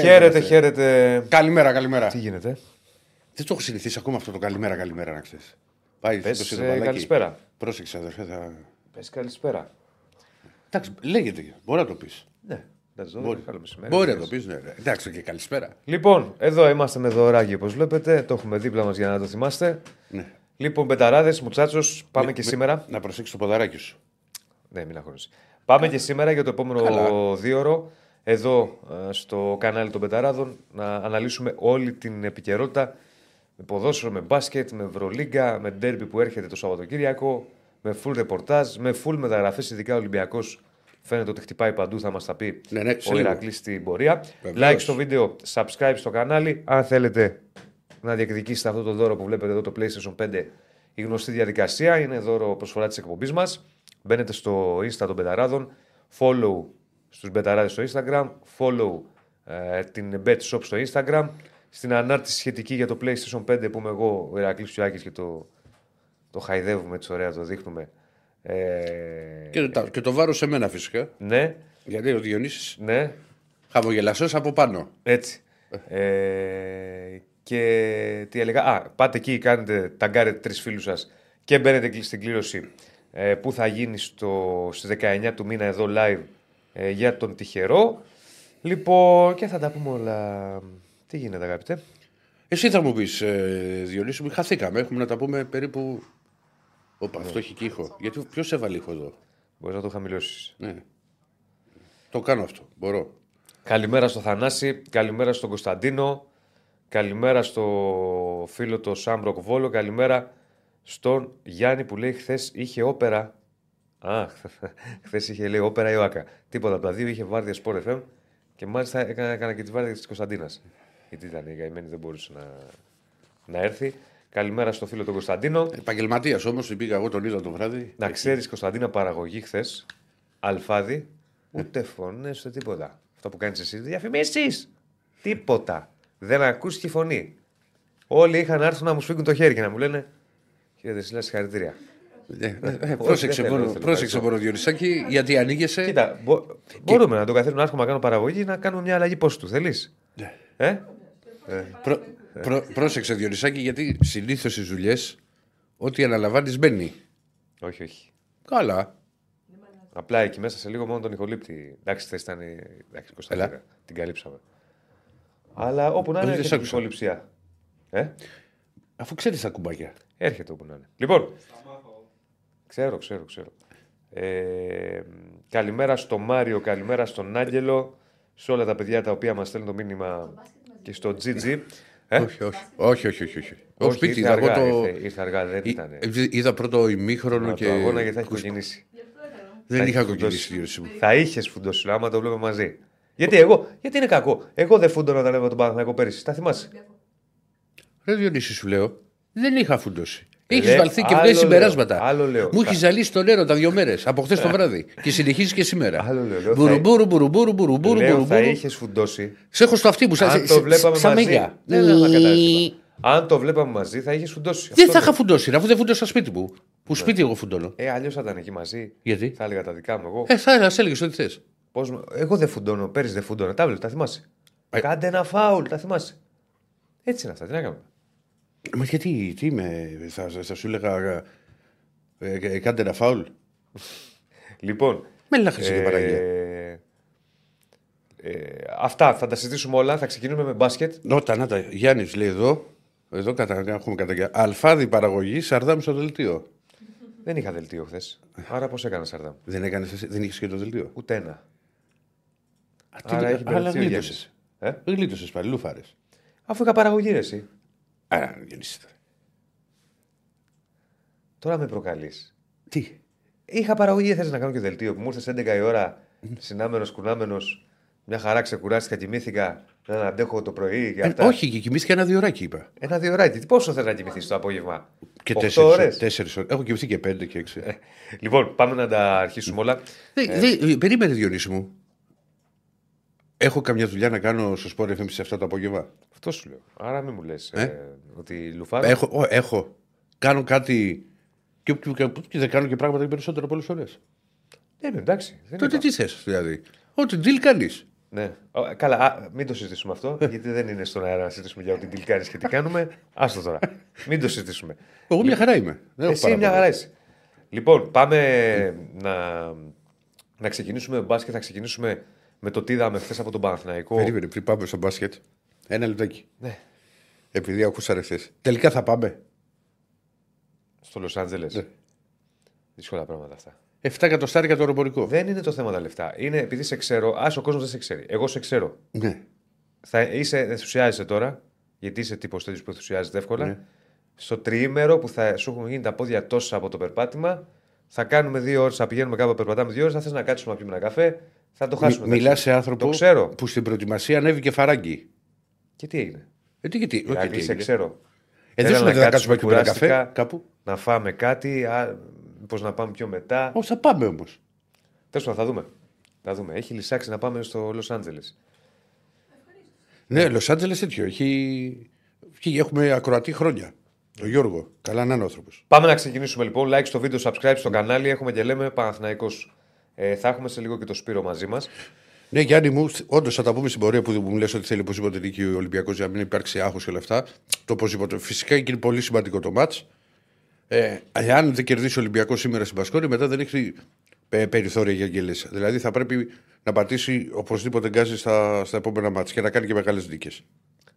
Χαίρετε, χαίρετε. Καλημέρα, καλημέρα. Τι γίνεται; Δεν το έχω συνηθίσει ακόμα αυτό το καλημέρα, καλημέρα να ξέρεις. Πάει Πες, το ε, σιδερβαλάκι. καλησπέρα. Πρόσεξε, αδερφέ. Θα... Πες καλησπέρα. Εντάξει, λέγεται. Μπορεί να το πεις. Ναι, εντάξει, Μπορεί, μπορεί. Καλό μεσημέρι. μπορεί να το πεις, ναι. ναι. Εντάξει, και καλησπέρα. Λοιπόν, εδώ είμαστε με δωράκι όπως βλέπετε. Το έχουμε δίπλα μας για να το θυμάστε. Ναι. Λοιπόν, μπεταράδε, μουτσάτσος, πάμε Με- και με- σήμερα. Να προσέξεις το ποδαράκι σου. Ναι, μην αγχώνεσαι. Πάμε και σήμερα για το επόμενο Καλά. δίωρο εδώ ε, στο κανάλι των Πεταράδων να αναλύσουμε όλη την επικαιρότητα με ποδόσφαιρο, με μπάσκετ, με Ευρωλίγκα, με ντέρμπι που έρχεται το Σαββατοκύριακο, με full ρεπορτάζ, με full μεταγραφές, ειδικά ο Ολυμπιακός φαίνεται ότι χτυπάει παντού, θα μας τα πει Ναι, ναι, σε ο λίγο. Ηρακλής στην πορεία. Βεβαίως. Like στο βίντεο, subscribe στο κανάλι. Αν θέλετε να διεκδικήσετε αυτό το δώρο που βλέπετε εδώ το PlayStation 5, η γνωστή διαδικασία είναι δώρο προσφορά της εκπομπής μας. Μπαίνετε στο Insta των Μπεταράδων, follow στους Μπεταράδες στο Instagram, follow ε, την Bet Shop στο Instagram. Στην ανάρτηση σχετική για το PlayStation 5 που είμαι εγώ, ο Ηρακλής Τσουάκης και το, το χαϊδεύουμε έτσι ωραία, το δείχνουμε. Ε, Και, το- και το βάρο σε μένα φυσικά. ναι, Γιατί ο Διονύσης; Ναι, χαμογελασό από πάνω. Έτσι. Ε, και τι έλεγα; Α, πάτε εκεί, κάνετε, ταγκάρετε τρεις φίλους σας και μπαίνετε στην κλήρωση ε, που θα γίνει στο, στις 19 του μήνα εδώ live ε, για τον τυχερό. Λοιπόν, και θα τα πούμε όλα. Τι γίνεται, αγαπητέ; Εσύ θα μου πεις, ε, Διονύση μου, χαθήκαμε. Έχουμε να τα πούμε περίπου. Όπα, αυτό έχει και ήχο. Γιατί ποιος έβαλε ήχο εδώ; Μπορείς να το χαμηλώσεις. Ναι. Το κάνω αυτό. Μπορώ. Καλημέρα στο Θανάση, καλημέρα στον Κωνσταντίνο, καλημέρα στο φίλο το Σάμπροκ Βόλο, καλημέρα στον Γιάννη που λέει χθες είχε όπερα. Α, χθες είχε λέει όπερα η ΟΑΚΑ. Τίποτα από τα δύο είχε βάρδια Sport FM και μάλιστα έκανα, έκανα και τη βάρδια της Κωνσταντίνας. Γιατί ήταν η καημένη, δεν μπορούσε να, να έρθει. Καλημέρα στο φίλο τον Κωνσταντίνο. Επαγγελματίας όμως, πήγα εγώ τον είδα το βράδυ. Να ξέρεις, Κωνσταντίνα, παραγωγή χθες, αλφάδι, ούτε φωνές, ούτε τίποτα. Αυτό που κάνεις εσύ, διαφημίσεις. Τίποτα. Δεν ακούστηκε φωνή. Όλοι είχαν να έρθουν να μου σφίγγουν το χέρι και να μου λένε. Κύριε Δεσίλα, συγχαρητήρια. Ε, ε, ε, πρόσεξε δεν θέλω, μόνο, δεν θέλω, πρόσεξε ευχαριστώ. μόνο Διονυσάκη, γιατί ανοίγεσαι. Κοίτα, μπο- μπορούμε να το καθίσουμε να έρχομαι να κάνω παραγωγή να κάνουμε μια αλλαγή πώ του θέλεις; Ναι. Ε; Πρό- πρό- πρόσεξε Διονυσάκη, γιατί συνήθως στι δουλειέ ό,τι αναλαμβάνεις μπαίνει. Όχι, όχι. Καλά. Απλά εκεί μέσα σε λίγο μόνο τον ηχολήπτη. Εντάξει, θε ήταν. η- Εντάξει, Κωνσταντίνα. Την καλύψαμε. Αλλά όπου να είναι, Όχι, δεν έρχεται σ' η άκουσα. ηχοληψία. Ε; Αφού ξέρεις τα κουμπάκια. Έρχεται όπου να είναι. Λοιπόν. Ξέρω, ξέρω, ξέρω. Ε, καλημέρα στο Μάριο, καλημέρα στον Άγγελο, σε όλα τα παιδιά τα οποία μας στέλνουν το μήνυμα και στο GG. Ε; Όχι, όχι. Όχι, όχι, όχι. όχι. Όχι, Ως σπίτι, ήρθε είδα, εγώ αργά, το... ήρθε, ήρθε αργά, δεν Εί- ήταν. ε, Είδα πρώτο ημίχρονο Το και. αγώνα γιατί θα έχει κοκκινήσει. Δεν είχα φουντώσει. κοκκινήσει, Διονύση μου. Θα είχες φουντώσει, άμα το βλέπουμε μαζί. Γιατί εγώ, γιατί είναι κακό; Εγώ δεν φούντωνα όταν έβλεπα τον Παναθηναϊκό πέρυσι. Τα θυμάσαι; Ρε Διονύση σου λέω, δεν είχα φουντώσει. Ε, Έχεις λέει, βαλθεί και άλλο βγαίνει λέω, συμπεράσματα. άλλο λέω. Μου έχεις ζαλίσει το νερό τα δύο μέρες, από χθες το βράδυ. Και συνεχίζεις και σήμερα. Άλλο λέω, λέω, Μπουρουμπουρου, μπουρουμπουρου, μπουρουμπουρου, Λέω, θα μπουρουμπουρου. είχε φουντώσει. Σε έχω στο αυτί μου, σαν Αν το βλέπαμε σαν μαζί. μέλια. Δεν θα καταλάβει. Αν το βλέπαμε μαζί, θα είχε φουντώσει. Δεν Αυτό θα λέω. είχα φουντώσει, αφού δεν φουντώσα σπίτι μου. Που σπίτι εγώ φουντώνω. Ε, αλλιώς θα ήταν εκεί μαζί. Γιατί; Θα έλεγα τα δικά μου εγώ. Ε, θα έλεγα, έλεγες ό,τι θες. Πώς... με- Εγώ δεν φουντώνω, πέρυσι δεν φουντώνω. Τα βλέπω, τα θυμάσαι. Ε. Κάντε ένα φάουλ, τα θυμάσαι. Έτσι είναι αυτά, τι να κάνουμε. Μα γιατί, τι είμαι, θα, θα σου έλεγα. Ε, ε, κάντε ένα φάουλ. Λοιπόν. Με λάχασε και παραγία. ε, ε, αυτά θα τα συζητήσουμε όλα. Θα ξεκινήσουμε με μπάσκετ. Νότα, να τα. Γιάννης λέει εδώ. Εδώ κατα... έχουμε καταγγελία. Αλφάδι παραγωγή, Σαρδάμ στο δελτίο. Δεν είχα δελτίο χθες. Άρα πώς έκανα Σαρδάμ; Δεν, έκανες, εσύ- δεν είχες και το δελτίο; Ούτε ένα. Α, τι- Άρα έχει αλλά μπερδευτεί ο γλίτωσες. Ε; Γλίτωσες πάλι, λούφαρες. Αφού είχα παραγωγή, ρε, εσύ. Α, Γιάννης. Τώρα με προκαλείς. Τι; Είχα παραγωγή, θες να κάνω και δελτίο που μου ήρθες 11 η ώρα, συνάμενος, κουνάμενος, μια χαρά ξεκουράστηκα, κοιμήθηκα, να αντέχω το πρωί και Ε, αυτά. όχι, και κοιμήθηκα ένα διωράκι, είπα. Ένα δύο ώρες. Πόσο θες να κοιμηθείς το απόγευμα, Και Οχτώ τέσσερις ώρες; τέσσερις ώρες. Έχω κοιμηθεί και πέντε και έξι. Λοιπόν, πάμε να τα αρχίσουμε όλα. Δε- δε- περίμενε, Διονύση μου. Έχω καμιά δουλειά να κάνω στο σπορ FM σε αυτά το απόγευμα; Αυτό σου λέω. Άρα μην μου λες Ε; ότι λουφάρω. Έχω, ω, έχω. Κάνω κάτι. Και, και, και, και δεν κάνω και πράγματα περισσότερο πολλές φορές. Ναι, ναι, εντάξει. Δεν Τότε είπα. τι θες, δηλαδή; Ό,τι deal κάνεις. Ναι. Ο, Καλά, α, μην το συζητήσουμε αυτό, γιατί δεν είναι στον αέρα να συζητήσουμε για ό,τι τυλκάρει και τι κάνουμε. Άστο τώρα. Μην το συζητήσουμε. Εγώ μια χαρά είμαι. Δεν έχω Εσύ μια παράπονο. χαρά είσαι. Λοιπόν, πάμε να, να ξεκινήσουμε με μπάσκετ. Θα ξεκινήσουμε με το τι είδαμε χθες από τον Παναθηναϊκό. Περίμενε πριν πάμε στο μπάσκετ. Ένα λεπτάκι. Ναι. Επειδή ακούσατε χθες. Τελικά θα πάμε. Στο Λος Άντζελες. Ναι. Δύσκολα πράγματα αυτά. 7 εκατοστάρια το αεροπορικό. Δεν είναι το θέμα τα λεφτά. Είναι επειδή σε ξέρω. Α, ο κόσμος δεν σε ξέρει. Εγώ σε ξέρω. Ναι. Θα είσαι, ενθουσιάζεσαι τώρα, γιατί είσαι τύπος τέτοιος που ενθουσιάζεται εύκολα. Ναι. Στο τριήμερο που θα σου έχουν γίνει τα πόδια τόσα από το περπάτημα, θα κάνουμε δύο ώρες, θα πηγαίνουμε κάπου, περπατάμε δύο ώρες, θα θες να κάτσουμε να πιούμε ένα καφέ, θα το χάσουμε. Μιλάς εντάξει. σε άνθρωπο Το ξέρω. που στην προετοιμασία ανέβηκε φαράγγι. Και τι έγινε; Ε, τι, γιατί, όχι, Δηλαδή, τι σε έγινε. ξέρω. Ε, δεν Έλα σου να λέει να κάτσουμε κάτσουμε και ένα καφέ κουράστηκα. κάπου. Να φάμε κάτι, πώς να πάμε πιο μετά. Όχι, θα πάμε όμως. Τέλος πάντων, θα δούμε. Θα δούμε. Έχει λησάξει να πάμε στο Λο Άντζελε. Ναι, Λο Άντζελε τέτοιο. Έχει... έχει- Έχουμε ακροατή χρόνια. Το Γιώργο. Καλά να είναι ο άνθρωπος. Πάμε να ξεκινήσουμε λοιπόν. Like στο βίντεο, subscribe στο κανάλι. Έχουμε και λέμε Παναθηναϊκός. Ε, θα έχουμε σε λίγο και το Σπύρο μαζί μας. Ναι, Γιάννη μου, όντως θα τα πούμε στην πορεία που μου λες ότι θέλει οπωσδήποτε νίκη ο Ολυμπιακός για να μην υπάρξει άγχος και όλα αυτά. Το οπωσδήποτε. Φυσικά και είναι πολύ σημαντικό το μάτς. Ε, εάν δεν κερδίσει ο Ολυμπιακός σήμερα στην Πασκόνη, μετά δεν έχει ε, περιθώρια για αγγελίες. Δηλαδή θα πρέπει να πατήσει οπωσδήποτε γκάζι στα, στα επόμενα μάτια και να κάνει και μεγάλες νίκες.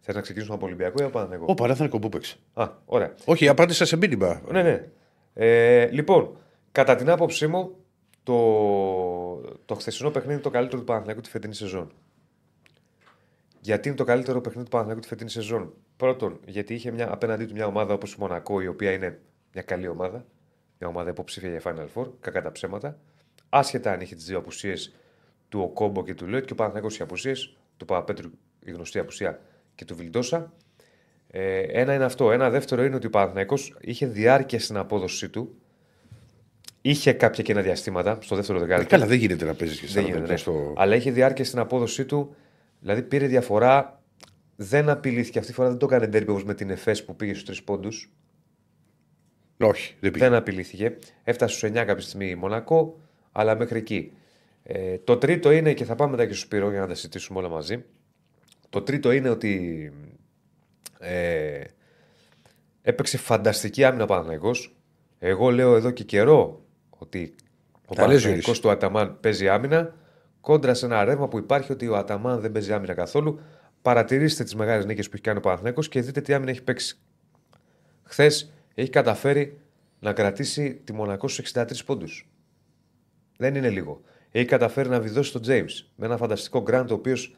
Θες να ξεκινήσουμε από Ολυμπιακό ή από Παναθηναϊκό; Ο Πανάθανικο που παίξει. Α, ωραία. Όχι, απάντησα σε μήνυμα. Ναι, ναι. Ε, λοιπόν, κατά την άποψή μου, το, το χθεσινό παιχνίδι είναι το καλύτερο του Παναθηναϊκού τη φετινή σεζόν. Γιατί είναι το καλύτερο παιχνίδι του Παναθηναϊκού τη φετινή σεζόν; Πρώτον, γιατί είχε μια, απέναντί του μια ομάδα όπως η Μονακό, η οποία είναι μια καλή ομάδα. Μια ομάδα υποψήφια για Final Four, κακά τα ψέματα. Άσχετα αν είχε τις δύο απουσίες του Οκόμπο και του Λέτ και ο Παναθηναϊκός είχε απουσίες, του Παπαπέτρου η γνωστή απουσία και του Βιλντόσα. Ε, ένα είναι αυτό. Ένα δεύτερο είναι ότι ο Παναθηναϊκός είχε διάρκεια στην απόδοσή του. Είχε κάποια κενά διαστήματα στο δεύτερο Ε, δεκάλεπτο. καλά, δεν γίνεται να παίζεις και Δεν στα γίνεται, λεπτά ναι. στο. Αλλά είχε διάρκεια στην απόδοσή του. Δηλαδή πήρε διαφορά. Δεν απειλήθηκε. Αυτή τη φορά δεν το έκανε ντέρμπι όπως με την ΕΦΕΣ που πήγε στους τρεις πόντους. Όχι, δεν πήγε. Δεν απειλήθηκε. Έφτασε στους 9 κάποια στιγμή η Μονακό, αλλά μέχρι εκεί. Ε, το τρίτο είναι, και θα πάμε μετά και στο Σπύρο για να τα συζητήσουμε όλα μαζί. Το τρίτο είναι ότι ε, έπαιξε φανταστική άμυνα ο Παναθηναϊκός. Εγώ λέω εδώ και καιρό ότι ο Τα λες, Παναθηναϊκός Γιώργης. του Αταμάν παίζει άμυνα κόντρα σε ένα ρεύμα που υπάρχει ότι ο Αταμάν δεν παίζει άμυνα καθόλου. Παρατηρήστε τις μεγάλες νίκες που έχει κάνει ο Παναθηναϊκός και δείτε τι άμυνα έχει παίξει. Χθες έχει καταφέρει να κρατήσει τη Μονακό στους 63 πόντους. Δεν είναι λίγο. Έχει καταφέρει να βιδώσει τον Τζέιμς με ένα φανταστικό Γκραντ ο οποίος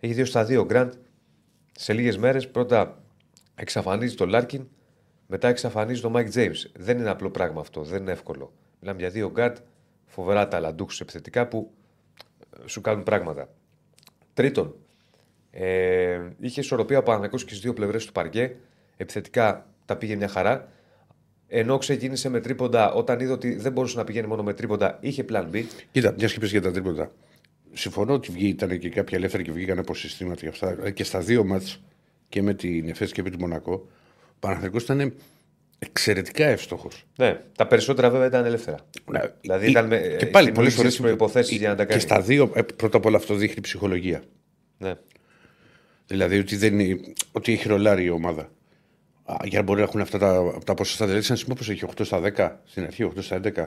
έχει δύο στα δύο γκαρντ σε λίγες μέρες. Πρώτα εξαφανίζει τον Λάρκιν, μετά εξαφανίζει τον Μάικ Τζέιμς. Δεν είναι απλό πράγμα αυτό, δεν είναι εύκολο. Μιλάμε για δύο γκαρντ φοβερά ταλαντούχους επιθετικά που ε, σου κάνουν πράγματα. Τρίτον, ε, είχε ισορροπία ο Παναθηναϊκός και στις δύο πλευρές του παρκέ. Επιθετικά τα πήγε μια χαρά. Ενώ ξεκίνησε με τρίποντα, όταν είδε ότι δεν μπορούσε να πηγαίνει μόνο με τρίποντα, είχε plan B. Κοίτα, μια και πες για τα τρίποντα. Συμφωνώ ότι βγήκαν, ήταν και κάποια ελεύθερη και βγήκαν από συστήματα και αυτά. Ε, Και στα δύο μάτς και με την Εφές και με τη Μονακό, ο Παναθηναϊκός ήταν εξαιρετικά εύστοχος. Ναι, τα περισσότερα βέβαια ήταν ελεύθερα. Δηλαδή ήταν με- και πάλι στην πολλές ίσες φορές προϋποθέσεις για να τα κάνει. Και στα δύο, ε, πρώτα απ' όλα αυτό δείχνει ψυχολογία. Ναι. Δηλαδή ότι, δεν είναι, ότι έχει ρολάρει η ομάδα. Α, για να μπορεί να έχουν αυτά τα, τα ποσοστά. Δηλαδή, σαν σημείο έχει 8 στα 10 στην αρχή, 8 στα 11.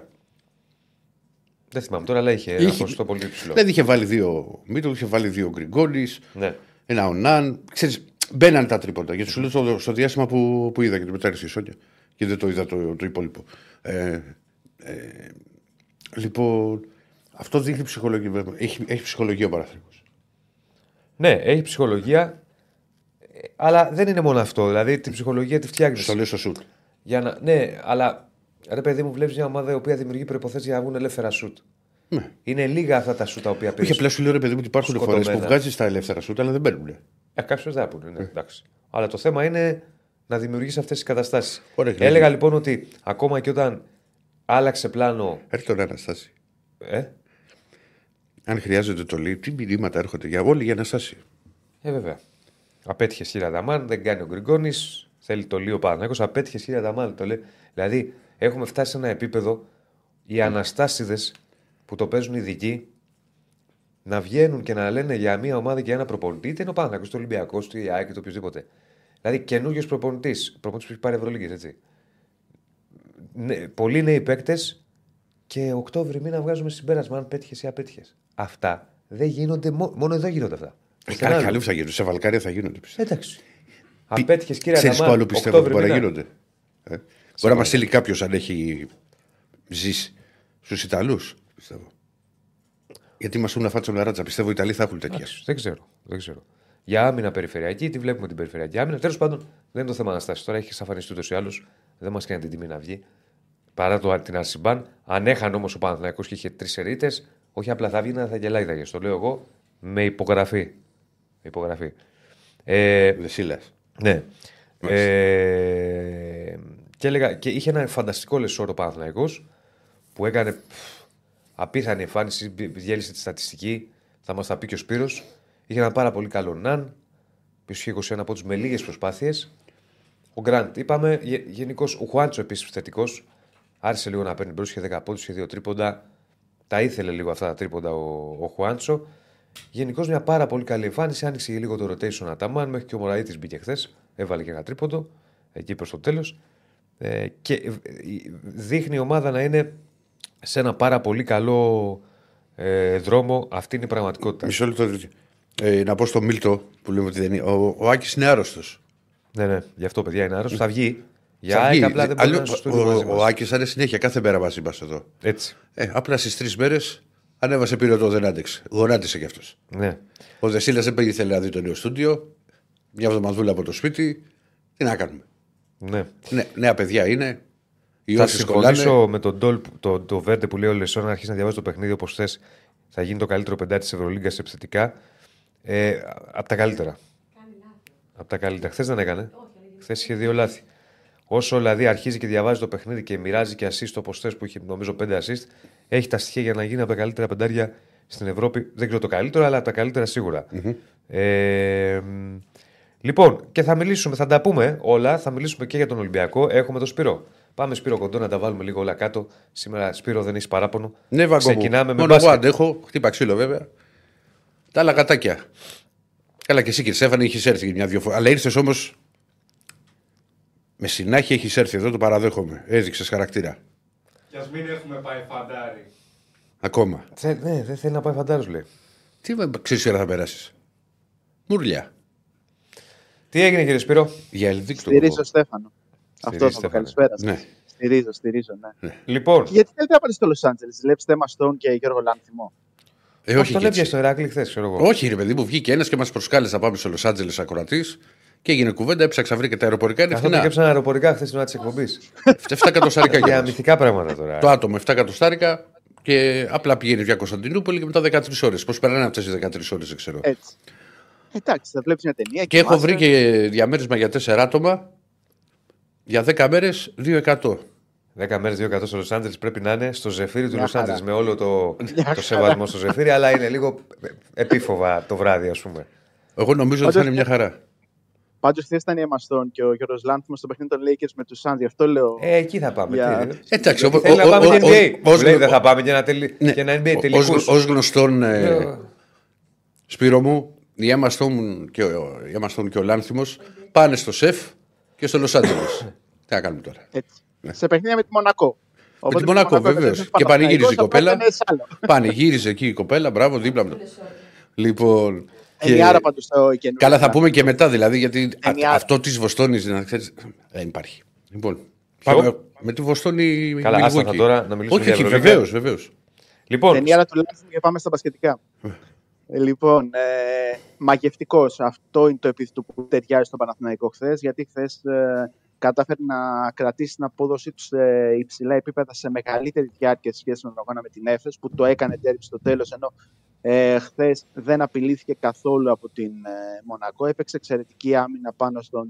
Δεν θυμάμαι τώρα, αλλά είχε, Είχε- ένα ποσοστό πολύ υψηλό. Δηλαδή είχε βάλει δύο Μίτλ, είχε βάλει δύο Γκριγκόλης, Ναι. ένα Ονάν. Ξέρεις, μπαίναν τα τρίποτα. Γιατί σου λέω στο, στο διάστημα που, που είδα και την μετάρρηση η Σόνια και δεν το είδα το, το υπόλοιπο. Ε, ε, λοιπόν, αυτό δείχνει ψυχολογία. Έχει, έχει ψυχολογία ο Παναθηναϊκός. ναι, έχει ψυχολογία, ε, αλλά δεν είναι μόνο αυτό. Δηλαδή την ψυχολογία τη φτιάχνεις. Στο λέω στο σουτ. Για να... Ναι, αλλά ρε παιδί μου, βλέπεις μια ομάδα η οποία δημιουργεί προποθέσει για να βγουν ελεύθερα σουτ. Ναι. Είναι λίγα αυτά τα σουτ τα οποία Όχι, παίρνει. απλά σου λέω ρε παιδί μου ότι υπάρχουν φορές σκοτωμένα. που βγάζεις τα ελεύθερα σουτ, αλλά δεν μπαίνουν. Ε, Κάποιε δεν θα πούνε, ναι, εντάξει. Αλλά το θέμα είναι να δημιουργήσει αυτές τις καταστάσεις. Ωραία, Έλεγα Γλέκη. λοιπόν ότι ακόμα και όταν άλλαξε πλάνο. Έρχεται τώρα Αναστάση. Ε, Αν χρειάζεται το λέει, τι μηνύματα έρχονται για όλοι για Αναστάση. ε βέβαια. Απέτυχε χίλια δαμάν, δεν κάνει ο Γκριγκόνης. Θέλει το λίγο Παναγιώ. Απέτυχε χίλια δαμάν. Το λέει. Δηλαδή έχουμε φτάσει σε ένα επίπεδο οι Αναστάσιδες που το παίζουν ειδικοί να βγαίνουν και να λένε για μια ομάδα και για ένα προπονητή, είτε είναι ο Παναθυνακό, είτε ο Ολυμπιακός, είτε η ΑΕΚ, είτε οποιοδήποτε. Δηλαδή καινούριο προπονητής, προπονητής που έχει πάρει Ευρωλίγες, έτσι. Ναι, πολλοί νέοι παίκτες και Οκτώβρη μήνα βγάζουμε συμπέρασμα αν πέτυχες ή απέτυχε. Αυτά δεν γίνονται, μό- μόνο εδώ γίνονται αυτά. Ε, Στην Καλά, άλλη. καλή που θα γίνουν. Σε Βαλκάρια θα γίνονται. πιστεύω. Εντάξει. Απέτυχε κύριε Ξέρεις που Αδαμάν, άλλο πιστεύω ότι Οκτώβρη μπορεί να μήνα. γίνονται; Ε. Μπορεί να μας στείλει κάποιος αν έχει ζήσει στους Ιταλούς. Πιστεύω. Γιατί μας έχουν φάτσο λαράτσα. Πιστεύω οι Ιταλοί θα έχουν τέτοια. Εντάξει, Δεν ξέρω. Δεν ξέρω. Για άμυνα περιφερειακή, τι βλέπουμε την περιφερειακή άμυνα. Τέλος πάντων, δεν είναι το θέμα Αναστάσης. Τώρα έχει εξαφανιστεί ούτως ή άλλως. Δεν μας κάνει την τιμή να βγει. Παρά το, την Αρσιμπάν. Αν έχανε όμως ο Παναθηναϊκός και είχε τρεις ερείτε, όχι απλά θα βγει να θα γελάει. Θα γελάει. Το λέω εγώ με υπογραφή. Με υπογραφή. Ε, Δεσίλα. ναι. Ε, και, έλεγα, και είχε ένα φανταστικό λεσόρο Παναθηναϊκός που έκανε πφ, απίθανη εμφάνιση, μπ- διέλυσε τη στατιστική. Θα μας τα πει και ο Σπύρος. Είχε ένα πάρα πολύ καλό Ναν, που είχε 21 από του με λίγες προσπάθειες. Ο Γκραντ, είπαμε, γενικώς ο Χουάντσο επίσης θετικός. Άρχισε λίγο να παίρνει μπρος, είχε 10 πόντους, είχε δύο τρίποντα. Τα ήθελε λίγο αυτά τα τρίποντα ο, ο Χουάντσο. Γενικώς μια πάρα πολύ καλή εμφάνιση. Άνοιξε και λίγο το rotation Αταμάν, μέχρι και ο Μωραήτης μπήκε χθες. Έβαλε και ένα τρίποντο εκεί προς το τέλος. Ε, και ε, ε, δείχνει η ομάδα να είναι σε ένα πάρα πολύ καλό ε, δρόμο. Αυτή είναι η πραγματικότητα. Μισό λεπτό. Ε, να πω στο Μίλτο που λέμε ότι δεν είναι. Ο, ο Άκης είναι άρρωστος. Ναι, ναι, γι' αυτό παιδιά είναι άρρωστος. Θα βγει. Για ΑΕΚ απλά δεν μπορεί να είναι στο ο, στούντιο μαζί ο, ο μας. Άκης θα είναι συνέχεια κάθε μέρα μαζί μας εδώ. Έτσι. Ε, απλά στις τρεις μέρες ανέβασε πυρετό, δεν άντεξε. Γονάτισε κι αυτός. Ναι. Ο Δεσίλας δεν πήγε ήθελε να δει το νέο στούντιο. Μια εβδομαδούλα από το σπίτι. Τι να κάνουμε; ναι. Ναι, νέα παιδιά είναι. Οι Θα όσει κολλάνε. συμφωνήσω με τον Ντόλ, το, το Βέρντε που λέει ο Λεσόν να αρχίσει να διαβάζει το παιχνίδι όπως θες. Θα γίνει το καλύτερο πεντάτη της Ευρωλίγκας επιθετικά. Ε, από τα καλύτερα. Από τα καλύτερα. Χθες δεν έκανε. Χθες είχε δύο λάθη. Όσο δηλαδή αρχίζει και διαβάζει το παιχνίδι και μοιράζει και assist όπως θες που είχε νομίζω πέντε assist, έχει τα στοιχεία για να γίνει από τα καλύτερα πεντάρια στην Ευρώπη. Δεν ξέρω το καλύτερο, αλλά από τα καλύτερα σίγουρα. Ε, μ, λοιπόν, και θα μιλήσουμε, θα τα πούμε όλα. Θα μιλήσουμε και για τον Ολυμπιακό. Έχουμε τον Σπύρο. Πάμε Σπύρο κοντό να τα βάλουμε λίγο όλα κάτω. Σήμερα Σπύρο δεν έχεις παράπονο. Ναι, Βαγκό μου. Ξεκινάμε με Μόνο εγώ μπάσκετ. αντέχω. Χτύπα ξύλο βέβαια. Τα άλλα κατάκια. Καλά και εσύ κύριε Στέφανε είχες έρθει μια-δυο φορέ. Αλλά ήρθες όμως. Με συνάχεια έχεις έρθει εδώ, το παραδέχομαι. Έδειξες χαρακτήρα. Κι ας μην έχουμε πάει φαντάρι. Ακόμα. Θε, ναι, δεν θέλει να πάει φαντάρος, λέει. Τι ξέρεις ώρα θα περάσεις. Μουρλιά. Τι έγινε κύριε Σπύρο; Για ελδίκτο. Στηρίζω Στέφανο. Αυτό Στηρίζεις, θα πω. Στέφανε. Καλησπέρα. σας. Ναι. Στηρίζω, στηρίζω, ναι. Λοιπόν, Και γιατί θέλετε να πάτε στο Λος Άντζελες, Βλέπετε Emma Stone και Γιώργο Λάνθιμο. Ε, όχι, αυτό και έπιασε έτσι. στο Ηράκλειο χθες, ξέρω εγώ. όχι, ρε παιδί μου, βγήκε ένας και μας προσκάλεσε να πάμε στο Λος Άντζελες ακροατή και έγινε κουβέντα. Έψαξα, βρήκα τα αεροπορικά. Είναι Αυτό φθηνά. έκαψαν αεροπορικά χθες την ώρα της εκπομπής. 7 εκατοστάρικα Για για μυθικά πράγματα τώρα. Το άτομο 7 εκατοστάρικα και απλά πηγαίνει για Κωνσταντινούπολη και μετά 13 ώρες. Πώς περνάνε αυτές τι 13 ώρες, δεν ξέρω. Έτσι. Εντάξει, θα βλέπεις μια ταινία. Και έχω κοιμάσαι. βρει και διαμέρισμα για 4 άτομα για 10 μέρες 2%. 10 μέρες, 2 στο Λο Άντζελε πρέπει να είναι στο ζεφύρι του Μια Λο χαρά. Άντζελε με όλο το, Μια το χαρά. σεβασμό στο ζεφύρι, αλλά είναι λίγο επίφοβα το βράδυ, ας πούμε. Εγώ νομίζω ότι θα είναι μια χαρά. Πάντως χθες ήταν η Emma Stone και ο Γιώργος Λάνθιμο στο παιχνίδι των Lakers με τους Suns. Γι' αυτό λέω. Ε, εκεί θα πάμε. Για- Τι, Εντάξει, ο- θέλει ο- να ο- πάμε ο- και ο- NBA. ως- Μου λέει, ως- δεν θα πάμε και ένα, τελει... Ναι. και ένα NBA Ως- τελικούς. Ως γνωστόν, ε, Ε, Σπύρο μου, η Emma Stone και ο, η Emma Stone και ο Λάνθιμος πάνε στο ΣΕΦ και στο Λος Άντζελες. Τι να κάνουμε τώρα. Έτσι. Σε παιχνίδια με τη Μονακό. Με τη Οπότε Μονακό, έπαιζε βεβαίως. ένας Και πανηγύριζε η Παναθηναϊκός, κοπέλα. οπότε είναι σ' άλλο. Πανηγύριζε εκεί η κοπέλα, μπράβο, δίπλα μου. Λοιπόν. και- Ενιάρα πάντως το καινούργιο. Καλά, θα πούμε και μετά δηλαδή, γιατί α- Ενιάρα. αυτό της Βοστόνης να ξέρεις, δεν υπάρχει. Λοιπόν, πάμε με τη Βοστόνη. Καλά, Milwaukee. άστα θα τώρα να μιλήσουμε Όχι, για όχι, Ευρωλίγκα. βεβαίως, βεβαίως. Λοιπόν, Ταινία του Λάνθιμου και πάμε στα μπασκετικά. Ε, λοιπόν, ε, μαγευτικός. Αυτό είναι το επίθετο που ταιριάζει στο Παναθηναϊκό χθες, γιατί χθες ε, κατάφερε να κρατήσει την απόδοσή τους σε υψηλά επίπεδα σε μεγαλύτερη διάρκεια σε σχέση με τον αγώνα με την Έφες, που το έκανε τέρμι στο τέλος, ενώ ε, χθες δεν απειλήθηκε καθόλου από την ε, Μονακό. Έπαιξε εξαιρετική άμυνα πάνω στον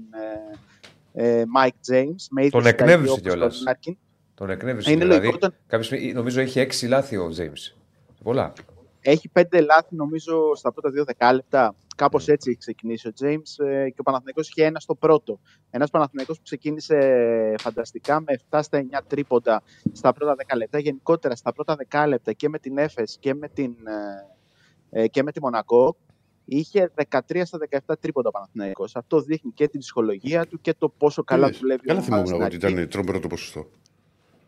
ε, ε, Mike James. Με ίδια Τον συνταγή εκνεύρισε όπως κιόλας. τον Larkin. τον εκνεύρισε. Είναι δηλαδή, λογικό, τον- κάποια στιγμή, νομίζω είχε 6 λάθη ο James. Πολλά. Έχει πέντε λάθη νομίζω στα πρώτα δύο δεκάλεπτα. Κάπως έτσι έχει ξεκινήσει ο James ε, και ο Παναθηναϊκός είχε ένα στο πρώτο. Ένας Παναθηναϊκός που ξεκίνησε φανταστικά με 7 στα 9 τρίποντα στα πρώτα 10 λεπτά. Γενικότερα στα πρώτα 10 λεπτά και με την Έφες και με την, ε, και με τη Μονακό, είχε 13 στα 17 τρίποτα ο Παναθηναϊκός. Αυτό δείχνει και την ψυχολογία του και το πόσο καλά Είδες. δουλεύει Καλά ο ομάδα θυμόμουν στην εγώ ότι αρχή ήταν τρομερό το ποσοστό.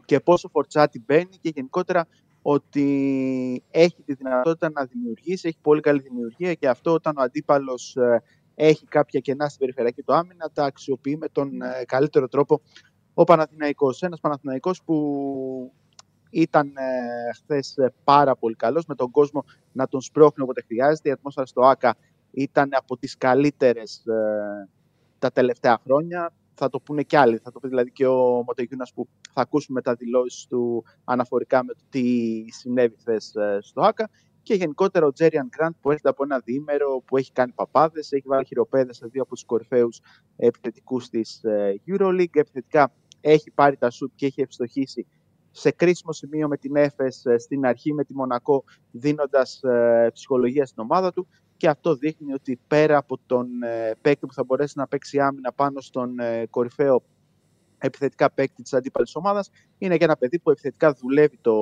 και πόσο φορτσάτη μπαίνει και γενικότερα ότι έχει τη δυνατότητα να δημιουργήσει, έχει πολύ καλή δημιουργία και αυτό όταν ο αντίπαλος ε, έχει κάποια κενά στην περιφερειακή του άμυνα τα αξιοποιεί με τον ε, καλύτερο τρόπο ο Παναθηναϊκός. Ένας Παναθηναϊκός που ήταν ε, χθες ε, πάρα πολύ καλός με τον κόσμο να τον σπρώχνει όποτε χρειάζεται. Η ατμόσφαιρα στο ΆΚΑ ήταν από τις καλύτερες ε, τα τελευταία χρόνια. Θα το πούνε κι άλλοι. Θα το πει δηλαδή και ο Μοτεγιούνας που θα ακούσουμε τα δηλώσεις του αναφορικά με το τι συνέβη χθες ε, στο ΆΚΑ. Και γενικότερα ο Τζέριαν Γκραντ που έρχεται από ένα διήμερο που έχει κάνει παπάδες, έχει βάλει χειροπέδες σε δύο από τους κορυφαίους επιθετικούς της ε, Euroleague. Επιθετικά έχει πάρει τα σουτ και έχει ευστοχήσει σε κρίσιμο σημείο με την ΕΦΕΣ ε, στην αρχή με τη Μονακό δίνοντας ε, ψυχολογία στην ομάδα του και αυτό δείχνει ότι πέρα από τον ε, παίκτη που θα μπορέσει να παίξει άμυνα πάνω στον ε, κορυφαίο επιθετικά παίκτη της αντίπαλης ομάδας είναι και ένα παιδί που επιθετικά δουλεύει το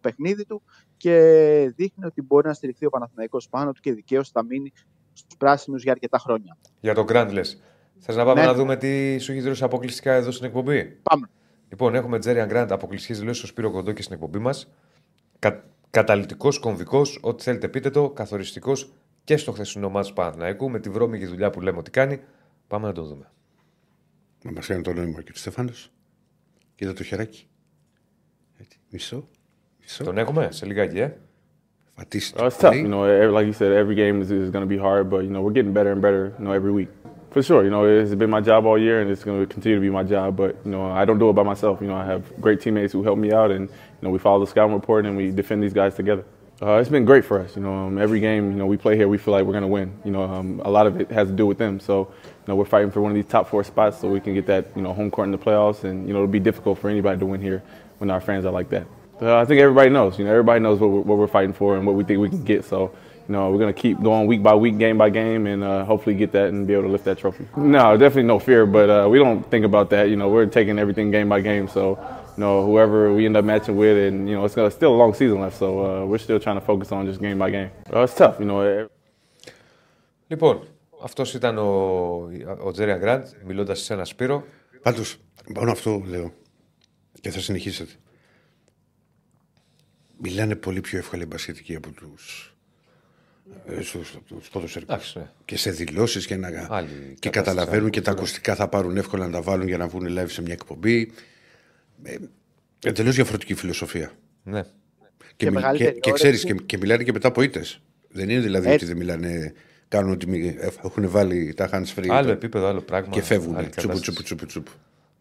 παιχνίδι του και δείχνει ότι μπορεί να στηριχθεί ο Παναθηναϊκός πάνω του και δικαίως θα μείνει στους πράσινους για αρκετά χρόνια. Για το Grand λες. Θες να πάμε Ναι. να δούμε τι σου έχει δώσει αποκλειστικά εδώ στην εκπομπή; Πάμε. Λοιπόν, έχουμε Τζέριαν Γκραντ αποκλειστικές δηλώσεις στο Σπύρο Κοντό στην εκπομπή μας. Κα, Καταλητικός, κομβικός, ό,τι θέλετε πείτε το. Καθοριστικός και στο χθεσινό μάτι του Παναθηναϊκού με τη βρώμικη δουλειά που λέμε ότι κάνει. Πάμε να το δούμε. Να μα κάνει το νόημα και του Στέφανο. Κοίτα το χεράκι. Έτσι. Μισό. Μισό. Τον έχουμε σε λιγάκι, ε. Πατήσει. Uh, it's tough, you know. Every, like you said, every game is, is going to be hard, but you know we're getting better and better, you know, every week. For sure, you know, it's been my job all year, and it's going to continue to be my job. But you know, I don't do it by myself. You know, I have great teammates who help me out, and you know, we follow the scouting report and we defend these guys together. Uh, it's been great for us. You know, um, every game, you know, we play here, we feel like we're going to win. You know, um, a lot of it has to do with them. So, you know, we're fighting for one of these top four spots so we can get that, you know, home court in the playoffs. And you know, it'll be difficult for anybody to win here when our fans are like that. Uh, I think everybody knows. You know, everybody knows what we're, what we're fighting for and what we think we can get. So, you know, we're going to keep going week by week, game by game, and uh, hopefully get that and be able to lift that trophy. No, definitely no fear, but uh, we don't think about that. You know, we're taking everything game by game. So, you know, whoever we end up matching with, and you know, it's gonna, still a long season left. So uh, we're still trying to focus on just game by game. Uh, it's tough, you know. e- Λοιπόν, αυτός ήταν ο, ο Τζέριαν Γκραντ, μιλώντας σε ένα Σπύρο. Πάντως, πάνω αυτό λέω. Και θα συνεχίσετε. Μιλάνε πολύ πιο εύκολα οι μπασχετικοί από τους. Στους ποδοσφαιρικούς. Εντάξει, ναι. Και σε δηλώσεις και, να... Άλλη και κατάσταση, καταλαβαίνουν άλλη και τα ακουστικά θα πάρουν εύκολα να τα βάλουν για να βγουν live σε μια εκπομπή. Ε, Εντελώ διαφορετική φιλοσοφία. Ναι. Και, Και μιλ- μεγαλύτερη και, και όρεξη. ξέρεις, και, και μιλάνε και μετά από ήττες. Δεν είναι δηλαδή Έτσι. ότι δεν μιλάνε, κάνουν ότι μη- έχουν βάλει τα hands free Άλλο το- επίπεδο, άλλο πράγμα. και φεύγουν. άλλη Τσουπου, κατάσταση. τσουπου, τσουπου, τσουπου.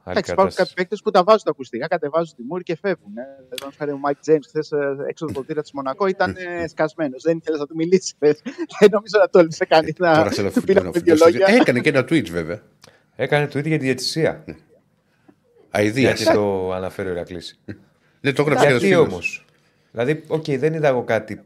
Άλλη Εντάξει, υπάρχουν κατάσταση. κάποιοι παίκτες που τα βάζουν τα ακουστικά, κατεβάζουν τη μούρη και φεύγουν. Ε. Εδώ, χάρη ο Μάικ Τζέιμ, χθες έξω από το ποτήρι της Μονακό ήταν ε, σκασμένος. Δεν ήθελες να του μιλήσεις. ε. Δεν νομίζω να τόλμησε κανεί να Τώρα σε ένα του πει να φιλικό- πει δύο λόγια. Έκανε και ένα tweet βέβαια. Έκανε το ίδιο για τη διαιτησία. Αιδία. Γιατί το αναφέρει ο Ηρακλή. Ναι, το έγραψε Γιατί ένας όμως; Δηλαδή, οκ, δεν είδα εγώ κάτι.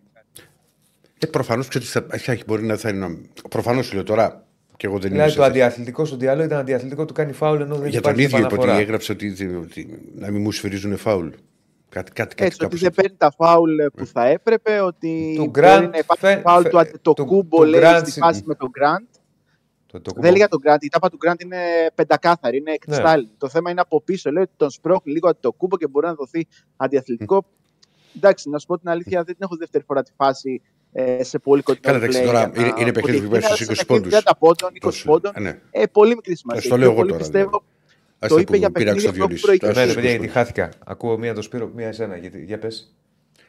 Ε, Προφανώς ξέρεις, μπορεί να θα είναι. Προφανώς σου λέω τώρα. Και εγώ δεν είμαι. Δηλαδή, σε το θέση. αντιαθλητικό στο διάλογο ήταν αντιαθλητικό του κάνει φάουλ ενώ δεν Για τον υπάρχει ίδιο είπε ότι επαναφορά. έγραψε ότι, ότι να μην μου σφυρίζουν φάουλ. Κάτι, κάτι, κάτι Έτσι, ότι κάπως δεν έτσι. παίρνει τα φάουλ που θα έπρεπε, ότι Του μπορεί Grant να υπάρχει φε- φάουλ φε- του Ατε- το του- κούμπο, του λέει, Grant στη συ- φάση με τον Γκραντ. Το, το Δεν έλεγα τον Γκραντ, η τάπα του Γκραντ είναι πεντακάθαρη, είναι κρυστάλλινη. Το θέμα είναι από πίσω, λέει ότι τον σπρώχνει λίγο το κούμπο και μπορεί να δοθεί αντιαθλητικό. Εντάξει, να σου πω την αλήθεια, δεν την έχω δεύτερη φορά τη φάση ε, σε πολύ κοντινό Καλά, εντάξει, play τώρα για να είναι- είναι πω παιχνίδι ότι που πάει είναι στους ένας 20 παιχνίδι πόντους. 30 πόντων, 20 Τόσο, πόντων. ε, ναι. Ε, πολύ μικρή σημασία. Ας το Και λέω εγώ πολύ τώρα, Πιστεύω, Ας το τα είπε που για πειράξει παιχνίδια το που έχουν Διονύση. προηγηθεί. Τα Ναι, ρε στους παιδιά, 20 γιατί χάθηκα. Ακούω μία το Σπύρο, μία εσένα. Γιατί, για πες.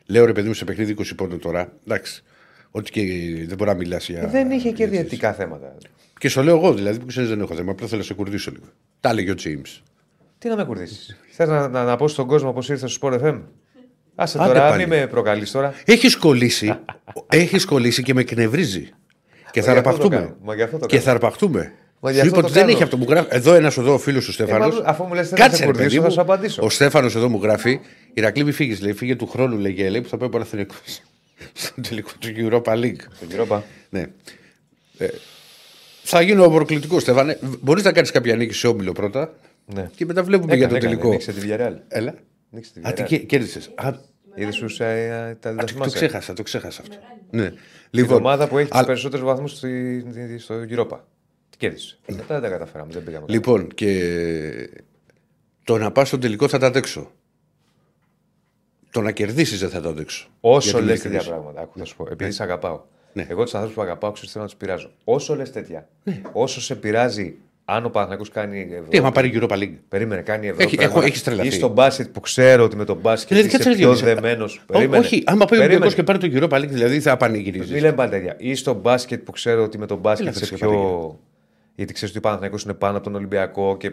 Λέω ρε παιδί μου σε παιχνίδι 20 πόντων τώρα. Εντάξει. Ό,τι και δεν μπορεί να μιλάς για. Δεν είχε και για διαιτητικά θέματα. Και στο λέω εγώ δηλαδή που ξέρεις δεν έχω θέμα. Απλά θέλω να σε κουρδίσω λίγο. Τα έλεγε ο James. Τι να με κουρδίσεις; Θες να, να, να πω στον κόσμο πώς ήρθε στο Sport FM. Άσε Άντε τώρα, πάλι. μην με προκαλείς τώρα. Έχεις κολλήσει. έχεις κολλήσει και με εκνευρίζει. Και θα γι' αυτό το αρπαχτούμε. κάνω. Μα γι' αυτό το Και κάνω. θα αρπαχτούμε. Μα γι' Σου αυτό είπα το ότι δεν κάνω. έχει αυτό που γράφει. Εδώ ένας εδώ ο φίλος του Στέφανος. μα, αφού μου λες θες να σε κουρδίσω, θα σου απαντήσω. Ο Στέφανος εδώ μου γράφει. Ηρακλή, μη φύγεις. Λέει, φύγε του χρόνου, λέγε, λέει, που θα πάει Παναθηνικό. Στον τελικό του Europa League. Τον Κυρίοπα. Ναι. Ε, θα γίνω προκλητικό, Στέφανε. Μπορείς να κάνεις κάποια νίκη σε όμιλο πρώτα. Ναι. Και μετά βλέπουμε για το Έκανε, τελικό. Νίξε τη Villarreal. Έλα. Νίξε τη Α, τι Villarreal. κέρδισες. Α, Είδες σου ε, τα Α, το, το διδασμάσια. ξέχασα, το ξέχασα αυτό. Ναι. Την Λοιπόν, ομάδα που έχει τους αλλά- περισσότερους βαθμούς στο Europa. Τι κέρδισες. Μετά δεν τα καταφέραμε. Δεν πήγαμε. καλά. Λοιπόν, και το να πας στο τελικό θα τα αντέξω. Το να κερδίσεις δεν θα το αντέξω. Όσο Για την λες τέτοια ειλικρινή. πράγματα, άκου, θα σου πω. Επειδή σε αγαπάω. Ναι. Εγώ τους ανθρώπους που αγαπάω, ξέρω θέλω να τους πειράζω. Όσο λες τέτοια, όσο σε πειράζει αν ο Παναθηναϊκός κάνει. Ευρώπη, Τι, άμα πάρει Europa League. Περίμενε, κάνει Ευρώπη. Έχει- πράγματα. έχω- έχεις τρελαθεί. Ή στο μπάσκετ που ξέρω ότι με τον μπάσκετ Δηλαδή, είσαι κάτσε να πιο διαβάσει. δεμένος. Ό- Όχι, άμα πάει ο Ολυμπιακός και πάρει το Europa League, δηλαδή θα Μην πανηγυρίζει. λέμε πάντα τέτοια. Ή στο μπάσκετ που ξέρω ότι με τον μπάσκετ Έλα, είσαι βρε, πιο. Παπαγία. Γιατί ξέρεις ότι ο Παναθηναϊκός είναι πάνω από τον Ολυμπιακό και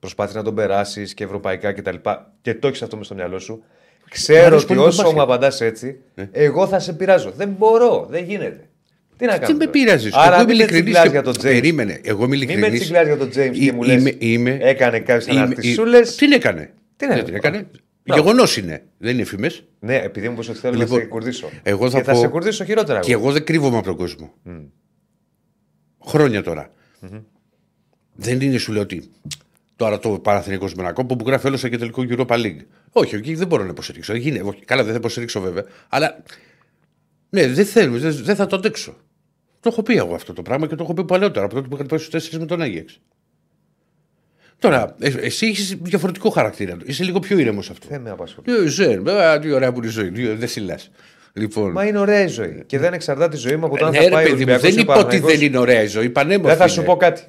προσπαθεί να τον περάσεις και ευρωπαϊκά κτλ. Και το έχεις αυτό μες στο μυαλό σου. Μ' Ξέρω αρέσει ότι πολύ το όσο μπάσκετ. μου απαντάς έτσι, εγώ θα σε πειράζω. Δεν μπορώ, δεν γίνεται. Τι να κάνω. Δεν με τώρα. πειράζεις. Άρα Εγώ είμαι μην με ειλικρινής. τσιγκλάς για τον James. Περίμενε. Εγώ είμαι Μην με ειλικρινής. τσιγκλάς για τον James και μου λες, είμαι, έκανε κάποιες είμαι- αναρτησούλες. Τι έκανε; Τι να Δεν έκανε. την έκανε; Μπράβο. Γεγονός είναι. Δεν είναι φήμες. Ναι, επειδή μου είπες ότι θέλω Λοιπόν, να σε κουρδίσω. εγώ θα και θα πω- σε κουρδίσω χειρότερα. Και εγώ. εγώ δεν κρύβομαι από τον κόσμο. Χρόνια τώρα. Δεν είναι σου λέω ότι τώρα το Παναθηναϊκός Μονακό που γράφει όλο και τελικό Europa League. Όχι, εκεί δεν μπορώ να υποστηρίξω. Δεν γίνεται. Όχι, Καλά, δεν θα υποστηρίξω βέβαια. Αλλά ναι, δεν θέλω, δεν, δεν θα το αντέξω. Το έχω πει εγώ αυτό το πράγμα και το έχω πει παλαιότερα από τότε που είχα πάει στους τέσσερις με τον Άγιεξ. Τώρα, ε, εσύ έχεις διαφορετικό χαρακτήρα. Είσαι λίγο πιο ήρεμος αυτό. Δεν με απασχολεί. Ε, Ζεν, α, τι ωραία που είναι η ζωή. Τι- Δεν συλλάς. Λοιπόν, Μα είναι ωραία η ζωή. Και δεν εξαρτάται η ζωή μου από το αν ναι, θα ρε πάει ο παιδί μου, Ολυμπιακός δεν ή ο είπα ότι Παναθηναϊκός. δεν είναι ωραία η ζωή. Πανέμορφη. Δεν θα σου είναι. πω κάτι.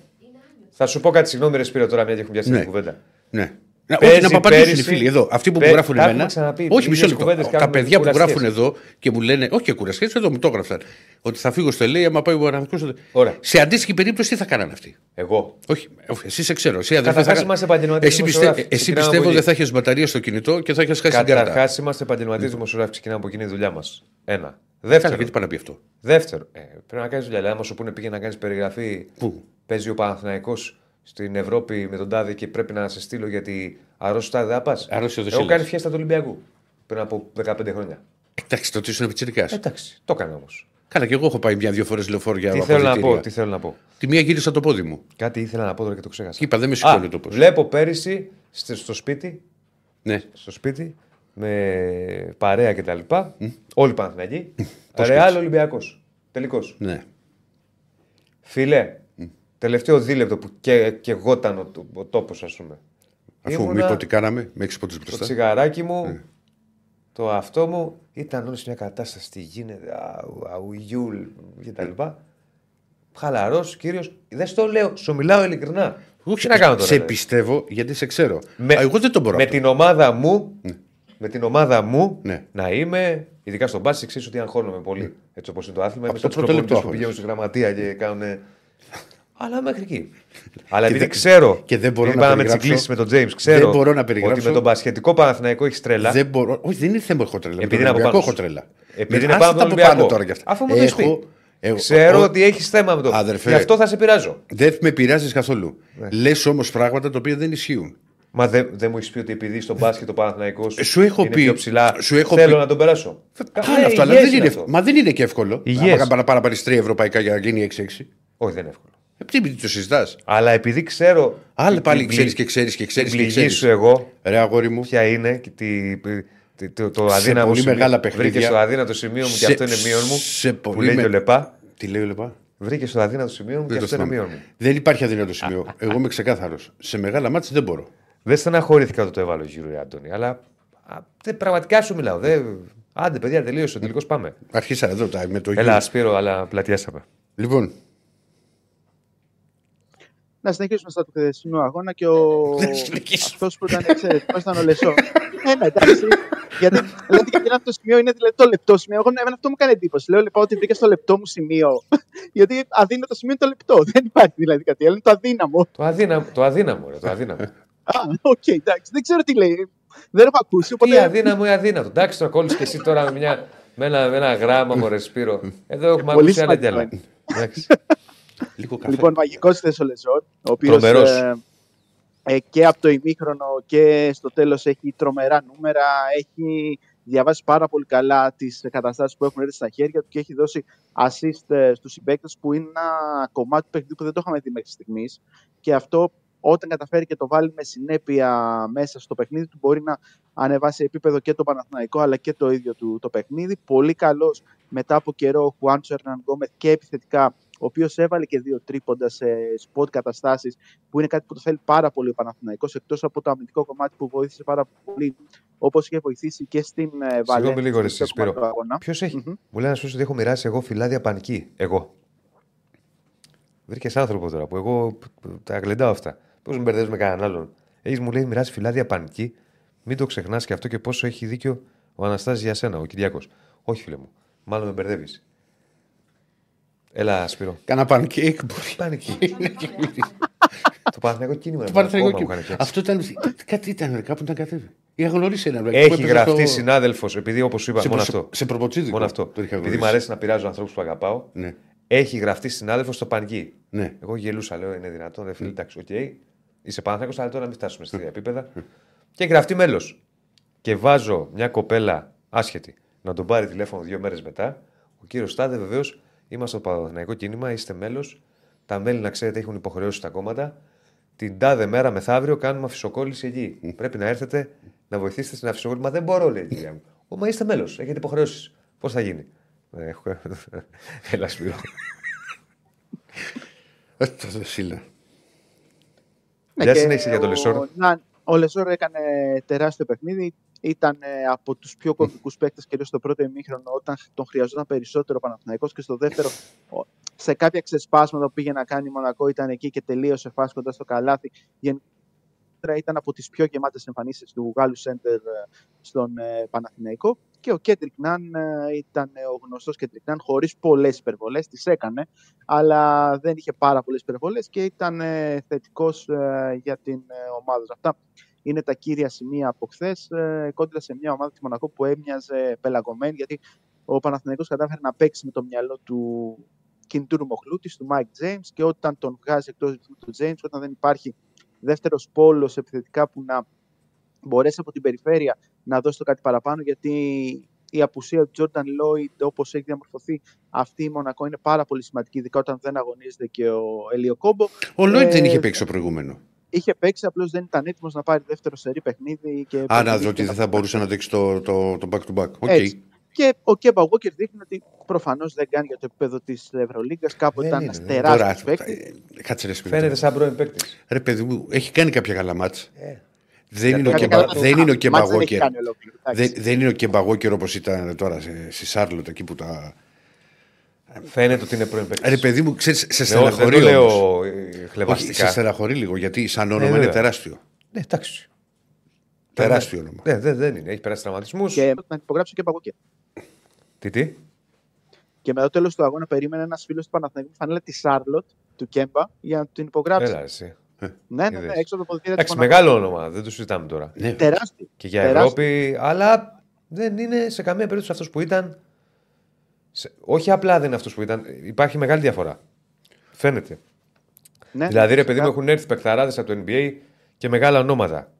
Θα σου πω κάτι, συγγνώμη, ρε Σπύρο, τώρα μια και έχουμε πιάσει Ναι. την κουβέντα. Ναι. Να- Πέρυσι, Όχι, να μου απαντήσουν οι πέρυσι, φίλοι εδώ. Αυτοί που πέ- μου γράφουν τα έχουμε εμένα. ξαναπεί, Όχι, οι μισό ίδιες λεπτό. κουβέντες Τα κάνουμε παιδιά που κουραστικές. γράφουν εδώ και μου λένε. Όχι και κουραστικέ, εδώ μου το έγραψαν. Ότι θα φύγω στο LA, άμα πάει ο Παναθηναϊκός στο- Ωραία. Σε αντίστοιχη περίπτωση τι θα κάνανε αυτοί; Εγώ. Όχι, όχι, εσύ σε ξέρω. Εσύ, αδερφέ, Καταρχάς θα- είμαστε επαγγελματίες εσύ, πιστε... δημοσιογράφοι. εσύ Ξεκινάμε πιστεύω από δεν εκεί. θα έχεις μπαταρία στο κινητό και θα έχεις χάσει την κάρτα. Καταρχάς είμαστε επαγγελματίες δημοσιογράφοι. Ξεκινάμε από εκείνη τη δουλειά μας. Ένα. Καλά, Δεύτερο. γιατί πάει να πει αυτό; Δεύτερο. Ε, πρέπει να κάνεις δουλειά. Δηλαδή, άμα σου πούνε πήγε να κάνεις περιγραφή. Πού; Παίζει ο Παναθηναϊκός στην Ευρώπη με τον Τάδε και πρέπει να σε στείλω γιατί αρρώσει τάδε δεν πας. Αρρώστια δεν Έχω σε κάνει λες. φιέστα του Ολυμπιακού πριν από 15 χρόνια. Εντάξει, τότε ήσουν πιτσυρικά. Εντάξει, το έκανα όμως. Καλά, και εγώ έχω πάει μια-δύο φορές λεωφόρο για Τι θέλω να αποδυτήρια. πω, τι θέλω να πω. Τη μία γύρισα το πόδι μου. Κάτι ήθελα να πω τώρα και το ξέχασα. Και είπα, δεν με Α, σηκώνει το πώ. βλέπω πέρυσι στο, στο σπίτι, Ναι. στο σπίτι με παρέα κτλ. Όλοι Παναθηναϊκοί. Πώς Ρεάλ Ολυμπιακός. Τελικός. ναι. Φιλέ, τελευταίο δίλεπτο που και, και γόταν ο, ο τόπος, ας πούμε. Αφού μου Ήμουνα- είπε ότι κάναμε, με έξι πόντου Το μπροστά. τσιγαράκι μου, Ναι. το αυτό μου, ήταν όλοι σε μια κατάσταση. Τι γίνεται, αου, αουγιούλ κτλ. Χαλαρός, κύριος. Δεν στο λέω, σου μιλάω ειλικρινά. Τι να κάνω τώρα. σε ρε; πιστεύω γιατί σε ξέρω. Με, Α, εγώ δεν τον μπορώ. Με αυτό. την ομάδα μου, με την ομάδα μου Ναι. να είμαι, ειδικά στον μπάσκετ, ξέρεις ότι αγχώνομαι πολύ. Έτσι όπως είναι το άθλημα. Από Είμαι το σαν πρώτο του λεπτό που αγχώνεσαι. πηγαίνουν στη γραμματεία και κάνουν. Αλλά μέχρι εκεί. Αλλά επειδή ξέρω. και δεν μπορώ επειδή να πάμε με περιγράψω- τσιγκλίσει με τον James, ξέρω δεν μπορώ να ότι περιγράψω- με τον πασχετικό Παναθηναϊκό έχεις τρέλα. Δεν μπορώ. Όχι, δεν είναι θέμα έχω τρέλα. Επειδή με είναι τον από Ολυμπιακό πάνω έχω σου. τρέλα. Επειδή Με- είναι άσε πάνω από τα τον από πάνω Ολυμπιακό. τώρα κι αυτά. Αφού μου το έχεις Έχω- πει. έχω- Ξέρω ο- ότι έχεις θέμα με το. Αδερφέ. Γι' αυτό θα σε πειράζω. Δεν με πειράζεις καθόλου. Ναι. Λες όμως πράγματα τα οποία δεν ισχύουν. Μα δεν δεν μου έχεις πει ότι επειδή στον μπάσκετ ο Παναθηναϊκός Ε, σου έχω είναι πει- πιο ψηλά. σου έχω θέλω πει- να τον περάσω. Καλά Ναι, αυτό, αλλά υγιές δεν είναι, αυτό. μα δεν είναι και εύκολο. Υγιές. Αν να πάρει τρία ευρωπαϊκά για να γίνει 6-6. Όχι, δεν είναι εύκολο. Ε, τι τι το συζητάς. Αλλά επειδή ξέρω. Άλλα την πάλι πλη- ξέρεις και ξέρεις και ξέρεις την και πληγή ξέρεις. σου εγώ Ρε αγόρι μου. ποια είναι και τι, τι- το, το Σε αδύναμο πολύ σημείο. μεγάλα παιχνίδια. Βρήκε το αδύνατο σημείο μου και Σε- αυτό είναι μείον μου. σε που πολύ λέει με- και ο Λεπά. Τι λέει ο Λεπά; Βρήκε το αδύνατο σημείο μου και Δεν το αυτό είναι θυμάμαι. μείον μου. Δεν υπάρχει αδύνατο σημείο. Εγώ είμαι ξεκάθαρος. Σε μεγάλα μάτια δεν μπορώ. Δεν στεναχωρήθηκα ότι το έβαλε ο γύρω η Αντώνη, αλλά α, τε, πραγματικά σου μιλάω. Δεν... Άντε, παιδιά, τελείωσε. Τελικώς πάμε. Αρχίσα εδώ τα, με το Έλα, γιο. Σπύρο, αλλά πλατιάσαμε. Λοιπόν, Να συνεχίσουμε στα του χθεσινού αγώνα και ο... Να συνεχίσουμε. αυτός που ήταν εξαιρετικός ήταν ο Λεσό. Ένα, εντάξει. Γιατί δηλαδή για αυτό το σημείο είναι δηλαδή, το λεπτό σημείο. Εγώ, εμένα αυτό μου κάνει εντύπωση. Λέω λοιπόν ότι βρήκα στο λεπτό μου σημείο. Γιατί αδύνατο σημείο είναι το λεπτό. Δεν υπάρχει δηλαδή κάτι άλλο. Είναι το αδύναμο. Το αδύναμο, το αδύναμο, ρε, το αδύναμο. Α, οκ, εντάξει. Δεν ξέρω τι λέει. Δεν έχω ακούσει. Τι Οπότε αδύναμο ή αδύνατο. Εντάξει, τώρα κόλλησε και εσύ τώρα με, μια, με, ένα, με ένα γράμμα, μωρέ Σπύρο. Εδώ έχουμε Πολύ ακούσει άλλα σημαντικό άλλα. είναι. Εντάξει. λίγο καφέ. Λοιπόν, μαγικός χθες ο Λεσόρ, ο οποίος Τρομερός. ε, ε, και από το ημίχρονο και στο τέλος έχει τρομερά νούμερα. Έχει διαβάσει πάρα πολύ καλά τις καταστάσεις που έχουν έρθει στα χέρια του και έχει δώσει assist ε, στους συμπαίκτες που είναι ένα κομμάτι του παιχνιδιού που δεν το είχαμε δει μέχρι στιγμής. Και αυτό όταν καταφέρει και το βάλει με συνέπεια μέσα στο παιχνίδι του μπορεί να ανεβάσει επίπεδο και του Παναθηναϊκού αλλά και το ίδιο του το παιχνίδι. Πολύ καλός μετά από καιρό ο Χουάντσο Ερνάν Γκόμεθ και επιθετικά, ο οποίος έβαλε και δύο τρίποντα σε σποτ καταστάσεις, που είναι κάτι που το θέλει πάρα πολύ ο Παναθηναϊκός εκτός από το αμυντικό κομμάτι που βοήθησε πάρα πολύ, όπως είχε βοηθήσει και στην ε, Βαλένθια. Συγγνώμη λίγο, ρε, στο εσύ, Σπύρο. κομμάτι του αγώνα. Ποιος έχει. Μμμ. Μου λέει ένας φίλος ότι έχω μοιράσει εγώ φυλάδια ΠΑΝΚΙ. Εγώ. Βρήκες άνθρωπο τώρα που εγώ τα γλεντάω αυτά. Πώς με μπερδεύεις με κανέναν άλλον. Έχεις μου λέει μοιράσει φυλάδια πανική. Μην το ξεχνάς και αυτό και πόσο έχει δίκιο ο Αναστάζη για σένα, ο Κυριάκος. Όχι, φίλε μου. Μάλλον με μπερδεύεις. Έλα, Σπύρο. Κάνα pancake μπορεί. Πανική. το Παναθηναϊκό κίνημα. Το είναι Παναθηναϊκό ακόμα και- που είχαν φτιάξει. Αυτό ήταν. Κάτι ήταν, ρε, κάπου ήταν κατέβει. Είχα γνωρίσει ένα. ρε, που Έχει έπαιζε γραφτεί στο- συνάδελφος, επειδή όπως είπα, σε μόνο προ- αυτό. σε προποτσίδικο Μόνο αυτό. το είχα Επειδή γνωρίσει. μου αρέσει να πειράζω ανθρώπους που αγαπάω, Ναι. έχει γραφτεί συνάδελφος στο ΠΑΝΚΙ. Ναι. Εγώ γελούσα, λέω είναι δυνατόν, δεν φίλε, εντάξει, οκ. Είσαι Παναθηναϊκός, αλλά τώρα μην φτάσουμε στα ίδια επίπεδα. και έχει γραφτεί μέλος. Και βάζω μια κοπέλα άσχετη να τον πάρει τηλέφωνο δύο μέρες μετά. Ο κύριος τάδε, βεβαίως, είμαστε στο Παναθηναϊκό κίνημα, είστε μέλος. Τα μέλη, να ξέρετε, έχουν υποχρεώσεις στα κόμματα. Την τάδε μέρα μεθαύριο κάνουμε αφισοκόλληση εκεί. Πρέπει να έρθετε να βοηθήσετε στην αφισοκόλληση. Μα δεν μπορώ, λέει η κυρία μου. Ω, Μα είστε μέλος, έχετε υποχρεώσεις. Πώς θα γίνει; Ε, έχω- Έλα, Σπύρο. Ε, Το Δεσίλα. Για και συνέχισε για το ο- Λεσόρ. να- Ο Λεσόρ έκανε τεράστιο παιχνίδι. Ήταν ε, από τους πιο κομβικούς παίκτες, κυρίως στο πρώτο ημίχρονο, όταν τον χρειαζόταν περισσότερο ο Παναθηναϊκός και στο δεύτερο, ο- σε κάποια ξεσπάσματα που πήγε να κάνει η Μονακό, ήταν εκεί και τελείωσε φάτσα κόντρα το καλάθι. Γενικότερα ήταν από τις πιο γεμάτες εμφανίσεις του Γάλλου σέντερ ε, στον ε, Παναθηναϊκό. Και ο Κέντρικ Ναν ε, ήταν ε, ο γνωστός Κέντρικ Ναν, χωρίς πολλές υπερβολές. Τις έκανε, αλλά δεν είχε πάρα πολλές υπερβολές και ήταν ε, θετικός για την ε, ομάδα. του. Αυτά είναι τα κύρια σημεία από χθες ε, κόντρα σε μια ομάδα της Μονακό που έμοιαζε πελαγωμένη, γιατί ο Παναθηναϊκός κατάφερε να παίξει με το μυαλό του κινητήριου μοχλού της, του Μάικ Τζέιμς και όταν τον βγάζει εκτός ρυθμού τον Τζέιμς, όταν δεν υπάρχει δεύτερος πόλος επιθετικά που να μπορέσει από την περιφέρεια να δώσει το κάτι παραπάνω, γιατί η απουσία του Τζόρνταν Λόιντ, όπως έχει διαμορφωθεί αυτή η Μονακό, είναι πάρα πολύ σημαντική, ειδικά όταν δεν αγωνίζεται και ο Ελί Οκόμπο. Ο Λόιντ δεν Ε, είχε παίξει το προηγούμενο. Είχε παίξει, απλώς δεν ήταν έτοιμος να πάρει δεύτερο σερί παιχνίδι. Και Α, να προκρίθηκε δω ότι δεν θα μπορούσε να δείξει το, το, το back to back. Οκ. Έτσι. Και ο Κέμπα Γουόκερ δείχνει ότι προφανώς δεν κάνει για το επίπεδο της Ευρωλίγκας. Κάποτε Δεν ήταν είναι, ένας δεν- Τώρα, τεράστιος παίκτης. ε, κάτσε ρε σπίτι. Φαίνεται σαν πρώην παίκτης. Ρε παιδί μου, έχει κάνει κάποια καλά μάτς. Ε. Δεν Για είναι το ο Κέμπα- Κέμπα- Καλά, δεν το είναι ο Κέμπα μάτς δεν έχει Walker. κάνει ολόκληρο, εντάξει. Δεν, δεν είναι ο Κέμπα Walker όπως ήταν τώρα σε- στη Σάρλοτ εκεί που τα. Φαίνεται ότι είναι πρώην παίκτης. Ρε παιδί μου, ξέρεις, σε δεν στεναχωρεί το όμως. λέω ε, Όχι, σε χλεβαστικά. στεναχωρεί λίγο γιατί σαν Ναι, όνομα είναι βέβαια. τεράστιο. Ναι, εντάξει. Τεράστιο όνομα. Ναι, δεν, δεν είναι. Έχει περάσει τραυματισμούς. Και να υπογράψει ο Κέμπα Walker. Τι, τι; Και μετά το τέλος του αγώνα περίμενε ένας φίλος του Παναθηναϊκού φανέλα τη Σάρλοτ του Κέμπα για να την υπογράψει. Έλα, εσύ. Ναι, ναι, ναι, Είδες. έξω από το ποδητήριο τη Εντάξει, μεγάλο όνομα. Δεν το συζητάμε τώρα. Ναι. Τεράστιο. Και για Τεράστιο. Ευρώπη, αλλά δεν είναι σε καμία περίπτωση αυτός που ήταν. Σε- Όχι απλά δεν είναι αυτός που ήταν. Υπάρχει μεγάλη διαφορά. Φαίνεται. Ναι, δηλαδή, ρε παιδί φυσικά. μου, έχουν έρθει παιχταράδε από το NBA και μεγάλα ονόματα.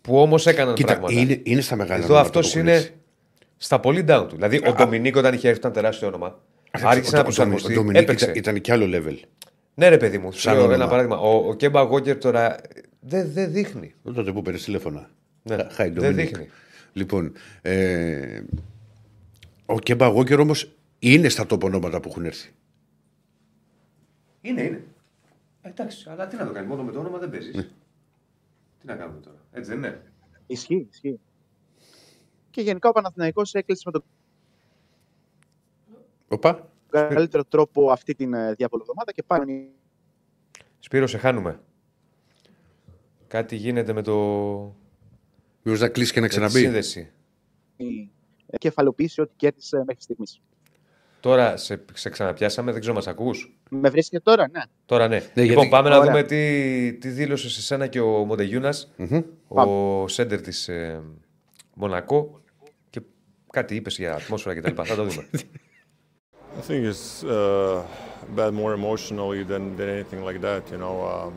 Που όμως έκαναν Κοίτα, πράγματα. είναι, είναι στα μεγάλα Εδώ ονόματα αυτός που έχουν είναι έρθει. στα πολύ down του. Δηλαδή, ο Ντομινίκο όταν είχε έρθει ήταν τεράστιο όνομα. Άρχισε Ο- να ο- ο- προσαρμοστεί. Ο Ντομινίκ Έπαιξε. ήταν, ήταν και άλλο level. Ναι, ρε παιδί μου, σου Σαν λέω όνομα. ένα παράδειγμα. Ο, ο Κέμπα Γόγκερ τώρα δεν δεν δείχνει. Τότε που πήρε τηλέφωνα. Ναι, Hi, δεν Dominic. δείχνει. Λοιπόν, ε, ο Κέμπα Γόκερ όμως είναι στα top ονόματα που έχουν έρθει. Είναι, είναι. Εντάξει, αλλά τι να το κάνει, μόνο με το όνομα δεν παίζεις. Τι να κάνουμε τώρα. Έτσι δεν είναι; Ισχύει, ισχύει. Και γενικά ο Παναθηναϊκός έκλεισε με τον Οπα. καλύτερο τρόπο αυτή την ε, διάβολη εβδομάδα και πάει Σπύρο, σε χάνουμε. Κάτι γίνεται με το. Μήπω να κλείσει και να με τη ξαναμπεί; σύνδεση. Η κεφαλοποίηση ό,τι κέρδισε μέχρι στιγμής. Τώρα σε, σε ξαναπιάσαμε, δεν ξέρω, μας ακούς; Με βρίσκεται τώρα, ναι. Τώρα ναι. Ναι, λοιπόν, γιατί- πάμε να Ωραία. δούμε τι, τι δήλωσε σε σένα και ο Μοντεγιούνας, Μμμ. ο σέντερ της ε, Μονακό. Και κάτι είπες για ατμόσφαιρα κτλ. Θα το δούμε. I think it's uh, bad more emotionally than, than anything like that. You know, um,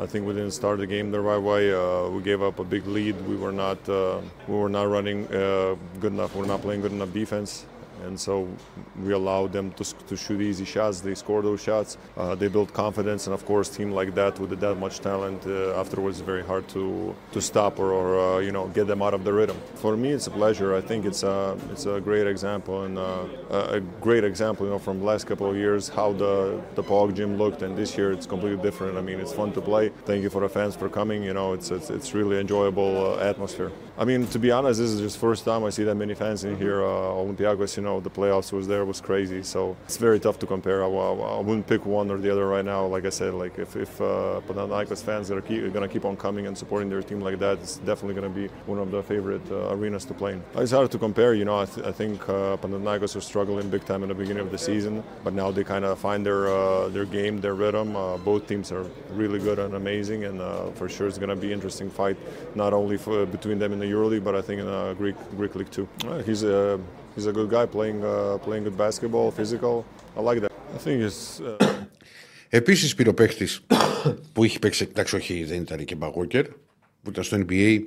I think we didn't start the game the right way. Uh, we gave up a big lead. We were not uh, we were not running uh, good enough. We were not playing good enough defense. And so we allowed them to, to shoot easy shots. They score those shots. Uh, they build confidence, and of course, team like that with that much talent, uh, afterwards, it's very hard to to stop or, or uh, you know get them out of the rhythm. For me, it's a pleasure. I think it's a it's a great example and uh, a great example, you know, from the last couple of years how the the Pog gym looked, and this year it's completely different. I mean, it's fun to play. Thank you for the fans for coming. You know, it's it's, it's really enjoyable uh, atmosphere. I mean, to be honest, this is just first time I see that many fans in here. Uh, Olympiacos, you know, the playoffs was there was crazy, so it's very tough to compare. I, I, I wouldn't pick one or the other right now. Like I said, like if if uh, Panathinaikos fans are keep, gonna keep on coming and supporting their team like that, it's definitely gonna be one of the favorite uh, arenas to play in. It's hard to compare. You know, I, th- I think uh, Panathinaikos were struggling big time in the beginning of the season, but now they kind of find their uh, their game, their rhythm. Uh, both teams are really good and amazing, and uh, for sure it's gonna be interesting fight, not only for, between them in the EuroLeague, but I think in the Greek Greek League too. Uh, he's a he's a good guy playing uh, playing good basketball, physical. I like that. I think it's. Uh, Επίσης πήρε ο παίχτη που είχε παίξει. Εντάξει, όχι, δεν ήταν και μπαγόκερ, που ήταν στο NBA.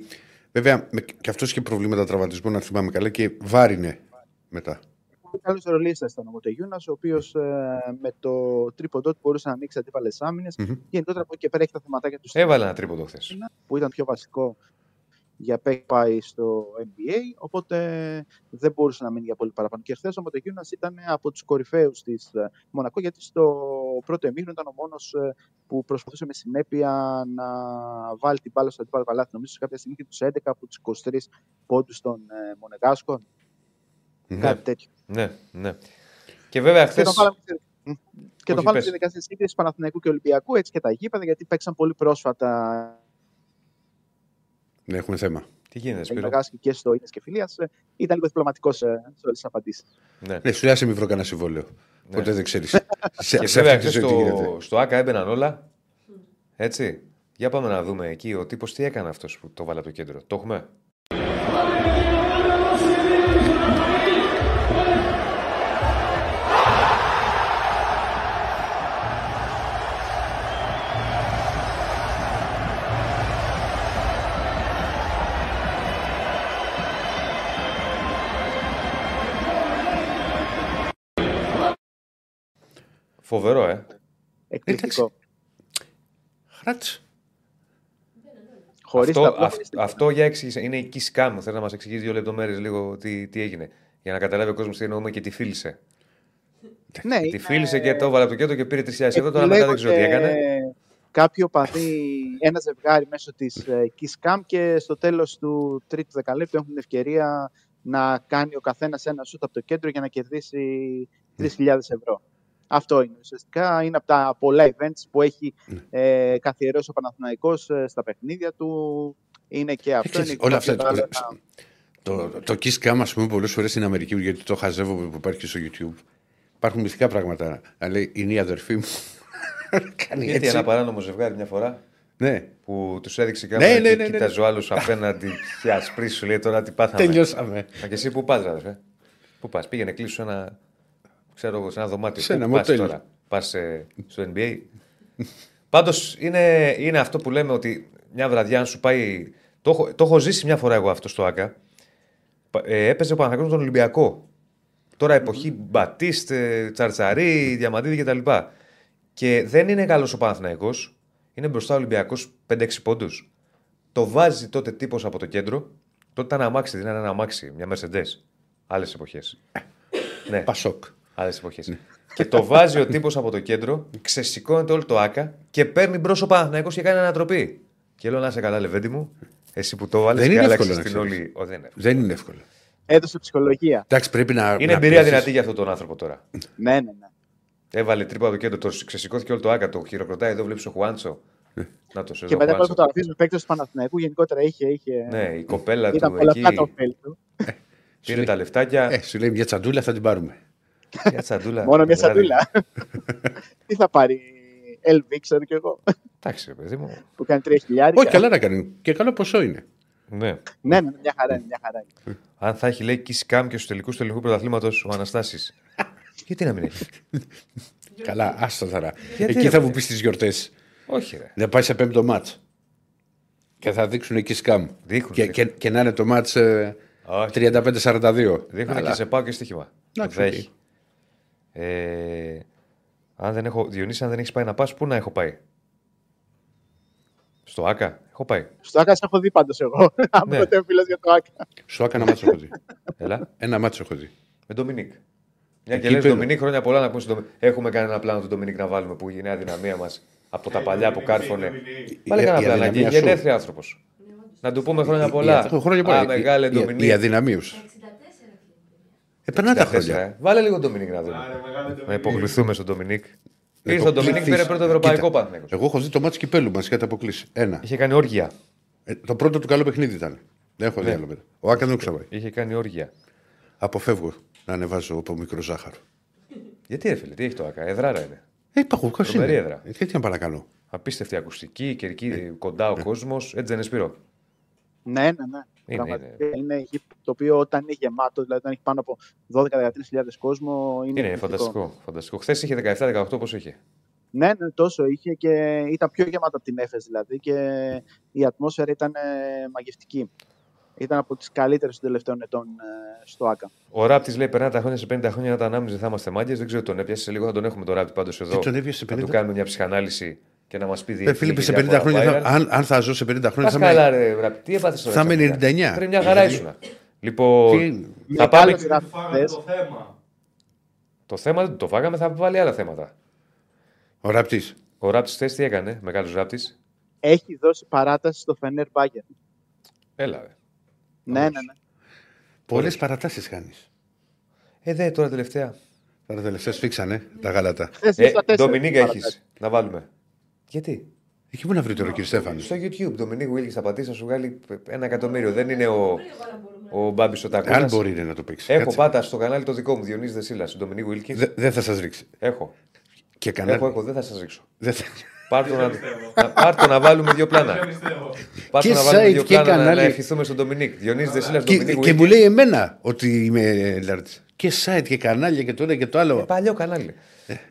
Βέβαια, με, και αυτός είχε προβλήματα τραυματισμού, να θυμάμαι καλά, και βάρινε μετά. Καλός ρολίστας ήταν ο Μοτεγιούνας, ο οποίος ε, με το τρίποντό του μπορούσε να ανοίξει αντίπαλες άμυνες. Μμμ. Γενικότερα από εκεί και πέρα έχει τα θεματάκια του Έβαλε ένα τρίποντο χθες. που ήταν πιο βασικό για παίκτη πάει στο NBA, οπότε δεν μπορούσε να μείνει για πολύ παραπάνω. Και χθες ο Μοντεγιούνας ήταν από τους κορυφαίους της Μονακό, γιατί στο πρώτο εμίχρονο ήταν ο μόνος που προσπαθούσε με συνέπεια να βάλει την μπάλα στο αντίπαλο καλάθι. Νομίζω σε κάποια στιγμή και τους 11 από τους 23 πόντους των ε, Μονεγάσκων. Ναι. Κάτι τέτοιο. Ναι, ναι. Και βέβαια Και χθε. το βάλαμε, και το Όχι, βάλαμε πες. στη δικασία σύγκριση Παναθηναϊκού και Ολυμπιακού, έτσι και τα γήπεδα, γιατί παίξαν πολύ πρόσφατα Ναι, έχουμε θέμα. Τι γίνεται, ο Σπύρο; Λαγκάσκη και στο Ίνες και Φιλίας. ε, Ήταν λίγο διπλωματικός σε όλε τι απαντήσεις. Ναι. Ναι, σου λέει, άσε μη βρω κανένα συμβόλαιο. Ναι. Ποτέ δεν ξέρεις. σε, Και σε βέβαια αυτή τη χθε ζωή τι γίνεται. στο, στο ΑΚΑ έμπαιναν όλα. Έτσι. Για πάμε να δούμε εκεί ο τύπος τι έκανε αυτός που το βάλε από το κέντρο. Το έχουμε; Φοβερό, ε. Εκπληκτικό. Χράτς. Χωρίς αυτό, τα αυ- πλάκα. αυτό για εξήγηση. Είναι η Kiss Cam. Θέλω να μας εξηγήσεις δύο λεπτομέρειες λίγο τι, τι έγινε. Για να καταλάβει ο κόσμος τι εννοούμε και τι φίλησε. Ναι, Τη είναι- φίλησε και το έβαλε από το κέντρο και πήρε 3.000 ευρώ. Τώρα μετά δεν ξέρω τι επιλέγονται έκανε. Κάποιο παδί, ένα ζευγάρι μέσω της Kiss Cam και στο τέλος του τρίτου δεκαλέπτου έχουν την ευκαιρία να κάνει ο καθένας ένα σούτ από το κέντρο για να κερδίσει 3.000 ευρώ. Αυτό είναι ουσιαστικά. Είναι από τα πολλά events που έχει ε, καθιερώσει ο Παναθηναϊκός ε, στα παιχνίδια του. Είναι και αυτό. ξέρεις, είναι και όλα κάποια αυτά- άλλα- Το, το Kiss Cam, ας πούμε, πολλές φορές στην Αμερική, γιατί το χαζεύω που υπάρχει και στο YouTube. Υπάρχουν μυστικά πράγματα. Να λέει, είναι η αδερφή μου. Κάνει Γιατί έτσι. ένα παράνομο ζευγάρι μια φορά Ναι, που τους έδειξε Ναι, κάμερα ναι, και ναι, ναι, ναι. κοίταζε ο άλλος απέναντι. Και ασπρί σου λέει τώρα τι πάθαμε. τελειώσαμε. Μα και εσύ πού πας, αδερφέ. Πού πας, πήγαινε κλείσου ένα. Ξέρω εγώ, σε ένα δωμάτιο. Σε ένα Πού πας μοτέλ. τώρα, πας στο NBA. Πάντως είναι, είναι αυτό που λέμε ότι μια βραδιά, αν σου πάει. Το έχω, το έχω ζήσει μια φορά εγώ αυτό στο ΑΚΑ. Πα- Ε, έπαιζε ο Παναγιώτης τον Ολυμπιακό. Τώρα εποχή Μπατίστ, ε, Τσαρτσαρί, Διαμαντίδη κτλ. Και δεν είναι καλός ο Παναθηναϊκός. Είναι μπροστά ο Ολυμπιακός 5-6 πόντους. Το βάζει τότε τύπος από το κέντρο. Τότε ήταν αμάξι, δεν ήταν ένα αμάξι, μια Mercedes. Άλλες εποχές. ναι, Πασόκ. Άλλες εποχές. και το βάζει ο τύπος από το κέντρο, ξεσηκώνεται όλο το ΟΑΚΑ και παίρνει μπρο ο Παναθηναϊκός και κάνει ανατροπή. Και λέω να σε καλά, λεβέντη μου, εσύ που το 'βαλες Δεν και είναι άλλαξες εύκολο να την ξέρεις. όλη. Ο, δεν είναι. Δεν είναι εύκολο. Έδωσε ψυχολογία. Εντάξει, πρέπει να. Είναι να εμπειρία πέσεις. δυνατή για αυτόν τον άνθρωπο τώρα. Ναι, ναι, ναι. Έβαλε τρύπα από το κέντρο, το ξεσηκώθηκε όλο το ΟΑΚΑ, το χειροκροτάει εδώ, βλέπεις ο Χουάντσο. να το σε Και μετά από φωτογραφίε με παίκτες του Παναθηναϊκού γενικότερα είχε. είχε... Ναι, η κοπέλα Ήταν του πολλά εκεί τα ωφέλη του. πήρε τα λεφτάκια. Ε, σου λέει μια τσαντούλα θα την πάρουμε. Μια τσαντούλα. Μόνο μια Δηλαδή, σαντούλα. Τι θα πάρει LV, ξέρω κι εγώ, Εντάξει, ρε παιδί μου. που κάνει 3 χιλιάρια. Όχι, καλά να κάνει. Και καλό ποσό είναι. Ναι. Ναι, ναι, μια χαρά είναι, μια χαρά είναι. Αν θα έχει λέει Kiss Cam και στους τελικούς του ελληνικού πρωταθλήματος ο Αναστάσης. Γιατί να μην έχει; Καλά, άστα τώρα. Γιατί, Εκεί ρε, θα μου παιδί. πεις τις γιορτές. Όχι, ρε. Να πάει σε πέμπτο μάτς. Και θα δείξουν εκεί σκάμ. Δείχνουν, Και, και, και να είναι το μάτς. Ε, Όχι. 35-42. Δείχνουν Αλλά- και σε πάω και στοίχημα. Εντάξει, Δεν οκ. έχει. Ε, αν δεν έχω, Διονύση, αν δεν έχεις πάει να πας, πού να έχω πάει; Στο ΑΚΑ, έχω πάει. Στο Άκα σε έχω δει πάντως εγώ. Αν Ναι. ποτέ φίλος για το Άκα. Σου έκανα μάτσο έχω δει. Έλα. Ένα μάτσο έχω δει. Με Ντομινίκ. Μια και Εκεί λες πέρα. Ντομινίκ, χρόνια πολλά να πούμε στον Ντομινίκ. Έχουμε κανένα πλάνο του Ντομινίκ να βάλουμε που είναι η αδυναμία μας από τα παλιά που κάρφωνε. Πάλι Η- κανένα η πλάνο. αδυναμία Και σου. γενέθλια άνθρωπος. Να του πούμε χρόνια πολλά. Έχω χρόνια πολλά. Α, Η- μεγάλε η- Ντομινίκ. Η αδυναμία σου. 64 Ε, περνά τα 64, χρόνια. ε. Βάλε λίγο Ντομινίκ να δούμε. Άρε, μεγάλε Να Ντομινίκ. υποκληθούμε στον Ντομινίκ. Να Ήρθε ο Ντομινίκ, υποκληθείς. πήρε πρώτο ευρωπαϊκό Κοίτα, Παναθηναϊκός. Εγώ έχω δει το μάτσο κυπέλου μας κατά αποκλείσει. Ένα. Είχε κάνει όργια. Ε, το πρώτο του καλό παιχνίδι ήταν. Δεν έχω δει Ναι. άλλο μετά. Ο Άκα δεν το ξαναπάει. Είχε κάνει όργια. Αποφεύγω να ανεβάζω από μικρό ζάχαρο. Γιατί έφυγε, τι έχει το ΑΚΑ, εδράρα είναι. Ε, υπάρχουν κόσμο. Τρομερή έδρα. Ε, τι να πάω να κάνω. Απίστευτη ακουστική, κερκή, κοντά ο κόσμος. Έτσι δεν είναι Σπύρο; Ναι, ναι, ναι. Είναι, Πραγματικά είναι γήπεδο το οποίο όταν είναι γεμάτο, δηλαδή όταν έχει πάνω από 12-13 κόσμο, είναι, Είναι εκπληκτικό. φανταστικό. φανταστικό. Χθες είχε 17-18, πώς είχε; Ναι, ναι, τόσο είχε και ήταν πιο γεμάτο από την Έφες δηλαδή και η ατμόσφαιρα ήταν ε, μαγευτική. Ήταν από τις καλύτερες των τελευταίων ετών ε, στο ΆΚΑ. Ο Ράπτη λέει: Περνά τα χρόνια σε 50 χρόνια να τα ανάμνηζε, θα είμαστε μάγκες. Δεν ξέρω τι τον έπιασε. Σε λίγο θα τον έχουμε τον Ράπτη πάντως εδώ. Τι τον έπιασε σε Να του 50? κάνουμε μια ψυχανάλυση και να μας πει Ε, διεθνή Φίλιππε, και σε 50 διάφορα χρόνια, θα- viral. αν, αν θα ζω σε 50 χρόνια, Πας θα καλά, είμαι. ρε Ράπτη. Τι έπαθες τώρα. Θα είμαι ξαφνικά; 99. Πριν μια χαρά ήσουν. Λοιπόν, Τι- θα Μεγάλο πάμε. Του γράφει φάγατε χθες. το θέμα. Το θέμα δεν το φάγαμε, θα βάλει άλλα θέματα. Ο ραπτή. Ο Ράπτης χθε τι έκανε, μεγάλος Ράπτης; Έχει δώσει παράταση στο Φενέρ Μπάγκερ. Έλα, ρε. Ναι, ναι, ναι. Πολλές παρατάσεις κάνεις. Ε, δε τώρα τελευταία. Τώρα τελευταία σφίξανε τα γάλατα. Χθες Ε, ήρθα τέσσερις Ντομινίκα έχεις παρατάσεις. να βάλουμε. Γιατί; Εκεί πού να βρει τώρα, κύριε Στέφανος. Στο YouTube, Ντομινίκ Βίλκης θα πατήσει να σου βγάλει ένα εκατομμύριο. Δεν είναι ο, ο Μπάμπης ο Τάκο. Αν μπορεί ναι, να το παίξει. Έχω Κάτσε. πάτα στο κανάλι το δικό μου, Διονύσης Δεσίλας, Ντομινίκ Βίλκης. Δε- Δεν θα σας ρίξει. Έχω. Και κανένα. Έχω, έχω, δεν θα σας ρίξω. Δεν θα- Πάρ' το να, να, πάρ' το να βάλουμε δύο πλάνα. Δεν πιστεύω. Πάρ' το Και να βάλουμε site δύο και πλάνα να, κανάλι. να ευχηθούμε στον Ντομινίκ. Διονύσης Δεσίλας, Και, Ντομινίκ και μου Βίλκη. λέει εμένα ότι είμαι λάρτης. Και site και κανάλια και το ένα και το άλλο. Παλιό κανάλι.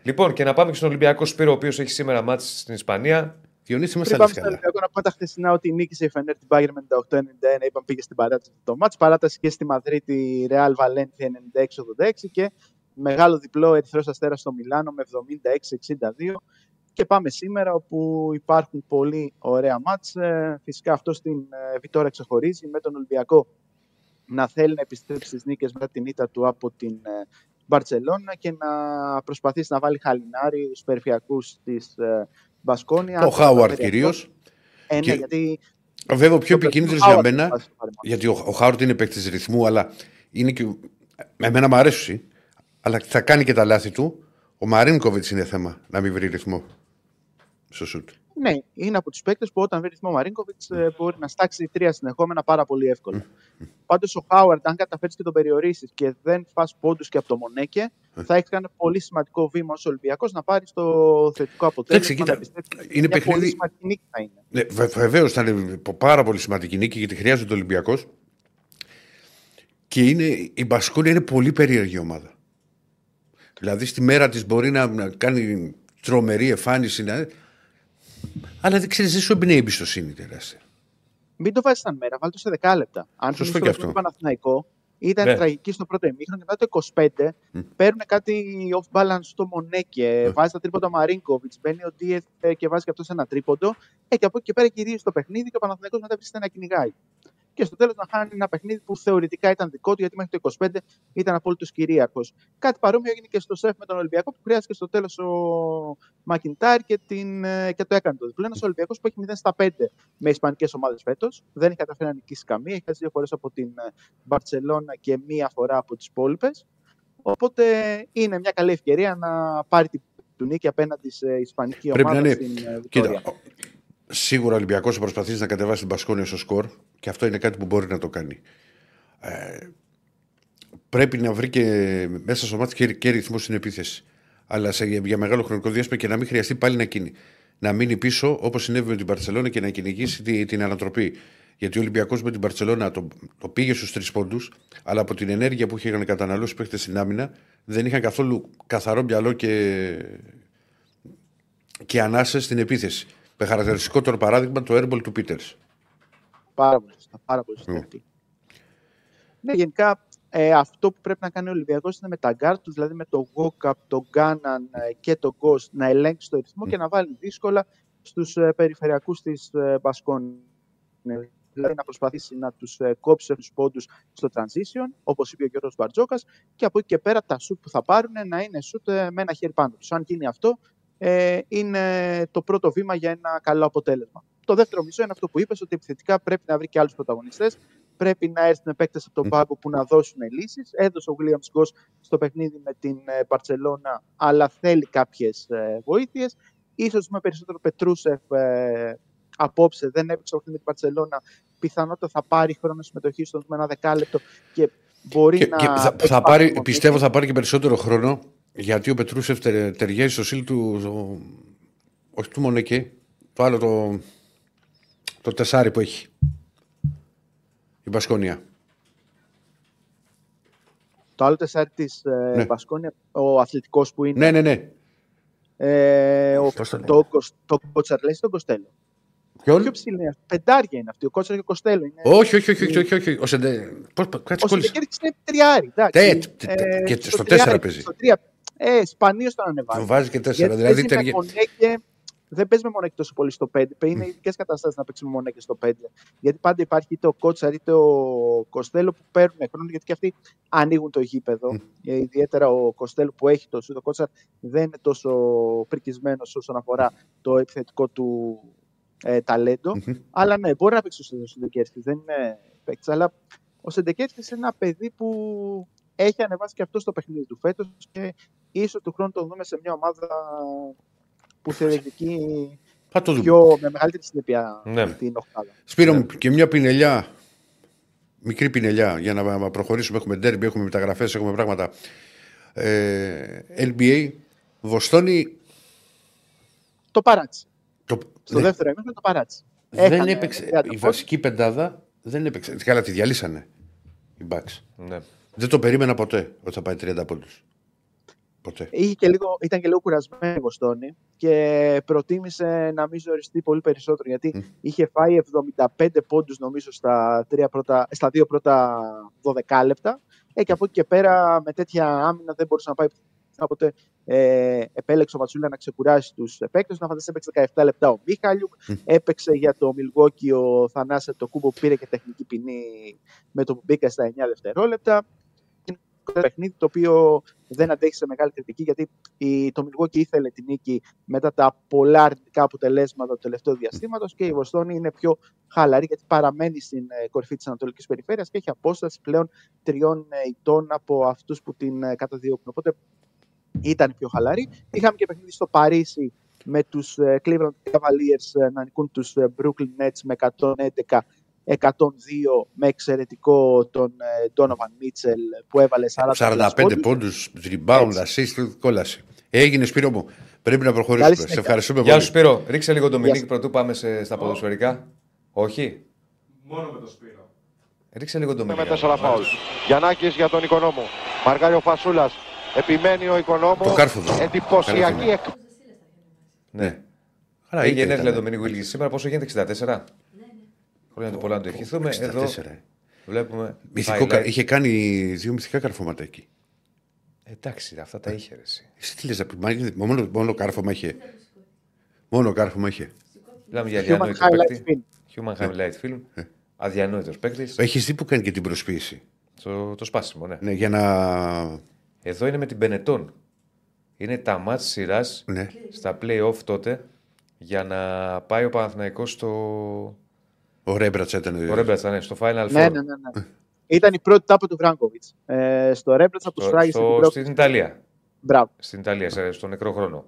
Λοιπόν, και να πάμε και στον Ολυμπιακό Σπύρο, ο οποίος έχει σήμερα μάτς στην Ισπανία. Διονύση, Πριν είμαστε πάμε άλλοι στο καλά. Ολυμπιακό, να πούμε τα χθεσινά ότι νίκησε η Φενέρ την Bayern με 98-91. Είπαμε πήγε στην παράταση το μάτς. Παράταση και στη Μαδρίτη η Real Valencia 96-86 και μεγάλο διπλό Ερυθρός Αστέρας στο Μιλάνο με 76-62. Και πάμε σήμερα όπου υπάρχουν πολύ ωραία μάτς. Ε, Φυσικά αυτό στην ε, Βιτόρα ξεχωρίζει με τον Ολυμπιακό να θέλει να επιστρέψει στις νίκες μετά την ήττα του από την ε, Μπαρτσελώνα και να προσπαθήσει να βάλει χαλινάρι στους περιφερειακούς της ε, Μπασκόνια. Το Αν Χάουαρτ καταφέρει κυρίως. αυτό, Ε, ναι, Και- γιατί Βέβαια, ο πιο το επικίνδυνος Χάουαρτ για είναι μένα, βάση του παρεμβάσεως. γιατί ο, ο Χάουαρτ είναι παίκτης ρυθμού, αλλά είναι και. Εμένα μου αρέσει, αλλά θα κάνει και τα λάθη του. Ο Μαρίνκοβιτς είναι θέμα να μην βρει ρυθμό στο σουτ. Ναι, είναι από τους παίκτες που όταν βρει ρυθμό ο Μαρίνκοβιτ μπορεί να στάξει τρία συνεχόμενα πάρα πολύ εύκολα. Πάντως ο Χάουαρντ, αν καταφέρεις και τον περιορίσεις και δεν φας πόντους και από το Μονέκε, θα έχεις κάνει πολύ σημαντικό βήμα ως Ολυμπιακός να πάρεις το θετικό αποτέλεσμα. κοίτα, να επιστρέψει. είναι Μια παιχνίδι- Πολύ σημαντική νίκη θα είναι. Ναι, Βεβαίως ήταν πάρα πολύ σημαντική νίκη γιατί χρειάζεται ο Ολυμπιακός. Και είναι, η Μπασκόνια είναι πολύ περίεργη ομάδα. Δηλαδή στη μέρα της μπορεί να, να κάνει τρομερή εμφάνιση. Να... Αλλά δεν ξέρεις, δεν σου έμπαινε η εμπιστοσύνη τεράστια. Μην το βάζεις σαν μέρα, βάλει το σε 10 λεπτά. Αν Σωστό θυμίσαι και το αυτό. παιχνίδι του Παναθηναϊκό, ήταν Ναι. τραγική στο πρώτο ημίχρονο και μετά το 25 παίρνουν κάτι off balance στο Μονέκε. Βάζει τα τρίποτα ο Μαρίνκοβιτς, μπαίνει ο Ντίεθ ε, και βάζει και αυτός ένα τρίποντο. Ε, και από εκεί και πέρα γυρίζει το παιχνίδι και ο Παναθηναϊκός μετά βρίσκεται να κυνηγάει. Και στο τέλος να χάνει ένα παιχνίδι που θεωρητικά ήταν δικό του, γιατί μέχρι το 25 ήταν απόλυτος κυρίαρχος. Κάτι παρόμοιο έγινε και στο σεφ με τον Ολυμπιακό που χρειάστηκε στο τέλος ο Μακιντάρ και, την, ε, και το έκανε το διπλό. Ένας Ολυμπιακός που έχει 0 στα 5 με ισπανικές ομάδες φέτος. Δεν έχει καταφέρει να νικήσει καμία. Έχει χάσει δύο φορές από την Μπαρσελόνα και μία φορά από τις υπόλοιπες. Οπότε είναι μια καλή ευκαιρία να πάρει την του νίκη απέναντι σε ισπανική Πρέπει ομάδα να είναι- στην ε, Κοίτα, Βιτόρια. ο- σίγουρα ο Ολυμπιακός θα προσπαθήσει να κατεβάσει την Πασκόνια στο σκορ και αυτό είναι κάτι που μπορεί να το κάνει. Ε, πρέπει να βρει και μέσα στο μάτι και, και ρυθμός στην επίθεση. Αλλά σε, για μεγάλο χρονικό διάστημα και να μην χρειαστεί πάλι να κίνει. Να μείνει πίσω όπως συνέβη με την Παρσελόνα και να κυνηγήσει τη- την ανατροπή. Γιατί ο Ολυμπιακός με την Παρσελόνα το, το πήγε στους τρεις πόντους, αλλά από την ενέργεια που είχαν καταναλώσει οι παίχτε στην άμυνα δεν είχαν καθόλου καθαρό μυαλό και, και ανάσες στην επίθεση. Με χαρακτηριστικότερο παράδειγμα το airball του Πίτερ. Πάρα πολύ σωστά. Πάρα πολύ σωστά. Ναι. Ναι, γενικά ε, αυτό που πρέπει να κάνει ο Ολυμπιακός είναι με τα γκάρ τους, δηλαδή με το Walkup, τον Κάναν ε, και το Γκος να ελέγξει το ρυθμό και να βάλει δύσκολα στους ε, περιφερειακούς της ε, Μπασκόνη. Δηλαδή να προσπαθήσει να τους ε, κόψει τους πόντους στο transition, όπως είπε ο Γιώργος Μπαρτζόκας, και από εκεί και πέρα τα σουτ που θα πάρουν να είναι σουτ ε, με ένα χέρι πάνω τους. Αν γίνει αυτό, ε, είναι το πρώτο βήμα για ένα καλό αποτέλεσμα. Το δεύτερο μισό είναι αυτό που είπες, ότι επιθετικά πρέπει να βρει και άλλους πρωταγωνιστές. Πρέπει να έρθουν παίκτες από τον πάγκο που να δώσουν λύσεις. Έδωσε ο Williams Γκος στο παιχνίδι με την Παρσελώνα, αλλά θέλει κάποιες βοήθειες. Ίσως με περισσότερο Πετρούσεφ ε, απόψε δεν έπαιξε με την Παρσελώνα. Πιθανότατα θα πάρει χρόνο συμμετοχή στο με ένα δεκάλεπτο και μπορεί Και, να. και θα, θα πάρει, πιστεύω θα πάρει και περισσότερο χρόνο γιατί ο Πετρούσεφ τε- ταιριάζει στο στυλ του. ο- όχι του Μονεκέ, το άλλο το, το τεσάρι που έχει. Η Μπασκόνια. Το άλλο τεσσάρι της ε, Ναι. Μπασκόνια, ο αθλητικός που είναι. Ναι, ναι, ναι. Ε, ο, Πώς το λένε; το, Κος- το Κότσαρ λέει τον Κοστέλο. Ποιον; Πιο ψηλή είναι αυτή. Πεντάρια είναι αυτή. Ο Κότσαρ και ο Κοστέλο. Είναι... Όχι, όχι, όχι, όχι, όχι, όχι. Ο Σεντε... Πώς, κάτσε Ο κόλλησε. Σεντεκέρης είναι τριάρι. εντάξει. Τε, τε, τε, και στο τριάρι, τέσσερα παίζει. Στο τρία. Ε, σπανίως τον ανεβάζει. Του βάζει και τέσσερα. Γιατί Δηλαδή παίζει με ταιριά- Μονέκε, δεν παίζει με Μονέκε τόσο πολύ στο 5. Είναι ειδικές καταστάσεις να παίξει με Μονέκε στο 5. Γιατί πάντα υπάρχει είτε ο Κότσαρ είτε ο Κοστέλο που παίρνουν χρόνο γιατί και αυτοί ανοίγουν το γήπεδο. Ε, ιδιαίτερα ο Κοστέλο που έχει το σούτ, ο Κότσαρ δεν είναι τόσο πρικισμένος όσον αφορά το επιθετικό του ε, ταλέντο. Αλλά ναι, μπορεί να παίξει ο Σεντεκέρσκις. Δεν είναι παίκτης. Αλλά ο Σεντεκέρσκις είναι ένα παιδί που έχει ανεβάσει και αυτό στο παιχνίδι του φέτος και ίσως του χρόνου το δούμε σε μια ομάδα που θα διεκδικεί Θα το δούμε. πιο, με μεγαλύτερη συνέπεια Ναι. την οχτάδα. Σπύρο μου, και μια πινελιά. Μικρή πινελιά για να προχωρήσουμε. Έχουμε ντέρμπι, έχουμε μεταγραφές, έχουμε πράγματα. Ε, NBA, Βοστόνη. Το παράτησε. Το, Στο ναι, δεύτερο ημίχρονο το παράτησε. δεν Έχανε έπαιξε. 30 Η πόντους. βασική πεντάδα δεν έπαιξε. Καλά, τη διαλύσανε οι Bucks. Ναι. Δεν το περίμενα ποτέ ότι θα πάει 30 πόντους. Ποτέ. Είχε και λίγο, ήταν και λίγο κουρασμένο η Βοστόνη και προτίμησε να μην ζοριστεί πολύ περισσότερο γιατί είχε φάει 75 πόντους νομίζω στα, τρία πρώτα, στα δύο πρώτα 12 λεπτά ε, και από εκεί και πέρα με τέτοια άμυνα δεν μπορούσε να πάει Οπότε ε, επέλεξε ο Βατσούλα να ξεκουράσει τους παίκτε. Να φανταστεί έπαιξε 17 λεπτά ο Μίχαλιουκ. Έπαιξε για το Μιλγόκι ο Θανάσε το κούμπο που πήρε και τεχνική ποινή με το που μπήκε στα 9 δευτερόλεπτα. Είναι ένα παιχνίδι το οποίο δεν αντέχει σε μεγάλη κριτική γιατί η, το Μιλγόκι ήθελε την νίκη μετά τα πολλά αρνητικά αποτελέσματα του τελευταίου διαστήματος και η Βοστόνη είναι πιο χαλαρή γιατί παραμένει στην ε, κορυφή της Ανατολικής Περιφέρειας και έχει απόσταση πλέον τριών ε, ετών από αυτούς που την ε, καταδιώκουν. Οπότε ήταν πιο χαλαρή. Είχαμε και παιχνίδι στο Παρίσι με τους ε, Cleveland Cavaliers ε, να νικούν τους ε, Brooklyn Nets με 111 102 με εξαιρετικό τον ε, Donovan Mitchell που έβαλε 40 45 πόντους, rebound, Έτσι. assist, κόλαση. Έγινε Σπύρο μου. Πρέπει να προχωρήσουμε. Καλή Σε συνέχεια. ευχαριστούμε Γεια πολύ. σου Σπύρο, ρίξε λίγο το Γεια Μινίκ σου. πρωτού πάμε σε, στα ποδοσφαιρικά. Όχι; Μόνο με το Σπύρο. Ρίξε λίγο το με Μινίκ. τέσσερα φάουλ. Γιαννάκης για τον Οικονόμου. Μαργάρι ο Φασούλας. Επιμένει ο Οικονόμου. Το κάρφωμα. Εντυπωσιακή Καλά εκ... Ναι. Άρα Έχει είτε γενέθλια ήταν. το Μινίκ Βίλγη σήμερα, πόσο γίνεται 64. Χρόνια του πολλά να το ευχηθούμε. 64, Εδώ ε. βλέπουμε. Μυθικό, κα- highlight. είχε κάνει δύο μυθικά καρφώματα εκεί. Εντάξει, αυτά τα είχε ρε, εσύ. Εσύ τι λες, να πει, μα- μόνο, μόνο κάρφωμα είχε. Μόνο κάρφωμα είχε. Μιλάμε για Human αδιανόητος Highlight παίκτη. Film. Human Highlight Film. Αδιανόητος παίκτης. Έχεις δει που κάνει και την προσποίηση; Το, το σπάσιμο, ναι. Ναι, για να. Εδώ είναι με την Πενετών. Είναι τα μάτς σειράς Ναι. στα play-off τότε για να πάει ο Παναθηναϊκός στο. Ο Ρέμπρατς ήταν. Το Ρέμπρατσα, ναι, στο Final Four. Ναι, ναι, ναι, ναι. Ήταν η πρώτη τάπα του Βράγκοβιτς. Ε, στο Ρέμπρετσα που Στο- σφράγισε στο- την πρώτη. στην Ιταλία. Μπράβο. Στην Ιταλία, σε- στο νεκρό χρόνο.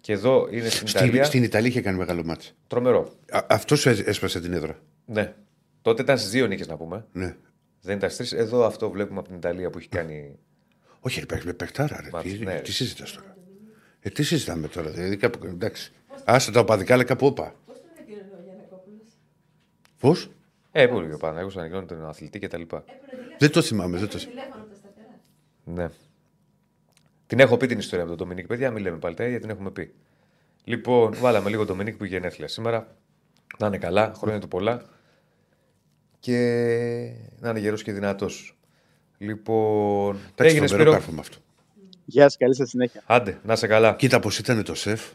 Και εδώ είναι στην Στην, Ιταλία. στην Ιταλία είχε κάνει μεγάλο μάτς. Τρομερό. Αυτός έσπασε την έδρα. Ναι. Τότε ήταν στις δύο νίκες να πούμε. Ναι. Δεν ήταν στις τρεις. Εδώ αυτό βλέπουμε από την Ιταλία που έχει κάνει. Όχι, ρε, παίξει με παιχτάρα. Ρε. Μάτς, Τι, ναι. τι συζητάς τώρα; Ε, τι συζητάμε τώρα. Δηλαδή, κάπου, εντάξει. Άσε τα οπαδικά, αλλά κάπου όπα. Πώς; Ε, πού ο Παναγιώ ανακοινώνει τον αθλητή κτλ. Δεν το θυμάμαι. Δεν το... θυμάμαι. Ναι. Την έχω πει την ιστορία με τον Ντομινίκ, παιδιά, μην λέμε πάλι τα ίδια, την έχουμε πει. Λοιπόν, βάλαμε λίγο τον Ντομινίκ που είχε γενέθλια σήμερα. Να είναι καλά, χρόνια του πολλά. και να είναι γερός και δυνατός. Λοιπόν. Εντάξει, έγινε φοβερό Σπύρο. κάρφωμα αυτό. Γεια σας, καλή σας συνέχεια. Άντε, να σε καλά. Κοίτα πώς ήταν το σεφ.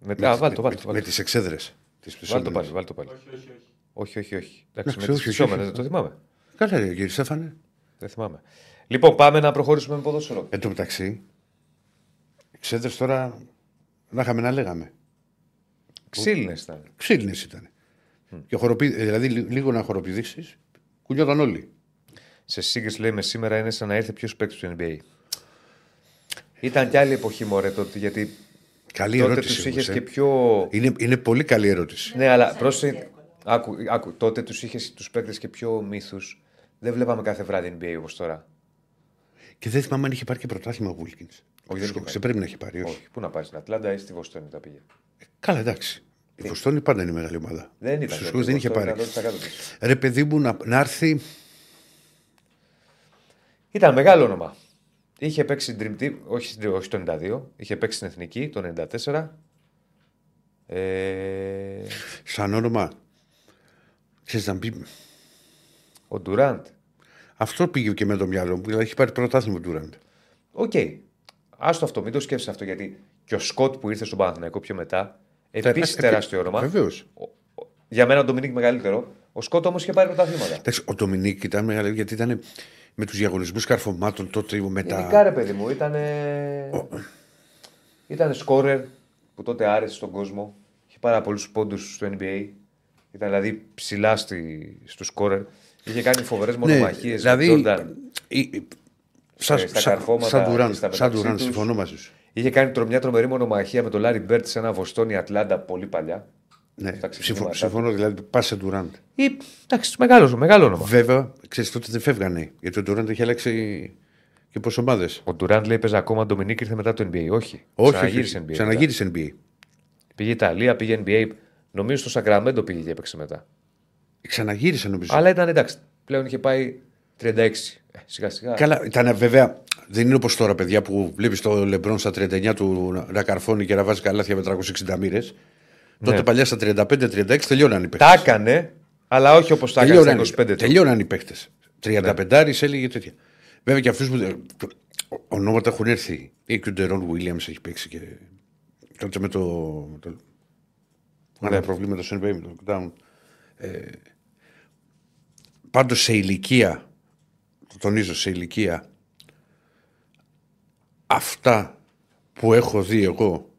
Με, α, βάλ το, βάλ το. με, βάλ τις εξέδρες. Βάλ το πάλι, βάλ το πάλι. Όχι, όχι, όχι. Εντάξει, με Εντάξει, τις όχι, όχι, ψώμενε, όχι. δεν το θυμάμαι. Καλά, ρε, κύριε Στέφανε. Δεν θυμάμαι. Λοιπόν, πάμε να προχωρήσουμε με ποδόσφαιρο. Εν τω μεταξύ, εξέδρε τώρα να είχαμε να λέγαμε. Ξύλινες ήταν. Ξύλινες ήταν. Και χοροπη... Δηλαδή, λι- λίγο να χοροπηδήξεις, κουνιόταν όλοι. Σε σύγκριση λέει με σήμερα είναι σαν να ήρθε ποιος παίκτης του NBA. Ήταν κι άλλη εποχή μωρέ τότε γιατί Καλή τότε ερώτηση. τους όμως, είχε ε. και πιο. είναι, είναι πολύ καλή ερώτηση. Ναι, αλλά πρόσεχε. Άκου, άκου, τότε τους είχες τους παίκτες και πιο μύθους. Δεν βλέπαμε κάθε βράδυ NBA όπω τώρα. Και δεν θυμάμαι αν είχε πάρει και πρωτάθλημα ο Βούλκινς. Όχι, δεν είχε Σε πρέπει να έχει πάρει, όχι. Όχι, πού να πάει στην Ατλάντα ή στη Βοστόνη τα πήγε. Καλά, εντάξει. Η Βοστόνη πάντα είναι μεγάλη ομάδα. Δεν ήταν. Στους η σχολούς δεν είχε Βοστόνη πάρει. 100% της. Ρε παιδί μου να, να έρθει. Ήταν μεγάλο όνομα. Είχε παίξει Dream Team, όχι, στην- όχι το 92, είχε παίξει στην Εθνική το 94. Ε, σαν όνομα. Ξέρεις να πει. ο Ντουράντ. Αυτό πήγε και με το μυαλό μου. Δηλαδή έχει πάρει πρωτάθλημα ο Ντουραντ. Οκ. Άστο αυτό, μην το σκέφτεσαι αυτό γιατί και ο Σκοτ που ήρθε στον Παναθηναϊκό πιο μετά. Επίσης τεράστιο όνομα. Βεβαίως. Για μένα ο Ντομινίκ μεγαλύτερο. Ο Σκοτ όμως είχε πάρει πρωταθλήματα. Εντάξει, ο Ντομινίκ ήταν μεγάλο γιατί ήταν με τους διαγωνισμούς καρφωμάτων τότε με τα. Γενικά ρε παιδί μου, ήταν. Ήταν σκόρερ που τότε άρεσε στον κόσμο. Είχε πάρα πολλούς πόντους στο NBA. Ήταν δηλαδή ψηλά στη, στου σκόρερ. Είχε κάνει φοβερές μονομαχίες. δηλαδή. η- η- Σαν, Ε, στα σαν, καρφώματα σαν και Durant, στα σαν μεταξύ Durant, τους. συμφωνώ μαζί σου. Είχε κάνει τρο- μια τρομερή μονομαχία με τον Λάρι Μπερντ σε ένα Βοστόνη Ατλάντα πολύ παλιά. Ναι, Στα συμφω- ξεκινήματά συμφωνώ, δηλαδή πας σε Durant. Ή, εντάξει, μεγάλο, μεγάλο όνομα. Βέβαια, ξέρεις τότε δεν φεύγανε. Γιατί ο Durant έχει αλλάξει και πόσες ομάδες. Ο Ντουράντ λέει παίζει ακόμα Ντομινίκ ήρθε μετά το NBA. Όχι. Όχι, Ξαναγύρισε όχι. NBA. Ξαναγύρισε NBA. Πήγε Ιταλία, πήγε NBA. Νομίζω στο Σακραμέντο πήγε και έπαιξε μετά. Ξαναγύρισε νομίζω. Αλλά ήταν εντάξει. Πλέον είχε πάει 36. Ε, σιγά σιγά. Καλά, ήταν βέβαια. Δεν είναι όπως τώρα, παιδιά, που βλέπεις το Λεμπρόν στα 39 του να- να καρφώνει και να βάζει καλάθια με 360 μοίρες. Τότε παλιά στα 35-36 τελειώναν οι παίχτε. Ναι. Τα έκανε, αλλά όχι όπως τα έκανε στα 25 του. τελειώναν οι παίχτε. 35 Ναι. έλεγε τέτοια. Βέβαια και αυτούς που. Ονόματα έχουν έρθει. Ή και ο Ντερόν Βίλιαμς έχει παίξει και. Τότε με το. Με το... Ναι. Άλλα προβλήματα στο NBA με το lockdown. Ε, Πάντως σε ηλικία. Το τονίζω σε ηλικία. Αυτά που έχω δει εγώ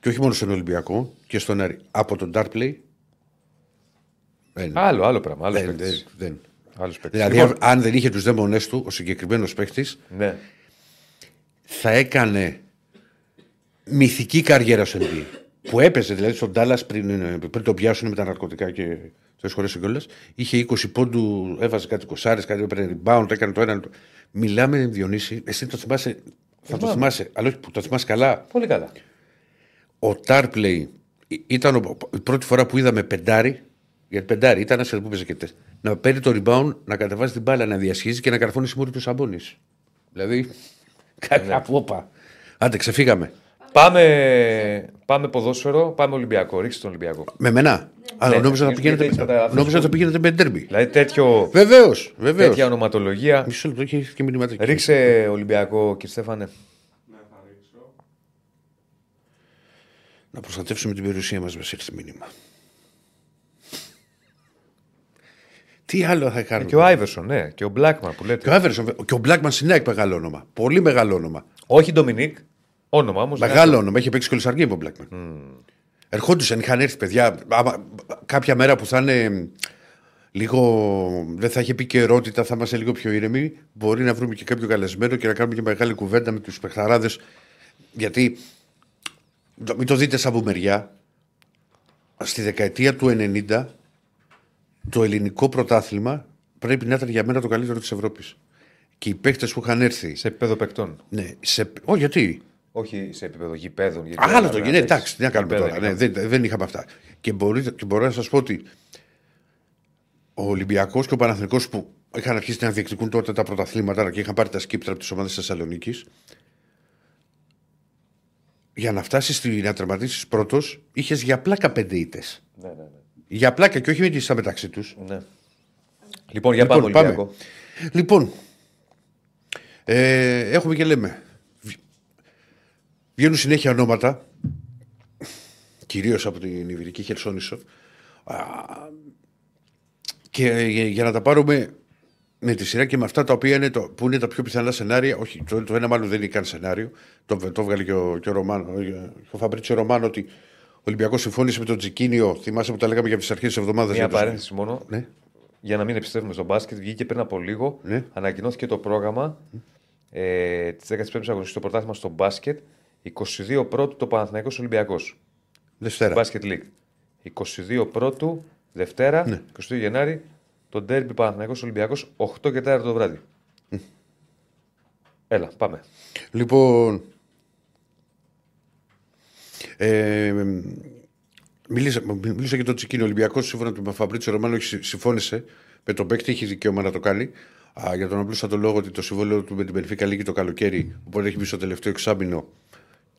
και όχι μόνο στον Ολυμπιακό και στον Άρη από τον Darplay δεν, Άλλο, άλλο πράγμα. Άλλος δεν, παίκτης. δεν, δεν. Άλλος παίκτης. Δηλαδή, Λοιπόν, αν δεν είχε τους δαίμονές του, ο συγκεκριμένος παίχτη ναι. θα έκανε μυθική καριέρα στο NBA. Που έπαιζε δηλαδή στον Τάλλας πριν, ε, πριν τον πιάσουν με τα ναρκωτικά και το σχολείο κιόλας. Είχε 20 πόντου, έβαζε κάτι κοσάρες, κάτι έπαιρνε rebound, έκανε το ένα. το- Μιλάμε, Διονύση, εσύ το θυμάσαι. Θα το Θυμάμαι. θυμάσαι, αλλά όχι που το θυμάσαι καλά. Πολύ καλά. Ο Τάρπλεϊ ήταν ο- η πρώτη φορά που είδαμε πεντάρι. Γιατί πεντάρι ήταν ένας που παίζει και τεστ. Να παίρνει το rebound, να κατεβάζει την μπάλα, να διασχίζει και να καρφώνει σημείο του Σαμπόνι. Δηλαδή. Κάπου όπα. Άντε, ξεφύγαμε. Πάμε, πάμε ποδόσφαιρο, πάμε Ολυμπιακό. Ρίξτε τον Ολυμπιακό. Με μενά. Αλλά Ναι, νόμιζα, θα γιατί πηγαίνετε, έχεις καταλάβει νόμιζα αυτό. θα πηγαίνετε με ντέρμπι. Δηλαδή τέτοιο, Βεβαίως, βεβαίως. τέτοια ονοματολογία. Μισό λεπτό, έχει και μηνυματική. Ρίξε Ολυμπιακό, κύριε Στέφανε. Ναι, θα ρίξω. Να προστατεύσουμε την περιουσία μας, μας ήρθε μήνυμα. Τι άλλο θα κάνουμε; Και ο Άιβερσον, ναι. Και ο Μπλάκμαν που Και ο λέτε. Άβερσον, και ο Μπλάκμαν Σινάκ μεγάλο όνομα. Πολύ μεγάλο όνομα. Όχι Ντομινίκ. Όνομα όμως. Μεγάλο όνομα. Έχει παίξει κολυσαργή ο Μπλάκμαν. Ερχόντουσαν, είχαν έρθει παιδιά. Άμα, κάποια μέρα που θα είναι λίγο. δεν θα έχει επικαιρότητα, θα είμαστε λίγο πιο ήρεμοι. Μπορεί να βρούμε και κάποιο καλεσμένο και να κάνουμε και μεγάλη κουβέντα με τους παιχταράδε. Γιατί. το- Μην το δείτε σαν βουμεριά. Στη δεκαετία του 90 το ελληνικό πρωτάθλημα πρέπει να ήταν για μένα το καλύτερο της Ευρώπης. Και οι παίχτε που είχαν έρθει. Σε επίπεδο παικτών. Ναι, σε... Όχι, γιατί; Όχι σε επίπεδο γηπέδων. γιατί Άλλο έπρεπε το να γίνεται. παίξεις Εντάξει, τι να κάνουμε γηπέδα τώρα. και Ναι, δεν, δεν είχαμε αυτά. Και, μπορείτε, και μπορώ να σας πω ότι ο Ολυμπιακός και ο Παναθηνικός που είχαν αρχίσει να διεκδικούν τότε τα πρωταθλήματα και είχαν πάρει τα σκύπτρα από τις ομάδες Θεσσαλονίκης. Για να φτάσει στη, να τερματίσεις πρώτος, είχες για πλάκα πέντε ήττες. Ναι, ναι, ναι. Για πλάκα και όχι με τι μεταξύ τους. ναι. Λοιπόν, για πάμε, Λοιπόν, Ολυμπιακό. Λοιπόν, ε, έχουμε και λέμε. Βγ- Βγαίνουν συνέχεια ονόματα, κυρίως από την Ιβηρική Χερσόνησο, α, και για, για να τα πάρουμε με τη σειρά και με αυτά τα οποία είναι το, που είναι τα πιο πιθανά σενάρια. Όχι, το, το ένα μάλλον δεν είναι καν σενάριο. Το, το έβγαλε και ο, και ο, Ρωμάνο, ο Φαμπρίτσιο Ρωμάνο ότι ο Ολυμπιακός συμφώνησε με τον Τζικίνιο. Θυμάσαι που τα λέγαμε για τις αρχές της εβδομάδας. Μια παρένθεση μόνο. Ναι. Για να μην επιστρέφουμε στο μπάσκετ, βγήκε πριν από λίγο. Ναι. Ανακοινώθηκε το πρόγραμμα ε, της 15η αγωνιστικής στο πρωτάθλημα στο μπάσκετ. 22 πρώτου το Παναθηναϊκός Ολυμπιακός. Δευτέρα. Μπάσκετ League. 22 πρώτου, Δευτέρα, Ναι. 22 Γενάρη, το ντέρμπι Παναθηναϊκός Ολυμπιακός, 8 και 4 το βράδυ. Έλα, πάμε. Λοιπόν. Ε, μίλησα, μίλησα για τον Τσικίνο. Ο Ολυμπιακός, σύμφωνα με τον Φαμπρίτσιο Ρωμάνο, έχει συ- συμφώνησε με τον παίκτη, έχει δικαίωμα να το κάνει. Α, για τον απλούστατο λόγο ότι το συμβόλαιο του με την Πενφύκα λύγει το καλοκαίρι, οπότε έχει μπει στο τελευταίο εξάμεινο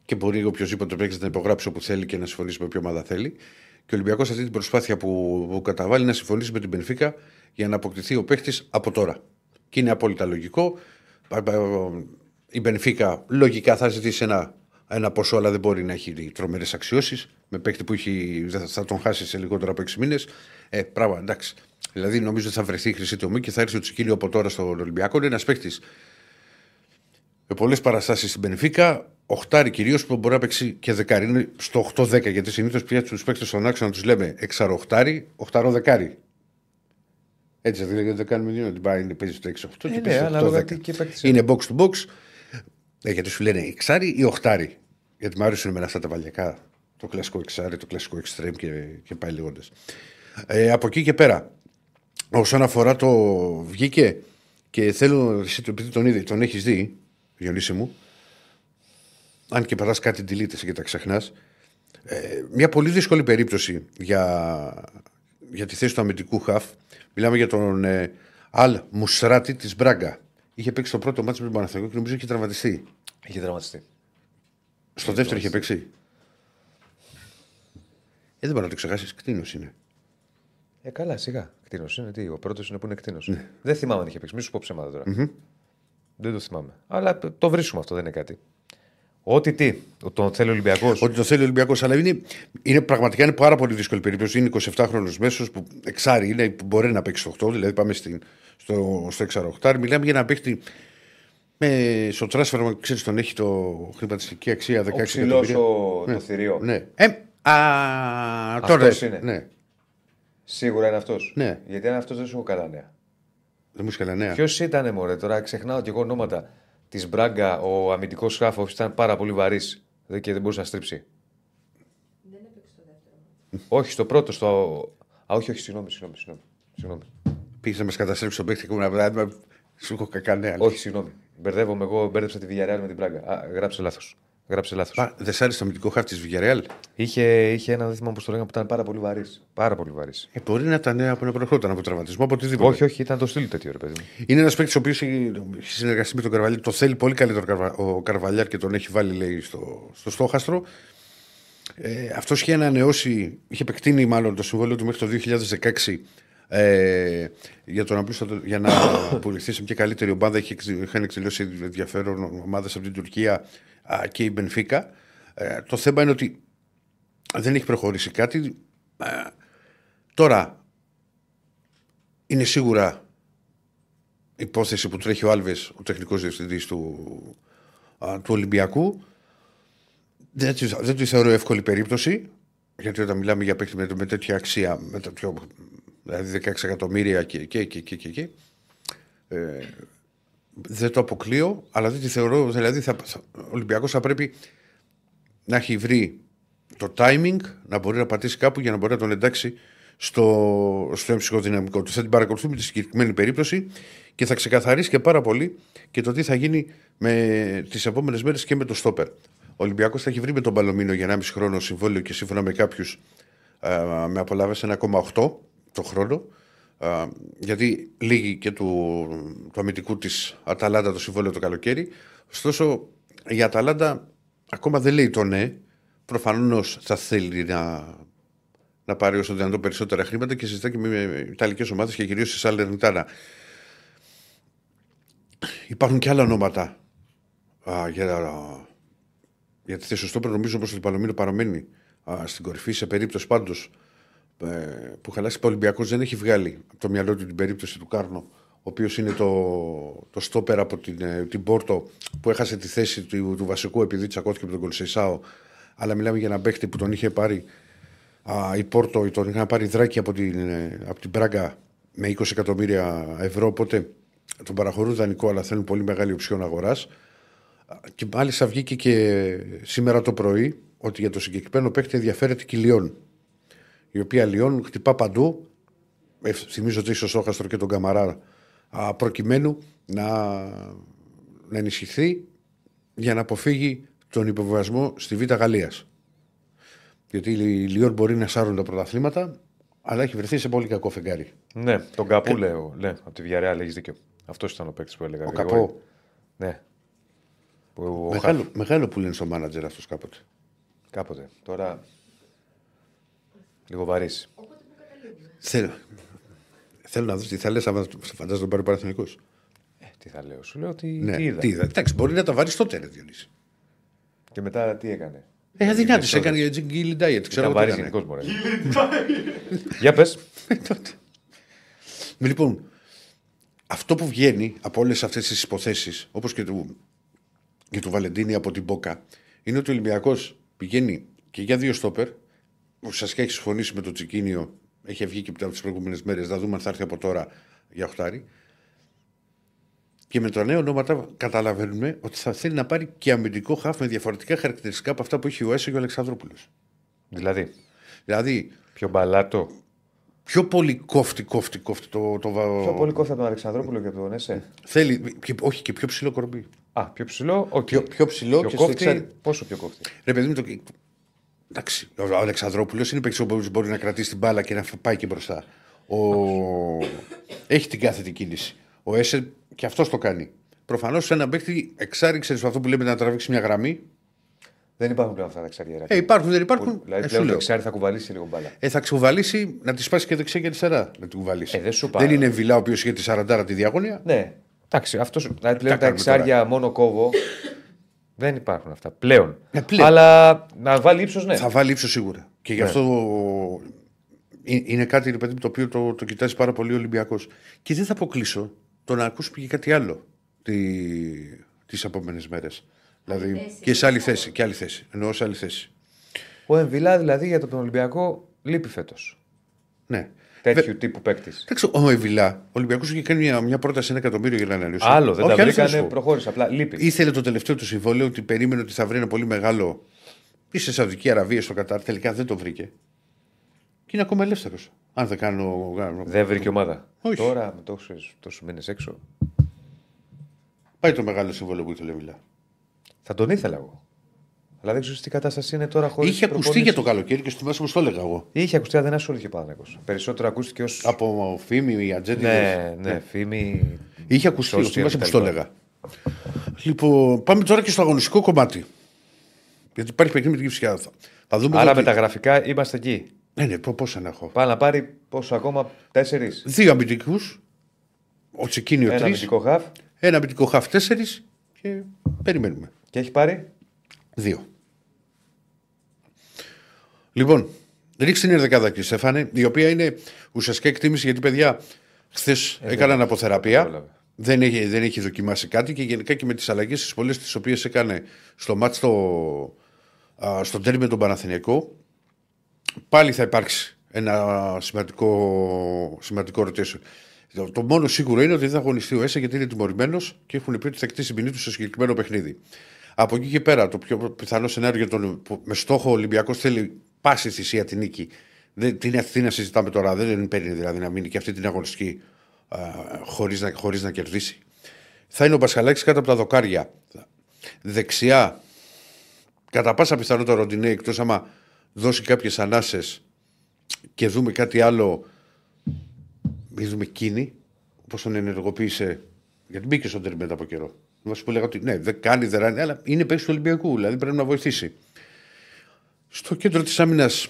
και μπορεί οποιοδήποτε παίκτη να υπογράψει όπου θέλει και να συμφωνήσει με όποια ομάδα θέλει. Και ο Ολυμπιακός αυτή την προσπάθεια που, που καταβάλει να συμφωνήσει με την Πενφύκα για να αποκτηθεί ο παίκτης από τώρα. Και είναι απόλυτα λογικό. Α, α, Η Μπενφίκα λογικά θα ζητήσει ένα, ένα ποσό, αλλά δεν μπορεί να έχει τρομερές αξιώσεις. Με παίκτη που έχει, δεν θα- θα τον χάσει σε λιγότερο από 6 μήνες. Ε, πράγμα, εντάξει. Δηλαδή, νομίζω ότι θα βρεθεί η χρυσή τομή και θα έρθει ο Τσικίλιο από τώρα στον Ολυμπιακό. Είναι ένας παίκτης με πολλές παραστάσεις στην Μπενφίκα. Οχτάρι κυρίως που μπορεί να παίξει και δεκάρι. Είναι στο 8-10 γιατί συνήθως πια τους παίκτες στον άξονα τους λέμε εξαροχτάρι, οχταρό δεκάρι. Έτσι δηλαδή δεν κάνουμε δύο ότι πάει είναι παίζει στο 6-8 και Ε, ναι, παίζει στο ανάλογα 8-10. τι και παίκτης Είναι box to box. Ε, γιατί σου λένε εξάρι ή οχτάρι. Γιατί μου άρεσαν με αυτά τα παλιακά. Το κλασικό εξάρι, το κλασικό extreme και, και πάει λέγοντας. Ε, από εκεί και πέρα, όσον αφορά το βγήκε και θέλω, εσύ το- επειδή τον είδε, τον έχεις δει, Διονύση μου, αν και περάσει κάτι delete εσύ και τα ξεχνάς. Ε, μια πολύ δύσκολη περίπτωση για, για τη θέση του αμυντικού χαφ. Μιλάμε για τον ε, Αλ Μουσράτη της Μπράγκα. Είχε παίξει το πρώτο μάτσο με τον Παναθηναϊκό και νομίζω είχε τραυματιστεί. Είχε δραματιστεί. Στο δεύτερο είχε παίξει. Ε, δεν μπορεί να το ξεχάσεις. Κτίνος είναι. Ε, καλά, σιγά. Κτίνος είναι τι, ο πρώτος είναι που είναι κτίνος. Ναι. Δεν θυμάμαι αν είχε παίξει. Μη σου πω ψέματα τώρα. Δεν το θυμάμαι. Αλλά το βρίσκουμε αυτό, δεν είναι κάτι. Ό,τι τι, τον θέλει ο Ολυμπιακός. Ότι το θέλει ο Ολυμπιακός. Αλλά είναι, είναι, πραγματικά είναι πάρα πολύ δύσκολη περίπτωση. Είναι 27χρονο μέσος που εξάρι είναι, που μπορεί να παίξει στο 8. Δηλαδή πάμε στην, στο, στο 6-8. Μιλάμε για να παίξει με, στο transfer, ξέρεις, τον έχει το χρηματιστική αξία 16 Ο ψηλός εκατομμύρια. το θηρίο. Ναι. Ε, α, τώρα Αυτός είναι. Ναι. Σίγουρα είναι αυτός. Ναι. Γιατί αν αυτός δεν σου έχω καλά νέα. Δεν μου σκαλά νέα. Ποιος ήταν, Μωρέ, τώρα ξεχνάω και εγώ ονόματα. Της Μπράγκα, ο αμυντικός σκάφο ήταν πάρα πολύ βαρύς και δεν μπορούσε να στρίψει. Όχι, στο πρώτο, στο. Α, όχι, όχι, συγγνώμη, συγγνώμη. συγγνώμη, συγγνώμη. Πήγες να με καταστρέψει τον παίκτη και μου να πει. Σου έχω κακά νέα. όχι, συγγνώμη. Μπερδεύομαι εγώ, μπέρδεψα τη Villarreal με την Μπράγκα. Α, γράψε λάθος. Γράψε λάθος. Μα, δεν σ' άρεσε το αμυντικό χάρτη της Villarreal; Είχε, είχε ένα, δεν θυμάμαι πώς το λέγαμε, που ήταν πάρα πολύ βαρύς. Πάρα πολύ βαρύς. Ε, μπορεί να ήταν από να προερχόταν από τραυματισμό, από οτιδήποτε. Όχι, όχι, ήταν το στυλ τέτοιο, ρε παιδί μου. Είναι ένας παίκτης ο οποίος έχει έχει συνεργαστεί με τον Καρβαλιάρ. Το θέλει πολύ καλύτερο Καρβα- ο Καρβαλιάρ και τον έχει βάλει, λέει, στο, στο στόχαστρο. Ε, Αυτός είχε ανανεώσει, είχε επεκτείνει μάλλον το συμβόλαιο του μέχρι το 2016 ε, για, τον απλούστατο, για να πουληθεί σε μια καλύτερη ομάδα. Είχε, εξ- είχαν εξελιώσει ενδιαφέρον ομάδες από την Τουρκία α, και η Μπενφίκα. Ε, το θέμα είναι ότι δεν έχει προχωρήσει κάτι. Ε, τώρα είναι σίγουρα υπόθεση που τρέχει ο Άλβες, ο τεχνικός διευθυντής του, α, του Ολυμπιακού. Δεν, τη- δεν τη θεωρώ εύκολη περίπτωση, γιατί όταν μιλάμε για παίκτη με, με τέτοια αξία, με τέτοιο, δηλαδή 16 εκατομμύρια και, και, και, και, και, και, ε, δεν το αποκλείω, αλλά δεν τη θεωρώ, δηλαδή θα, θα, ο Ολυμπιακός θα πρέπει να έχει βρει το timing να μπορεί να πατήσει κάπου για να μπορεί να τον εντάξει στο, στο έμψυχο δυναμικό του. Θα την παρακολουθούμε τη συγκεκριμένη περίπτωση και θα ξεκαθαρίσει και πάρα πολύ και το τι θα γίνει με τις επόμενες μέρες και με το στόπερ. Ο Ολυμπιακός θα έχει βρει με τον Παλωμίνο για 1,5 χρόνο συμβόλαιο και σύμφωνα με κάποιους με απολαύε 1,8 το χρόνο. Α, γιατί λύγει και του, του αμυντικού της Αταλάντα το συμβόλαιο το καλοκαίρι. Ωστόσο, η Αταλάντα ακόμα δεν λέει το ναι. Προφανώς θα θέλει να, να πάρει όσο δυνατόν περισσότερα χρήματα και συζητά και με Ιταλικές ομάδες και κυρίως στη Σαλερνιτάνα. Υπάρχουν και άλλα ονόματα α, για, για τη θέση στο νομίζω πως το Παλωμίνο παραμένει α, στην κορυφή σε περίπτωση πάντως ε, που χαλάσει ο Ολυμπιακός δεν έχει βγάλει από το μυαλό του την περίπτωση του Κάρνο ο οποίος είναι το, το στόπερ από την, ε, την Πόρτο που έχασε τη θέση του, του βασικού επειδή τσακώθηκε με τον Κολσεϊσάο. Αλλά μιλάμε για έναν παίχτη που τον είχε πάρει α, η Πόρτο, τον είχαν πάρει δράκι από την, ε, από την Πράγκα με 20 εκατομμύρια ευρώ. Οπότε τον παραχωρούν δανεικό, αλλά θέλουν πολύ μεγάλη οψιόν αγοράς. Και μάλιστα βγήκε και σήμερα το πρωί ότι για το συγκεκριμένο παίχτη ενδιαφέρεται και η Λιόν. Η οποία Λιόν χτυπά παντού. Ε, θυμίζω ότι είσαι ο Σόχαστρο και τον Καμαρά προκειμένου να, να ενισχυθεί για να αποφύγει τον υποβιβασμό στη Β' Γαλλίας. Γιατί η Λιόν μπορεί να σάρουν τα πρωταθλήματα, αλλά έχει βρεθεί σε πολύ κακό φεγγάρι. Ναι, τον Καπού ε, λέω. Ναι, από τη Βιαρέα έχεις δίκιο. Αυτός ήταν ο παίκτης που έλεγα. Ο Καπό. Ναι. Που μεγάλο, χα... μεγάλο που λένε στο μάνατζερ αυτός κάποτε. Κάποτε. Τώρα. Λίγο βαρύς. Θέλω, θέλω να δω τι θα λες, αν φαντάζομαι τον πάρει παραθυνικό. Ε, τι θα λέω, σου λέω ότι. Ναι, τι είδα. τι είδα. Εντάξει, μπορεί να τα βάλεις τότε, ρε Διονύση. Και μετά τι έκανε; Ε, αδυνάτης, έκανε για Γκίλι Ντάιετ. Ξέρω Ήταν βαρύς γενικός μου. Για πες. Λοιπόν, αυτό που βγαίνει από όλες αυτές τις υποθέσεις, όπως και του, και του Βαλεντίνη από την Μπόκα, είναι ότι ο Ολυμπιακός πηγαίνει και για δύο στόπερ. Ο Σασιά έχεις συμφωνήσει με το Τσικίνιο, έχει βγει και από τις προηγούμενες μέρες. Θα δούμε αν θα έρθει από τώρα για οχτάρι. Και με τα νέα ονόματα καταλαβαίνουμε ότι θα θέλει να πάρει και αμυντικό χάφ με διαφορετικά χαρακτηριστικά από αυτά που έχει ο Έσο και ο Αλεξανδρόπουλος. Δηλαδή; Δηλαδή. Πιο μπαλάτο; Πιο πολύ κόφτη, κόφτη, κόφτη το, το... Πιο πολύ κόφτη από τον Αλεξανδρόπουλο και τον Έσαι. Θέλει, και, όχι και πιο ψηλό κορμπί. Α, πιο ψηλό, okay. πιο, πιο ψηλό πιο και κόφτη, εξάρι... Πόσο πιο κόφτη; Ρε παιδί μου, το... Εντάξει, ο Αλεξανδρόπουλος είναι παίκτης που μπορεί να κρατήσει την μπάλα και να πάει και μπροστά. Ο... Έχει την κάθετη κίνηση. Ο Έσαι και αυτός το κάνει. Προφανώς σε ένα παίκτη εξάριξε αυτό που λέμε να τραβήξει μια γραμμή. Δεν υπάρχουν πλέον αυτά τα εξάρια. Ε, υπάρχουν, δεν υπάρχουν. Που, δηλαδή, ε, πλέον το εξάρι θα κουβαλήσει λίγο μπάλα. Ε, θα ξουβαλήσει να τη σπάσει και δεξιά και αριστερά. Να την κουβαλήσει. Ε, δεν, σου δεν είναι βιλά ο οποίος είχε τη 40 τη διαγωνία. Ναι. Εντάξει, αυτό. Δηλαδή πλέον τα, τα εξάρια τώρα; μόνο κόβω. Δεν υπάρχουν αυτά πλέον. Ε, πλέον. Αλλά να βάλει ύψος, ναι. Θα βάλει ύψος σίγουρα. Και γι' αυτό ναι. είναι κάτι παιδί, το οποίο το, το κοιτάζει πάρα πολύ ο Ολυμπιακός. Και δεν θα αποκλείσω το να ακούσει και κάτι άλλο τις επόμενες μέρες. Δηλαδή θέση, και σε άλλη θέση. Και άλλη θέση. Εννοώ σε άλλη θέση. Ο Εμβιλά δηλαδή για τον Ολυμπιακό λείπει φέτος. Ναι. Τέτοιου Βε... τύπου παίκτης. Ο Εμβιλά, ο Ολυμπιακός είχε κάνει μια, μια πρόταση ένα εκατομμύριο για να αναλύσει. Άλλο, δεν Όχι, τα βρήκανε, προχώρησε. Απλά λείπει. Ήθελε το τελευταίο του συμβόλαιο ότι περίμενε ότι θα βρει ένα πολύ μεγάλο. ή σε Σαουδική Αραβία στο Κατάρ. Τελικά δεν το βρήκε. Και είναι ακόμα ελεύθερος. Αν δεν κάνω. Δεν βρήκε ομάδα. Όχι. Τώρα με τόσους μήνες έξω. Πάει το μεγάλο συμβόλαιο που ήθελε Βιλά. Θα τον ήθελα εγώ. Αλλά δεν ξέρω τι κατάσταση είναι τώρα χωρίς. Είχε ακουστεί για το καλοκαίρι και στο μέσα μου το έλεγα εγώ. Είχε ακουστεί, αλλά δεν ασχολήθηκε πάνω. Περισσότερο ακούστηκε ω. Από φήμη, η ατζέντη. Ναι, ναι, ναι, φήμη. Είχε ακουστεί, ως μέσα μου το έλεγα. Λοιπόν, πάμε τώρα και στο αγωνιστικό κομμάτι. Γιατί υπάρχει παιχνίδι με την Κυψιά. Θα δούμε Άρα με τα γραφικά είμαστε εκεί. Ναι, ναι, πόσα να έχω. Πάει να πάρει πόσο ακόμα, τέσσερις. Δύο αμυντικούς. Ο Τσικίνιο τρει. Ένα αμυντικό χαφ. Ένα αμυντικό χαφ τέσσερις και περιμένουμε. Και έχει πάρει; Δύο. Λοιπόν, ρίξτε την δεκάδα και Στέφανε, η οποία είναι ουσιαστικά εκτίμηση γιατί παιδιά χθες ε, έκαναν αποθεραπεία. Δεν έχει, δεν έχει δοκιμάσει κάτι και γενικά και με τις αλλαγές τις πολλές τις οποίες έκανε στο μάτς στο, στο τέρμι με τον Παναθηναϊκό πάλι θα υπάρξει ένα σημαντικό, σημαντικό rotation. Το μόνο σίγουρο είναι ότι δεν θα αγωνιστεί ο ΕΣΑ γιατί είναι τιμωρημένος και έχουν πει ότι θα κτίσει ποινή του στο συγκεκριμένο παιχνίδι. Από εκεί και πέρα, το πιο πιθανό σενάριο για τον, με στόχο ο Ολυμπιακός θέλει πάση θυσία την νίκη. Δεν, την Αθήνα συζητάμε τώρα, δεν παίρνει δηλαδή να μείνει και αυτή την αγωνιστική χωρίς να, χωρίς να κερδίσει. Θα είναι ο Μπασχαλάκης κάτω από τα δοκάρια. Δεξιά, κατά πάσα πιθανότητα ο Ροντινέ, εκτός άμα δώσει κάποιες ανάσες και δούμε κάτι άλλο δούμε εκείνη, όπως τον ενεργοποίησε. Γιατί μπήκε στον τερμπέ από καιρό. Μα που λέγα ότι ναι, δεν κάνει, δεν ράνει, αλλά είναι παίκτης του Ολυμπιακού, δηλαδή πρέπει να βοηθήσει. Στο κέντρο της άμυνας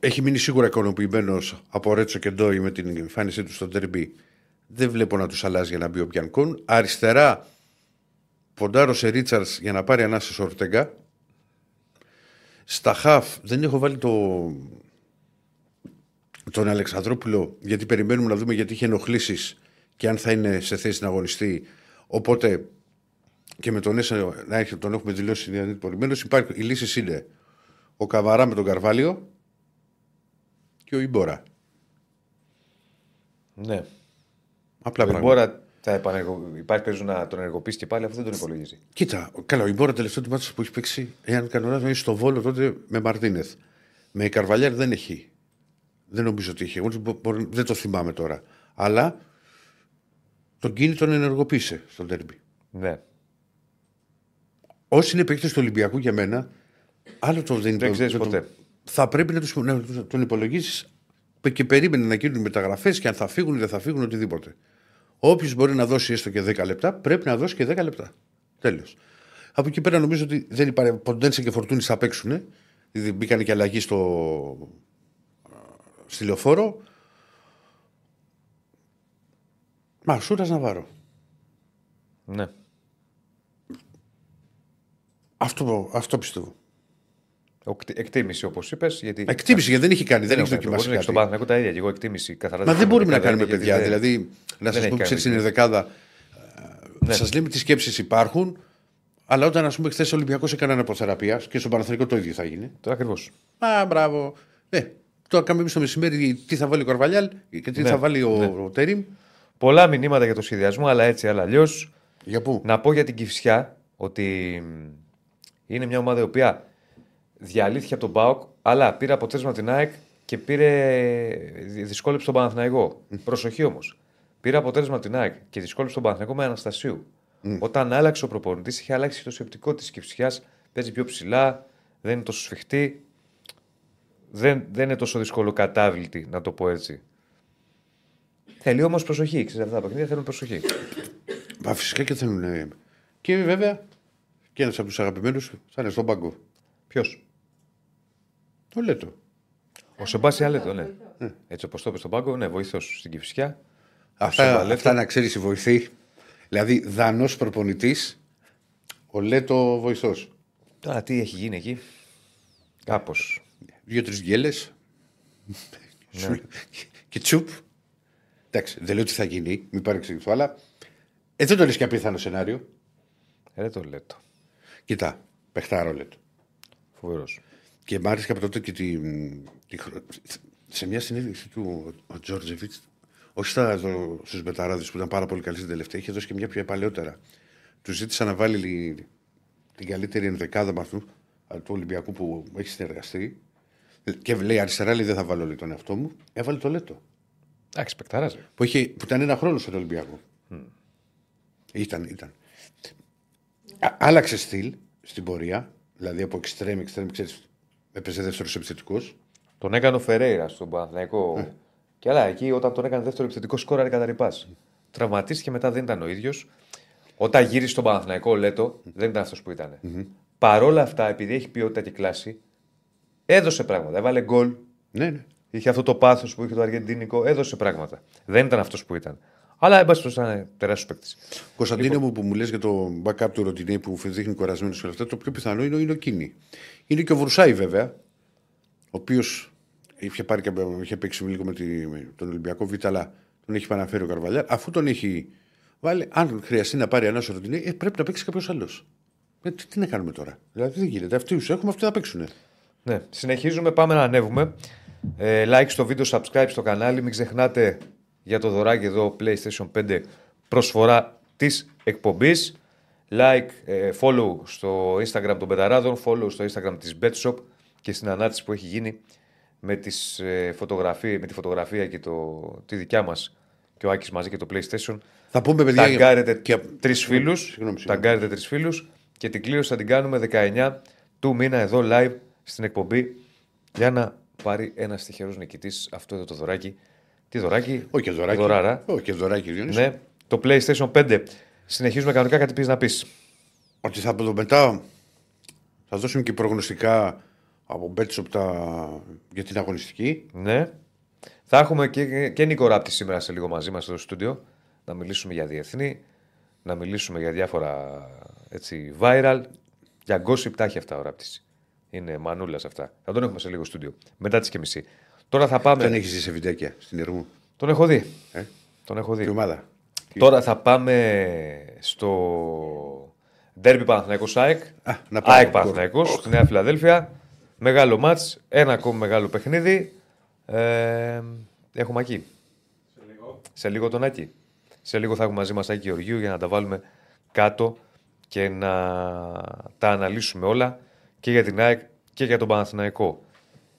έχει μείνει σίγουρα ικανοποιημένος από Ρέτσο και Ντόι με την εμφάνισή τους στο τερμπι. Δεν βλέπω να τους αλλάζει για να μπει ο Μπιανκόν. Αριστερά, ποντάρω σε Ρίτσαρτ για να πάρει ανάσα ο Ορτέγκα. Στα χαφ δεν έχω βάλει το... τον Αλεξανδρόπουλο γιατί περιμένουμε να δούμε γιατί είχε ενοχλήσεις και αν θα είναι σε θέση να αγωνιστεί. Οπότε και με τον Έσα να έχει, τον έχουμε δηλώσει διαδικασμένο. Οι λύσεις είναι ο Καβαρά με τον Καρβάλιο και ο Ιμπόρα. Ναι. Απλά Ο πράγματα. Ιμπόρα θα επανεργο... υπάρχει περίπτωση να τον ενεργοποιήσει και πάλι, αυτό δεν τον υπολογίζει. Κοίτα, καλά, ο Ιμπόρα τελευταίο του μάτι που έχει παίξει, εάν κάνω λάθος, είναι στο βόλο τότε με Μαρτίνεθ. Με Καρβαλιάρ δεν έχει. Δεν νομίζω ότι είχε. Εγώ μπο- μπορεί- δεν το θυμάμαι τώρα. Αλλά τον Κίνη τον ενεργοποίησε στον τέρμπι. Ναι. Όσοι είναι παίκτες του Ολυμπιακού για μένα, άλλο το δεν, Δεν το- ξέρεις το- ποτέ. Θα πρέπει να, τους, να τον υπολογίσεις και περίμενε να γίνουν μεταγραφές και αν θα φύγουν ή δεν θα φύγουν, οτιδήποτε. Όποιος μπορεί να δώσει έστω και 10 λεπτά, πρέπει να δώσει και 10 λεπτά. Τέλος. Από εκεί πέρα νομίζω ότι δεν υπάρχει. Ποντένσε και Φορτούνη θα παίξουν. Δηλαδή μπήκαν και αλλαγή στο. στη λεωφόρο. Μα Σούρας Ναβάρο. ναι. Αυτό, αυτό πιστεύω. Οκτή- Εκτίμηση όπως είπες. Γιατί... Εκτίμηση γιατί δεν έχει κάνει, δεν, Δεν έχει έχω δοκιμάσει κάνει. κάτι. Στον Παναθηναϊκό τα ίδια. Και εγώ εκτίμηση καθαρά. Μα δεν μπορούμε να διαφορετικά κάνουμε δεν είναι, παιδιά. γιατί δεν- Δηλαδή, να δεν σας έχει πούμε, κάνει ξέρεις, είναι δοκιμασία. δεκάδα. Ναι. Σας λέμε τι σκέψεις υπάρχουν, αλλά όταν ας πούμε χθες ο Ολυμπιακός έκανε αποθεραπεία και στον Παναθηναϊκό το ίδιο θα γίνει. Το ακριβώς. Α, μπράβο. Ναι. Τώρα κάνουμε εμείς το μεσημέρι τι θα βάλει ο Καρβαλιάλ και τι Ναι, θα βάλει ο, ναι. ο Τέριμ. Πολλά μηνύματα για το σχεδιασμό, αλλά έτσι, αλλά αλλιώς. Για πού; Να πω για την Κυφσιά ότι μ, είναι μια ομάδα η οποία διαλύθηκε από τον ΠΑΟΚ, αλλά πήρε αποτέλεσμα από την ΑΕΚ και πήρε δυσκόλεψε τον Παναθηναϊκό. Προσοχή όμως. Πήρε αποτέλεσμα από την ΑΕΚ και δυσκόλεψε τον Παναθηναϊκό με Αναστασίου. Όταν άλλαξε ο προπονητής, είχε αλλάξει και το σκεπτικό της Κυφσιά. Παίζει πιο ψηλά, δεν είναι τόσο σφιχτή. Δεν, δεν είναι τόσο δύσκολο κατάβλητη, να το πω έτσι. Θέλει όμως προσοχή. Ξέρετε, αυτά τα παιχνίδια θέλουν προσοχή. Μα φυσικά και θέλουν. ε, Και βέβαια και ένας από τους αγαπημένους θα είναι στον πάγκο. Ποιος; Το λέτο. Ο Σεμπάσια Λέτο, ναι. Έτσι όπως το είπε στον πάγκο, ναι, βοηθός στην Κυφσιά. Αυτά, Σεβαλέτο. αυτά να ξέρεις η βοηθή. Δηλαδή, δανός προπονητής, ο Λέτο βοηθός. Τώρα τι έχει γίνει εκεί; Κάπως. Δύο-τρεις γκέλες. και τσουπ. Εντάξει, δεν λέω ότι θα γίνει, μην παρεξηγηθώ, αλλά ε, δεν το λες και απίθανο σενάριο. Ε, το Λέτο. Κοιτά, παιχτάρο Λέτο. Φοβερός. Και μ' άρεσε και από τότε και τη, τη χρο- σε μια συνέντευξη του ο Τζόρτζεβιτς, όχι στους Μπεταράδε που ήταν πάρα πολύ καλή στην τελευταία, είχε δώσει και μια πιο παλαιότερα. Του ζήτησα να βάλει λι- την καλύτερη ενδεκάδα με αυτού α, του Ολυμπιακού που έχει συνεργαστεί. Και λέει αριστερά, λέει δεν θα βάλω λέει, τον εαυτό μου. Έβαλε το Λέτο. Εντάξει, πεκταράζει. Που, είχε, που ήταν ένα χρόνο στον Ολυμπιακό. Ήταν, ήταν. Α, άλλαξε στυλ στην πορεία, δηλαδή από εξτρέμ, εξτρέμ, ξέρεις, έπαιζε δεύτερο επιθετικό. Τον έκανε ο Φερέιρα στον Παναθηναϊκό. Και άλλα, εκεί όταν τον έκανε δεύτερο επιθετικό σκόραρε κατά ρηπάς. Τραυματίστηκε μετά δεν ήταν ο ίδιος. Όταν γύρισε στον Παναθηναϊκό ο Λέτο, δεν ήταν αυτός που ηταν Παρόλα αυτά, επειδή έχει ποιότητα και κλάση, έδωσε πράγματα. Έβαλε γκολ. Ναι, ναι. Είχε αυτό το πάθος που είχε το Αργεντίνικο. Έδωσε πράγματα. Δεν ήταν αυτός που ήταν. Αλλά εν πάση περιπτώσει ήταν τεράστιος παίκτης. Κωνσταντίνε μου που μου λες για το backup του Ροντινέη που δείχνει κουρασμένο και όλα αυτά, το πιο πιθανό είναι, είναι ο Κίνη. Είναι και ο Βρουσάη βέβαια, ο οποίος είχε, πάρει και, είχε παίξει λίγο με, τη, με τον Ολυμπιακό Β, αλλά τον έχει παραφέρει ο Καρβαλιά. Αφού τον έχει βάλει, αν χρειαστεί να πάρει ένα Ροντινέη, ε, πρέπει να παίξει κάποιος άλλος. Ε, τι, τι να κάνουμε τώρα; Δηλαδή δεν γίνεται. Αυτοί τους έχουμε, αυτοί θα παίξουν. Ναι. Συνεχίζουμε, πάμε να ανέβουμε. Ε, like στο βίντεο, subscribe στο κανάλι. Μην ξεχνάτε για το δωράκι εδώ PlayStation 5 προσφορά της εκπομπής. Like, ε, follow στο Instagram των Πεταράδων, follow στο Instagram της BetShop και στην ανάρτηση που έχει γίνει με, τις, ε, φωτογραφίες, με τη φωτογραφία και το, τη δικιά μας και ο Άκης μαζί και το PlayStation. Θα πούμε παιδιά. Ταγκάρετε και- τρεις φίλους, Συγγνώμη, συγγνώμη. ταγκάρετε τρεις φίλους και την κλήρωση θα την κάνουμε 19 του μήνα εδώ live στην εκπομπή για να πάρει ένας τυχερός νικητής αυτό εδώ το δωράκι. Τι δωράκι, Όχι και δωράκι. δωράρα. Όχι και δωράκι, Διονύση. Ναι, το PlayStation 5. Συνεχίζουμε κανονικά κάτι πεις να πεις. Ότι θα από εδώ μετά θα δώσουμε και προγνωστικά Από Μπέτσοπ τα... για την αγωνιστική. Ναι. Θα έχουμε και, και Νίκο Ράπτη σήμερα σε λίγο μαζί μας στο στούντιο. Να μιλήσουμε για διεθνή, να μιλήσουμε για διάφορα έτσι, viral. Για gossip τα έχει αυτά ο Ράπτης. Είναι μανούλας αυτά. Θα τον έχουμε σε λίγο στούντιο. Μετά τις και μισή. Τώρα θα πάμε. Δεν έχεις ζήσει σε βιντεάκια στην Ερμού; Τον έχω δει. Ε; Τον έχω δει. Η ομάδα; Τώρα θα πάμε στο Ντέρμπι Παναθηναϊκός ΑΕΚ. Α, να πάμε. ΑΕΚ Παναθηναϊκός στη Νέα Φιλαδέλφια. Μεγάλο μάτς, ένα ακόμη μεγάλο παιχνίδι. Ε, έχουμε εκεί. Σε λίγο. Σε λίγο τον Άκη. Σε λίγο θα έχουμε μαζί μας Άκη Γεωργίου για να τα βάλουμε κάτω και να τα αναλύσουμε όλα και για την ΑΕΚ και για τον Παναθηναϊκό.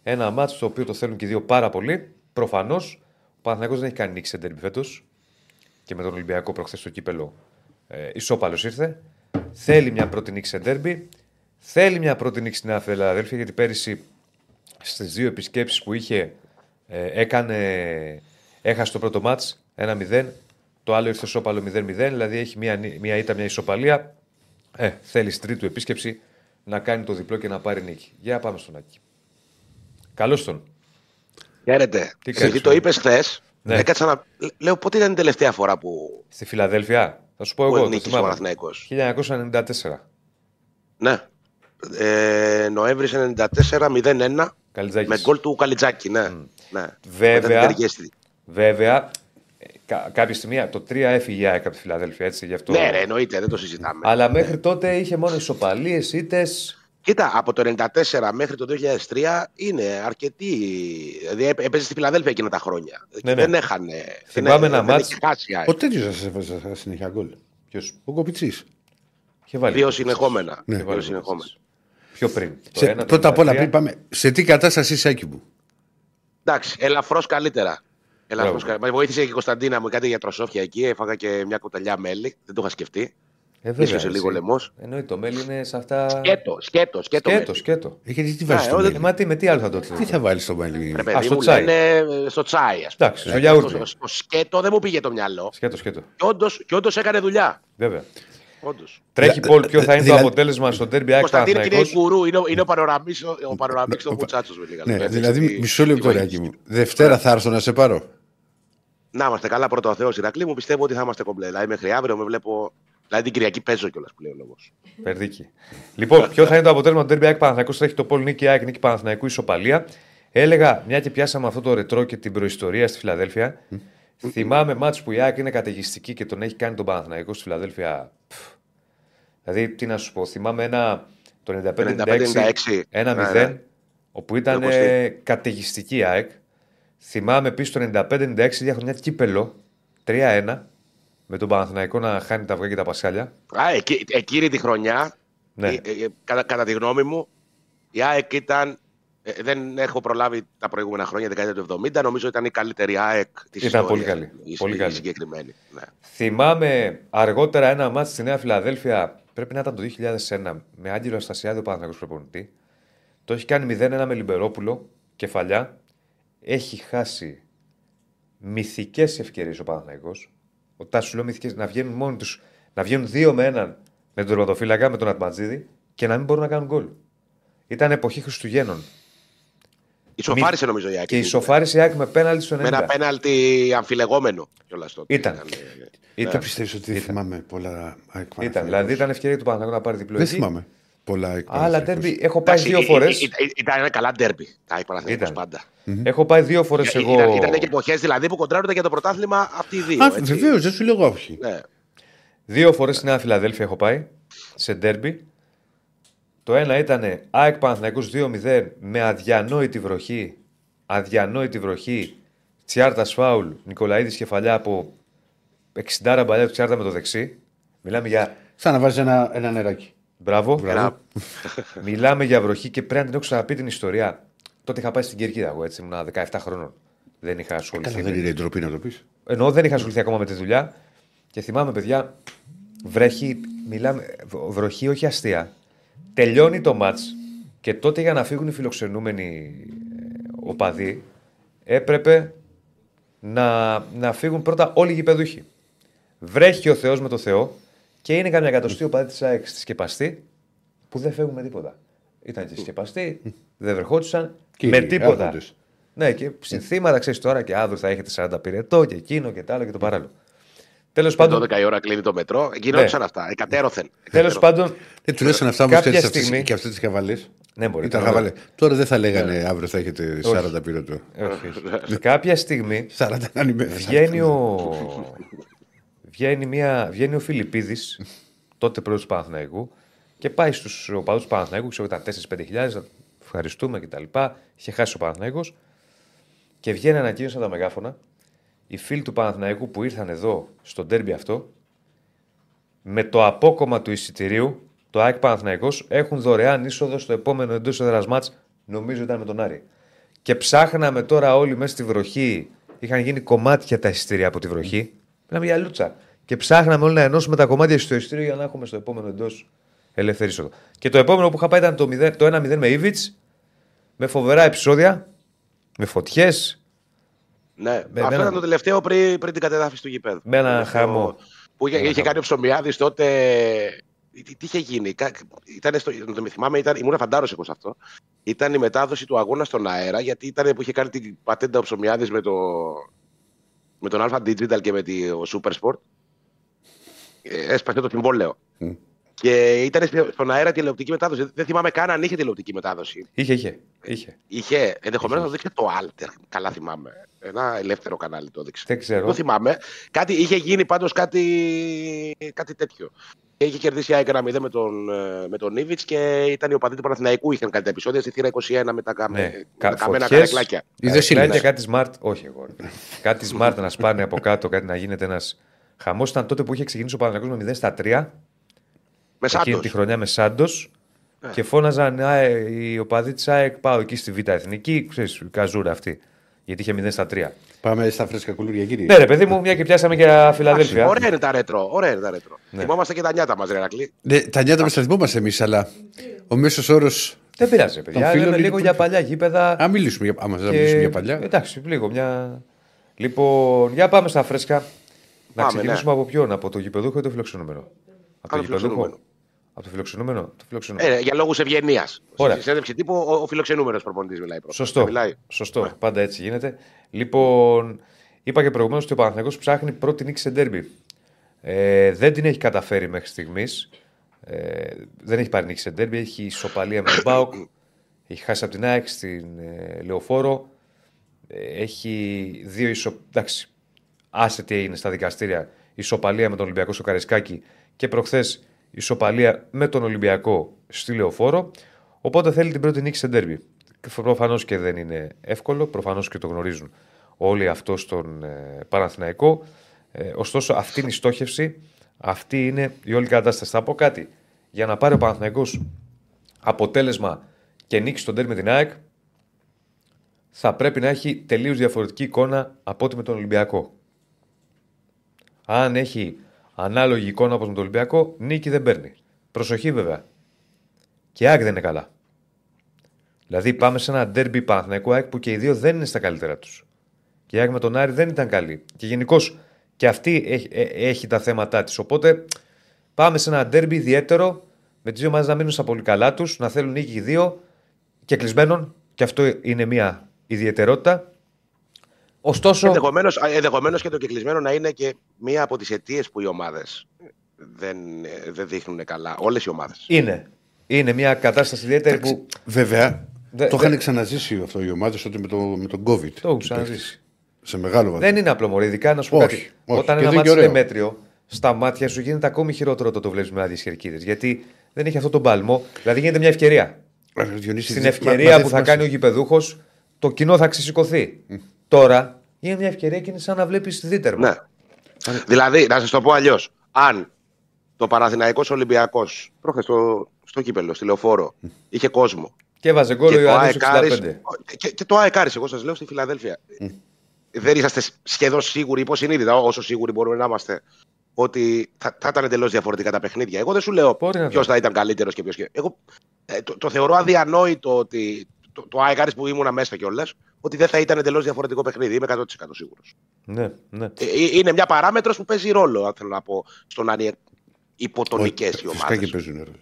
Ένα μάτς το οποίο το θέλουν και οι δύο πάρα πολύ. Προφανώς ο Παναθηναϊκός δεν έχει κάνει νίκη σε ντέρμπι φέτος και με τον Ολυμπιακό προχθές στο κύπελο ε, ισόπαλος ήρθε. Θέλει μια πρώτη νίκη σε ντέρμπι. Θέλει μια πρώτη νίκη στη Νέα Φιλαδέλφια γιατί πέρυσι στις δύο επισκέψεις που είχε ε, έκανε, έχασε το πρώτο μάτς 1-0, το άλλο ήρθε σόπαλο 0-0, δηλαδή έχει μια, νι- μια ήττα, μια ισοπαλία. Ε, θέλει στην τρίτη του επίσκεψη να κάνει το διπλό και να πάρει νίκη. Για πάμε στον Άκη. Καλώς τον. Χαίρετε. Τι Επειδή κάνεις, το φίλε; είπες χθες, Ναι. έκατσα να. Λέω πότε ήταν η τελευταία φορά που, Στη Φιλαδέλφια, θα σου πω που εγώ, το νίκησε ο θυμάμαι. Παναθηναϊκός. 1994. Ναι. Ε, Νοέμβρης 94-0-1 Καλιτζάκης. με γκολ του Καλιτζάκη. Ναι. ναι. Βέβαια. Όταν την ταιριέστη. Βέβαια, ε, κα- κάποια στιγμή το 3 έφυγε η ΑΕΚ από τη Φιλαδέλφια, έτσι, γι' αυτό. Ναι, ρε, εννοείται, δεν το συζητάμε. Αλλά μέχρι τότε είχε μόνο ισοπαλίες, ήττες. Κοίτα, από το 94 μέχρι το 2003 είναι αρκετή. Δηλαδή έπαι- έπαιζε στη Φιλαδέλφια εκείνα τα χρόνια. Ναι, ναι. Δεν έχανε. Θυμάμαι δεν, ένα δεν μάτς- έχει χάσει. η ΑΕΚ. Ο τέτοιος σας έβαζε συνέχεια γκολ. Ποιος; Ο Κοπιτσής. Είχε βάλει. Δύο συνεχόμενα. Ναι. Δύο συνεχόμενα. Πιο πριν. Το ένα, το Πρώτα απ' όλα, 93. πριν πάμε. Σε τι κατάσταση είσαι, Άκη μου; Εντάξει, ελαφρώς καλύτερα. Ελαφρώς Μπράβο. καλύτερα. Με βοήθησε και η Κωνσταντίνα μου κάτι για τροσόφια εκεί. Έφαγα και μια κουταλιά μέλι. Δεν το είχα σκεφτεί. Ε, βέβαια, Ίσως σε λίγο έτσι. λαιμός. Εννοείται, το μέλι είναι σε αυτά. Σκέτο, σκέτο, σκέτο. Σκέτο, μέλι. σκέτο. Ε, Γιατί τι βάζει Α, στο ε, μέλι. Ε, μα τι, με τι άλλο θα το Τι τρίβει. θα βάλει στο μέλι; Ρε παιδί στο μου, τσάι. λένε ε, στο τσάι, ας πούμε. Εντάξει, στο γιαούρτι. Στο, στο σκέτο δεν μου πήγε το μυαλό. Σκέτο, σκέτο. Και όντως, και όντως έκανε δουλειά. Βέβαια. Όντως. Τρέχει Δα- Πολ, ποιο θα είναι το δηλαδή- αποτέλεσμα στο τέρμπι ΑΕΚ Κωνσταντίνο και είναι η Παναθηναϊκός. κουρού, είναι, ο- είναι ο Πανοραμίξ ο, ο Πανοραμίξ ο Μουτσάτσος με λίγα Ναι, λόγια. δηλαδή Έτσι, μισό λεπτό, τι- Άκη μου. Δευτέρα θα έρθω να σε πάρω. Να είμαστε καλά, πρώτο ο Θεός, Ηρακλή μου, πιστεύω ότι θα είμαστε κομπλέ. Δηλαδή μέχρι αύριο με βλέπω. Δηλαδή την Κυριακή παίζω κιόλας που λέει ο λόγος. Περδίκη. Λοιπόν, ποιο θα είναι το αποτέλεσμα του Derby ΑΕΚ Παναθηναϊκός. Τρέχει το Πολ Νίκη ΑΕΚ Νίκη Παναθηναϊκού ισοπαλία. Έλεγα, μια και πιάσαμε αυτό το ρετρό και την προϊστορία στη Φιλαδέλφια. Θυμάμαι μάτς που η ΑΕΚ είναι καταιγιστική και τον έχει κάνει τον Παναθηναϊκό στη Φιλαδέλφια. Πφ. Δηλαδή, τι να σου πω, θυμάμαι ένα το 95-96, 95-96, 1-0, ναι, ναι. όπου ήταν Το έχω ε, καταιγιστική η ΑΕΚ. Θυμάμαι επίσης το 95-96 διαχρονιά κύπελο 3-1 με τον Παναθηναϊκό να χάνει τα αυγά και τα πασχάλια. Α, εκεί, εκείνη τη χρονιά, Ναι. ε, ε, κατά, κατά τη γνώμη μου, η ΑΕΚ ήταν. ε, δεν έχω προλάβει τα προηγούμενα χρόνια, δεκαετία του 70. Νομίζω ήταν η καλύτερη ΑΕΚ της Ήταν ιστορίας. πολύ καλή. Η, Πολύ η καλή. συγκεκριμένη. Ναι. Θυμάμαι αργότερα ένα μάτι στη Νέα Φιλαδέλφια, πρέπει να ήταν το 2001, με Άγγελο Αστασιάδη ο Παναθηναϊκός προπονητή. Το έχει κάνει 0-1 με Λιμπερόπουλο, κεφαλιά. Έχει χάσει μυθικές ευκαιρίες ο Παναθηναϊκός. Όταν σου λέω μυθικέ, να βγαίνουν μόνοι τους, να βγαίνουν δύο με έναν με τον τερματοφύλακα, με τον Ατματζίδη και να μην μπορούν να κάνουν γκολ. Ήταν εποχή Χριστουγέννων. Ισοφάρισε νομίζω η ΑΕΚ. Και η εκείνη. σοφάρισε η ΑΕΚ με πέναλτι στο 90. Με ένα πέναλτι αμφιλεγόμενο κιόλας τότε. Ήταν. ε, Δεν Ήταν. πιστεύεις ότι δεν θυμάμαι πολλά ΑΕΚ Ήταν. Παναθηναϊκός; Δηλαδή ήταν ευκαιρία του Παναθηναϊκού να πάρει διπλό. Δεν εκεί. θυμάμαι πολλά ΑΕΚ Άλλα Παναθηναϊκός. τέρμπι έχω πάει Εντάξει, δύο ή- φορές. ή- ή- Ήταν ένα καλά ντέρμπι. Τα έχει Παναθηναϊκός Ήταν. πάντα. Έχω πάει δύο φορές Ε, εγώ. Ήταν, ήταν και εποχές δηλαδή που κοντράρονται για το πρωτάθλημα αυτοί οι δύο. Α, έτσι. βεβαίως, δεν σου λέω εγώ όχι. Ναι. Δύο φορές στη Νέα Φιλαδέλφια έχω πάει σε ντέρμπι. Το ένα ήταν ΑΕΚ Παναθηναϊκός 2-0 με αδιανόητη βροχή. Αδιανόητη βροχή. Τσιάρτα φάουλ. Νικολαίδης κεφαλιά από 60 μπαλιά του Τσιάρτα με το δεξί. Μιλάμε για. Σαν να βάζεις ένα, ένα νεράκι. Μπράβο. Ένα- Μιλάμε για βροχή και πρέπει να την έχω ξαναπεί την ιστορία. Τότε είχα πάει στην Κερκίδα εγώ έτσι. Ήμουν 17 χρόνων. Δεν είχα ασχοληθεί. Καλά, με- δεν είναι ντροπή να το πεις. Ενώ δεν είχα ασχοληθεί ακόμα με τη δουλειά. Και θυμάμαι, παιδιά, βρέχει, μιλάμε, β- βροχή όχι αστεία. Τελειώνει το μάτς και τότε για να φύγουν οι φιλοξενούμενοι ε, οπαδοί έπρεπε να, να φύγουν πρώτα όλοι οι γηπεδούχοι. Βρέχει ο Θεός με το Θεό και είναι καμιά εκατοστή οπαδοί της ΑΕΚ στη σκεπαστή που δεν φεύγουν με τίποτα. Ήταν και σκεπαστοί, δεν βρεχόντουσαν Κύριοι, με τίποτα. άρχοντες. Ναι, και συνθήματα ξέρεις τώρα και αύριο θα έχετε 40 πυρετό και εκείνο και το άλλο και το παράλληλο. Τέλος πάντων, 12 η ώρα κλείνει το μετρό. Γινόντουσαν αυτά. Εκατέρωθεν. τέλος πάντων Ε, τουλάχιστον αυτά όμως κάποια και στιγμή- και αυτές τις χαβαλές; Ναι, μπορεί. Ήταν τώρα- χαβαλές. Τώρα δεν θα λέγανε αύριο θα έχετε 40 πυρετό. Ε, όχι, όχι. Κάποια στιγμή 40 να είναι ημέρα. βγαίνει ο, βγαίνει μια, βγαίνει ο Φιλιππίδης, τότε πρόεδρος του Παναθηναϊκού, και πάει στους οπαδούς του Παναθηναϊκού, ξέρω ήταν 4-5 χιλιάδες, ευχαριστούμε κτλ. Είχε χάσει ο Παναθηναϊκός και βγαίνει ανακοίνωση από τα μεγάφωνα οι φίλοι του Παναθηναϊκού που ήρθαν εδώ στο ντέρμπι αυτό με το απόκομμα του εισιτηρίου, το ΑΕΚ Παναθηναϊκός, έχουν δωρεάν είσοδο στο επόμενο εντός έδρας μάτς, νομίζω ήταν με τον Άρη. Και ψάχναμε τώρα όλοι μέσα στη βροχή, είχαν γίνει κομμάτια τα εισιτήρια από τη βροχή. Μιλάμε για λούτσα. Και ψάχναμε όλοι να ενώσουμε τα κομμάτια στο εισιτήριο για να έχουμε στο επόμενο εντός ελεύθερη είσοδο. Και το επόμενο που είχα πάει ήταν το, 0, το 1-0 με Ήβιτ, με φοβερά επεισόδια, με φωτιές, Ναι, Με αυτό ένα- ήταν το τελευταίο πριν, πριν την κατεδάφιση του γηπέδου. Με ένα Το τελευταίο χαμό. Που είχε, Με ένα είχε χαμό. κάνει ο Ψωμιάδης τότε. Τι, τι είχε γίνει, κα- ήταν στο, να το μη θυμάμαι, ήταν, ήμουν φαντάρος εγώ σε αυτό. Ήταν η μετάδοση του αγώνα στον αέρα, γιατί ήταν που είχε κάνει την πατέντα ο Ψωμιάδης με, το, με τον Alpha Digital και με το Super Sport. Ε, Έσπασε το συμβόλαιο. Και ήταν στον αέρα τηλεοπτική μετάδοση. Δεν θυμάμαι καν αν είχε τηλεοπτική μετάδοση. Είχε, είχε. είχε. Είχε, ενδεχομένως να το δείξει το Alter. Καλά θυμάμαι. Ένα ελεύθερο κανάλι το έδειξε. Δεν ξέρω. Το θυμάμαι. Κάτι, είχε γίνει πάντως κάτι, κάτι τέτοιο. Και είχε κερδίσει η ΑΕΚ ένα 0 με τον, ε, με τον Ήβιτ και ήταν οι οπαδοί του Παναθηναϊκού. Είχαν κάνει τα επεισόδια στη θύρα 21 με τα, καμε, Ναι. με Κα- τα καμένα φωτιές. καρεκλάκια. Είδες Καρεκλάκια, ήλιος. κάτι smart. Όχι εγώ. ρε. κάτι smart να σπάνε από κάτω, κάτι να γίνεται ένα χαμός. Ήταν τότε που είχε ξεκινήσει ο Παναγιώτο με 0 στα 3. Με Εκείνη Σάντος. τη χρονιά με Σάντος. Και φώναζαν «Α, ε, οι οπαδοί της ΑΕΚ πάω εκεί στη Β' Εθνική. Ξέρεις, η καζούρα αυτή. Γιατί είχε 0 στα 3. Πάμε στα φρέσκα κουλούρια, κύριε. Ναι, ρε παιδί μου, μια και πιάσαμε για Φιλαδέλφια. Ωραία είναι τα ρέτρο. Ωραία είναι τα ρέτρο. Ναι. Θυμόμαστε και τα νιάτα μας, Ρερακλή. Ναι, τα νιάτα μας τα θυμόμαστε εμείς, αλλά ο μέσος όρος. Δεν πειράζει, παιδιά. φίλων Λέμε είναι λίγο πολύ- για παλιά γήπεδα. Α μιλήσουμε για, άμα δεν και- μιλήσουμε για παλιά. Εντάξει, λίγο μια. Λοιπόν, για πάμε στα φρέσκα. Να Πάμε, ξεκινήσουμε από ποιον, από το γηπεδούχο ή το φιλοξενούμενο; Από το το φιλοξενούμενο. γηπεδούχο. Από το φιλοξενούμενο; Το φιλοξενούμενο. Ε, για λόγους ευγενίας. Ωραία. Στη συνέντευξη τύπου ο, ο φιλοξενούμενος προπονητής μιλάει πρώτα. Σωστό. Δεν Μιλάει. Σωστό. Πάντα έτσι γίνεται. Λοιπόν, είπα και προηγουμένως ότι ο Παναθηναϊκός ψάχνει πρώτη νίκη σε ντέρμπι. Ε, δεν την έχει καταφέρει μέχρι στιγμής. Ε, δεν έχει πάρει νίκη σε ντέρμπι. Έχει ισοπαλία με τον Μπάουκ. Έχει χάσει από την ΑΕΚ στην ε, Λεωφόρο. Ε, έχει δύο ισο... Εντάξει, άσε τι έγινε στα δικαστήρια. Ισοπαλία με τον Ολυμπιακό στο Καρεσκάκι και προχθές ισοπαλία με τον Ολυμπιακό στη Λεωφόρο. Οπότε θέλει την πρώτη νίκη σε ντέρμπι. Προφανώς και δεν είναι εύκολο, προφανώς και το γνωρίζουν όλοι αυτό στον ε, Παναθηναϊκό. Ε, ωστόσο, αυτή είναι η στόχευση, αυτή είναι η όλη κατάσταση. Θα πω κάτι. Για να πάρει ο Παναθηναϊκός αποτέλεσμα και νίκη στον τέρμι με την ΑΕΚ, θα πρέπει να έχει τελείως διαφορετική εικόνα από ό,τι με τον Ολυμπιακό. Αν έχει ανάλογη εικόνα όπως με τον Ολυμπιακό, νίκη δεν παίρνει. Προσοχή βέβαια. Και η ΑΕΚ δεν είναι καλά. Δηλαδή πάμε σε ένα ντέρμπι Παναθηναϊκού ΑΕΚ που και οι δύο δεν είναι στα καλύτερα τους. Και η ΑΕΚ με τον Άρη δεν ήταν καλή. Και γενικώς και αυτή έχει, ε, έχει τα θέματα της. Οπότε πάμε σε ένα ντέρμπι ιδιαίτερο με τις δύο ομάδες να μείνουν στα πολύ καλά τους, να θέλουν νίκη οι δύο και κλεισμένων. Και αυτό είναι μια ιδιαιτερότητα. Ωστόσο. Ενδεχομένως και το κεκλεισμένο να είναι και μία από τις αιτίες που οι ομάδες δεν, ε, δεν δείχνουν καλά. Όλες οι ομάδες. Είναι. Είναι μια κατάσταση ιδιαίτερη που. Βέβαια, Δε- το δε- είχαν ξαναζήσει αυτό οι ομάδες τότε με το, με τον COVID. Το έχουν ξαναζήσει. Σε μεγάλο βαθμό. Δεν είναι απλό μωρή, ειδικά να σου πω Όχι, κάτι. όχι. Όταν Και ένα δεν μάτι είναι είναι ωραίο. μέτριο, στα μάτια σου γίνεται ακόμη χειρότερο το το βλέπεις με άδειες χερκίδες. Γιατί δεν έχει αυτό τον παλμό. Δηλαδή γίνεται μια ευκαιρία. Ε, Διονύση, Στην μα- ευκαιρία μα δεν που θα θυμάσαι. κάνει ο γηπεδούχος, το κοινό θα ξεσηκωθεί. Τώρα είναι μια ευκαιρία και είναι σαν να βλέπεις δίτερμα. Ναι. Δηλαδή, να σας το πω αλλιώς. Αν το Παναθηναϊκός Ολυμπιακός πρόχε στο, στο κύπελο, στη λεωφόρο, είχε κόσμο. Και έβαζε γκολ ο Και το, Ιωάννης ΑΕΚ 65. και, και το ΑΕΚ Άρης, εγώ σας λέω στη Φιλαδέλφια. Δεν είσαστε σχεδόν σίγουροι, υποσυνείδητα, όσο σίγουροι μπορούμε να είμαστε, ότι θα, θα ήταν εντελώς διαφορετικά τα παιχνίδια. Εγώ δεν σου λέω Μπορεί να ποιος το. θα ήταν καλύτερος και ποιος. Εγώ ε, το, το θεωρώ αδιανόητο ότι το, το ΑΕΚ Άρης που ήμουνα μέσα κιόλας, ότι δεν θα ήταν εντελώς διαφορετικό παιχνίδι. Είμαι 100% σίγουρος. Ναι, ναι. Ε, είναι μια παράμετρος που παίζει ρόλο, αν θέλω να πω, στο να είναι υποτονικές οι Φυσικά και ομάδε. παίζουν ρόλο.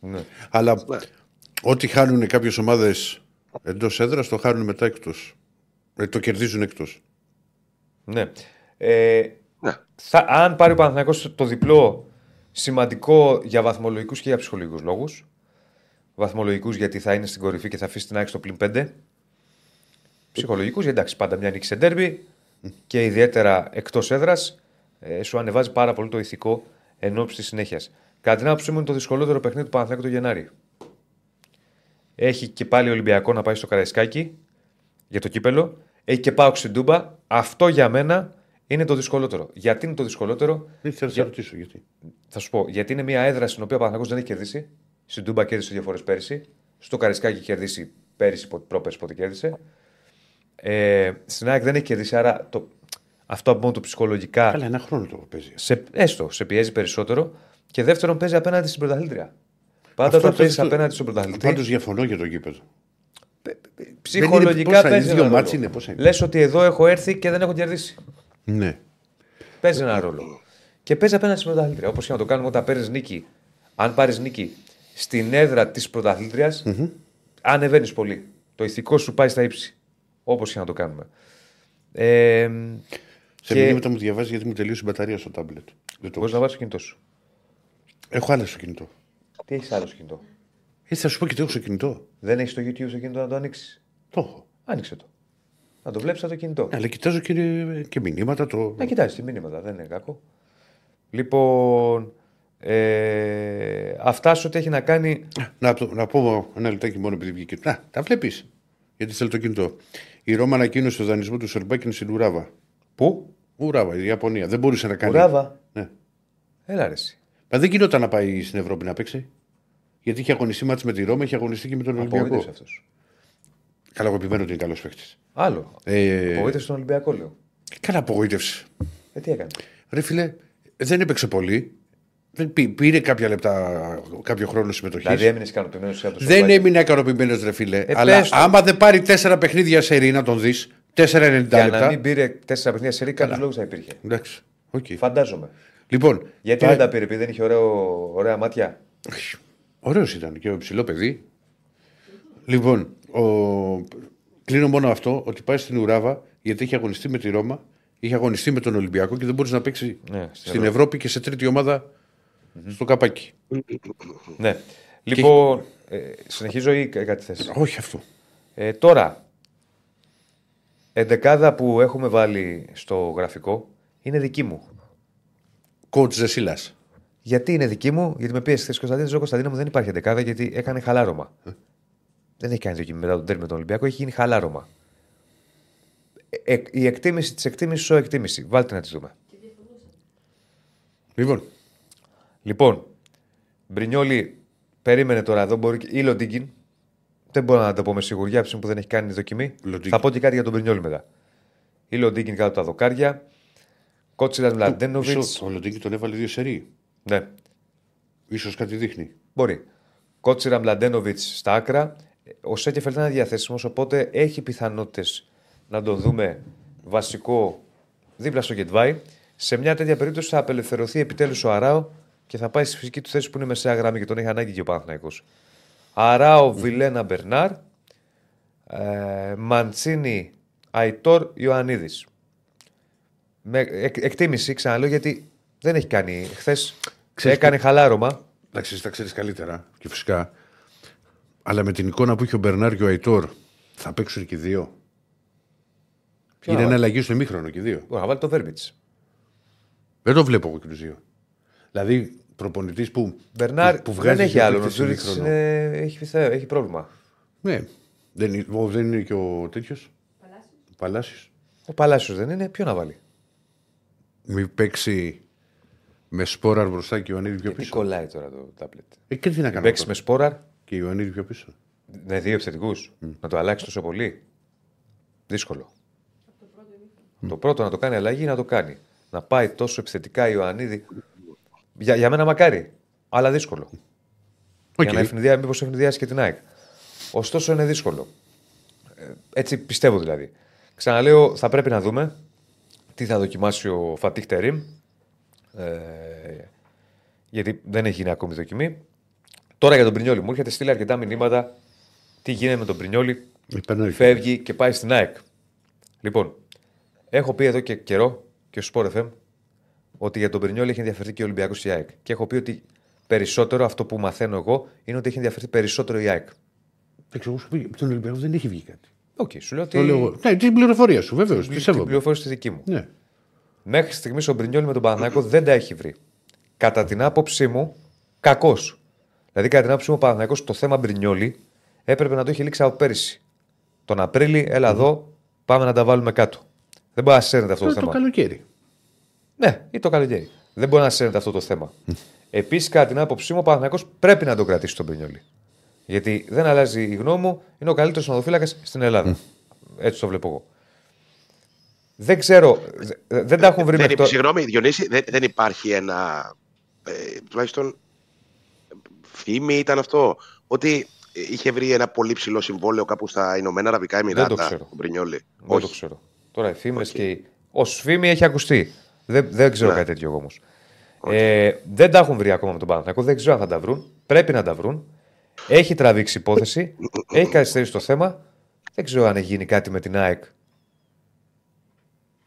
ναι. Αλλά Ναι. Ό,τι χάνουν κάποιες ομάδες εντός έδρας, το χάνουν μετά εκτός. Ε, το κερδίζουν εκτός. Ναι. Ε, Ναι. θα, αν πάρει ο Παναθηναϊκός το διπλό, σημαντικό για βαθμολογικούς και για ψυχολογικούς λόγους. Βαθμολογικούς γιατί θα είναι στην κορυφή και θα αφήσει την ΑΕΚ στο πλην 5. Ψυχολογικούς γιατί εντάξει, πάντα μια νίκη σε ντέρμπι και ιδιαίτερα εκτός έδρας ε, σου ανεβάζει πάρα πολύ το ηθικό εν ώψη της συνέχειας. Κατά την άποψή μου είναι το δυσκολότερο παιχνίδι του Παναθηναϊκού το Γενάρη. Έχει και πάλι Ολυμπιακό να πάει στο Καραϊσκάκι για το κύπελο. Έχει και πάω στην Τούμπα. Αυτό για μένα είναι το δυσκολότερο. Γιατί είναι το δυσκολότερο, Δεν θέλω να Για- σε ρωτήσω γιατί. θα σου πω. Γιατί είναι μια έδρα στην οποία ο Παναθηναϊκός δεν έχει κερδίσει. Στην Τούμπα κέρδισε δύο φορές πέρυσι. Στο Καραϊσκάκι έχει κερδίσει πέρυσι, πο- πρόπερσι πότε κέρδισε. Ε, στην ΑΕΚ δεν έχει κερδίσει, άρα το, αυτό από μόνο του ψυχολογικά Καλά, ένα χρόνο το παίζει. σε, έστω, σε πιέζει περισσότερο. Και δεύτερον, παίζει απέναντι στην πρωταθλήτρια. Πάντα Αυτό όταν το- παίζει το- απέναντι στον πρωταθλητή, Πάντως διαφωνώ για το γήπεδο. ψυχολογικά πόσα είναι, παίζει δύο ένα ρόλο. μάτς είναι, πόσα είναι; Λες ότι εδώ έχω έρθει και δεν έχω κερδίσει. Ναι. Παίζει ένα ρόλο. Και παίζει απέναντι στην πρωταθλήτρια. Όπως και να το κάνουμε όταν παίρνεις νίκη, αν πάρεις νίκη στην έδρα της πρωταθλήτριας, ανεβαίνεις πολύ. Το ηθικό σου πάει στα ύψη. Όπως και να το κάνουμε. Ε, Σε Και- μηνύματα μου διαβάζεις γιατί μου τελείωσε η μπαταρία στο τάμπλετ. Δεν το Μπορείς να βάλει το κινητό σου. Έχω άλλα στο κινητό. Τι έχεις άλλο στο κινητό; Ε, θα σου πω και τι έχω στο κινητό. Δεν έχεις το YouTube στο κινητό να το ανοίξεις; Το έχω. Άνοιξε το. Να το βλέπεις από το κινητό. Αλλά κοιτάζω και, και μηνύματα. Το... Να κοιτάζεις τι μήνυματα, δεν είναι κακό. Λοιπόν, ε, αυτά σου ό,τι έχει να κάνει; Να, το- να πω ένα λεπτάκι μόνο επειδή βγήκε. Να, τα βλέπεις; Γιατί θέλω το κινητό. Η Ρώμα ανακοίνωσε το δανεισμό του Σερμπάκιν στην Ουράβα. Πού; Ουράβα, η Ιαπωνία. Δεν μπορούσε να κάνει. Ουράβα; Ναι. Έλα ρε εσύ. Μα δεν γινόταν να πάει στην Ευρώπη να παίξει. Γιατί είχε αγωνιστεί μάτς με τη Ρώμα, είχε αγωνιστεί και με τον Ολυμπιακό. Απογοήτευσε αυτός. Καλά, εγώ επιμένω ότι είναι καλός παίχτη. Άλλο. Ε, Απογοήτευσε τον Ολυμπιακό, λέω. Καλά, απογοήτευση. Ε, τι έκανε; Ρε φίλε, δεν έπαιξε πολύ. Δεν πή- πήρε κάποια λεπτά, κάποιο χρόνο συμμετοχής. Δηλαδή έμεινε ικανοποιημένος από το δεν Σοφάκη. έμεινε ικανοποιημένος, ρε φίλε. Ε, αλλά πες το. άμα δεν πάρει τέσσερα παιχνίδια σε ρή να τον δεις, 4,90 Για λεπτά. να μην πήρε τέσσερα παιχνίδια σε ρίκα, λόγους θα υπήρχε. Εντάξει. οκ. Φαντάζομαι. Λοιπόν, Γιατί πάει- δεν τα πήρε, επειδή δεν είχε ωραίο, ωραία μάτια. Ωραίος ήταν και ο ψηλό παιδί. Λοιπόν, ο... κλείνω μόνο αυτό ότι πάει στην Ουράβα γιατί είχε αγωνιστεί με τη Ρώμα, είχε αγωνιστεί με τον Ολυμπιακό και δεν μπορούσε να παίξεις Ναι, στην, Ευρώπη. και σε τρίτη ομάδα στο καπάκι. Ναι. Λοιπόν, ε, συνεχίζω ή κα- κάτι θες; Όχι αυτό. Ε, τώρα, εντεκάδα που έχουμε βάλει στο γραφικό είναι δική μου. Κότ Ζεσίλας. Γιατί είναι δική μου, γιατί με πίεσε χθε Κωνσταντίνο Ζω Κωνσταντίνο μου δεν υπάρχει εντεκάδα γιατί έκανε χαλάρωμα. Δεν έχει κάνει δοκιμή μετά τον τέρμι με τον Ολυμπιακό, έχει γίνει χαλάρωμα. Ε, ε, η εκτίμηση της εκτίμησης ω εκτίμηση. Βάλτε να τη δούμε. Λοιπόν, Λοιπόν, Μπρινιόλι περίμενε τώρα εδώ. Μπορεί... και- ή Λοντίγκιν. Δεν μπορώ να το πω με σιγουριά από τη στιγμή που δεν έχει κάνει δοκιμή. Λοντίγκιν. Θα πω και κάτι για τον Μπρινιόλι μετά. Ή Λοντίγκιν κάτω από τα δοκάρια. Κότσιρας Μλαντένοβιτ. μισό, ο Λοντίνκι τον έβαλε δύο σερί. Ναι, σω κάτι δείχνει. μπορεί. Κότσιρα Μλαντένοβιτς στα άκρα. Ο Σέκεφελ ήταν διαθέσιμος, οπότε έχει πιθανότητες να τον δούμε βασικό δίπλα στο Γετβάη. Σε μια τέτοια περίπτωση θα απελευθερωθεί επιτέλους ο Αράο και θα πάει στη φυσική του θέση που είναι μεσαία γραμμή και τον έχει ανάγκη και ο Παναθηναϊκός. Αράο, Βιλένα, Μπερνάρ, ε, Μαντσίνη, Αϊτόρ, Ιωαννίδης. Με εκ, εκτίμηση, ξαναλέω, γιατί δεν έχει κάνει. Χθες έκανε χαλάρωμα. Εντάξει, εσύ τα ξέρεις καλύτερα και φυσικά. Αλλά με την εικόνα που είχε ο Μπερνάρ και ο Αϊτόρ, θα παίξουν και οι δύο. Ποιο είναι να ένα βάλει; αλλαγή στο ημίχρονο και οι δύο. Μπορεί να βάλει το Βέρμπιτς. Δεν το βλέπω εγώ και τους δύο. Δηλαδή, προπονητής που, Μπερνάρ που, που δεν βγάζει έχει δύο άλλο. Ο παίκτες Τζούριτ ημίχρονο. έχει, φυθέ- έχει πρόβλημα. Ναι. Δεν, είναι- ο- δεν είναι και ο τέτοιος; Παλάσιος. Ο Παλάσιος δεν είναι. Ποιο να βάλει; Μην παίξει με σπόραρ μπροστά και ο Ιωαννίδη πιο Τι πίσω. κολλάει τώρα το τάπλετ. Ε, και τι να κάνω. Παίξεις τώρα; με σπόραρ Και ο Ιωαννίδη πιο πίσω. με δύο επιθετικούς. Να το αλλάξει τόσο πολύ. Δύσκολο. Το πρώτο να το κάνει αλλαγή να το κάνει. Να πάει τόσο επιθετικά η Ιωαννίδη. Για, για μένα μακάρι. Αλλά δύσκολο. Οκ. Για να ευνηδιά, μήπως ευνηδιάσει και την ΑΕΚ. Ωστόσο είναι δύσκολο. Ε, έτσι πιστεύω δηλαδή. Ξαναλέω, θα πρέπει να δούμε τι θα δοκιμάσει ο Φατίχ Τερίμ. Ε, γιατί δεν έχει γίνει ακόμη δοκιμή. Τώρα για τον Πρινιόλη. Μου έρχεται στείλει αρκετά μηνύματα. Τι γίνεται με τον Πρινιόλη. Υπερνοείται. Φεύγει και πάει στην ΑΕΚ. Λοιπόν, έχω πει εδώ και καιρό και στο Sport FM ότι για τον Πρινιόλη έχει ενδιαφερθεί και ο Ολυμπιακός και η ΑΕΚ. Και έχω πει ότι περισσότερο αυτό που μαθαίνω εγώ είναι ότι έχει ενδιαφερθεί περισσότερο η ΑΕΚ. Εντάξει, εγώ σου πει, από τον Ολυμπιακό δεν έχει βγει κάτι. Οκ, σου λέω ότι. Το λέω εγώ. Ναι, την πληροφορία σου, βεβαίως. την Πιστεύω. πληροφόρηση τη δική μου. Ναι. Μέχρι στιγμής ο Μπρινιόλι με τον Παναθηναϊκό δεν τα έχει βρει. Κατά την άποψή μου, κακός. Δηλαδή, κατά την άποψή μου, ο Παναθηναϊκός το θέμα Μπρινιόλι έπρεπε να το έχει λήξει από πέρυσι. Τον Απρίλη, έλα εδώ, πάμε να τα βάλουμε κάτω. Δεν μπορεί να σέρνεται αυτό το Τώρα το θέμα. καλοκαίρι. Ναι, ή το καλοκαίρι. Δεν μπορεί να σέρνεται αυτό το θέμα. Επίσης, κατά την άποψή μου, ο Παναθηναϊκός πρέπει να τον κρατήσει τον Μπρινιόλη. Γιατί δεν αλλάζει η γνώμη μου, είναι ο καλύτερος ονοδοφύλακα στην Ελλάδα. Έτσι το βλέπω εγώ. Δεν ξέρω, δε- δεν τα έχουν βρει Δεν, μέχρι τώρα. Συγγνώμη, Διονύση, δεν, δεν υπάρχει ένα. Ε, τουλάχιστον φήμη ήταν αυτό. Ότι είχε βρει ένα πολύ ψηλό συμβόλαιο κάπου στα Ηνωμένα Αραβικά Εμμυράτα. το ξέρω. Ο Μπρινιόλη. Δεν το ξέρω. Τώρα οι φήμες και. οι- Ω φήμη έχει ακουστεί. Δεν, δεν ξέρω Ναι. κάτι τέτοιο όμως. Ε, δεν τα έχουν βρει ακόμα με τον Παναθηναϊκό. Δεν ξέρω αν θα τα βρουν. Πρέπει να τα βρουν. Έχει τραβήξει υπόθεση. έχει καθυστερήσει το θέμα. Δεν ξέρω αν έχει γίνει κάτι με την ΑΕΚ.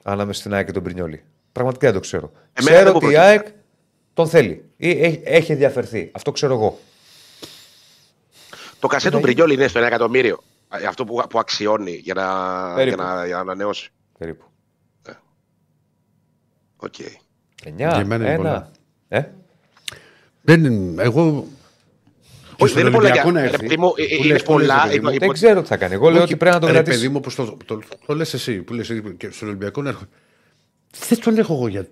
Ανάμεσα στην ΑΕΚ και τον Πρινιόλη. Πραγματικά δεν το ξέρω. Εμένα ξέρω δεν μου ότι η προκύπτει. ΑΕΚ τον θέλει. Ή έχει, έχει ενδιαφερθεί. Αυτό ξέρω εγώ. Το κασέ του Μπρινιόλη είναι στο 1 εκατομμύριο. Ε, Αυτό που, που αξιώνει για να, για Περίπου. να, για να ανανεώσει. Περίπου. Οκ. 9, Για μένα είναι 1. πολλά. Ε; Δεν, είναι- εγώ. και Όχι, στον δεν είναι πολλά. Ολυμπιακό για- να ρε έρθει, παιδί μου, ε, που είναι λες, που λες, πολλά, ρε παιδί μου. υπο- Δεν ξέρω τι θα κάνει. Εγώ λέω Όχι, ότι πρέπει να τον ρε κρατήσει. παιδί μου, όπως το, το, το, λες εσύ, που λες εσύ, και στον Ολυμπιακό να έρχομαι. Δεν τον έχω εγώ για,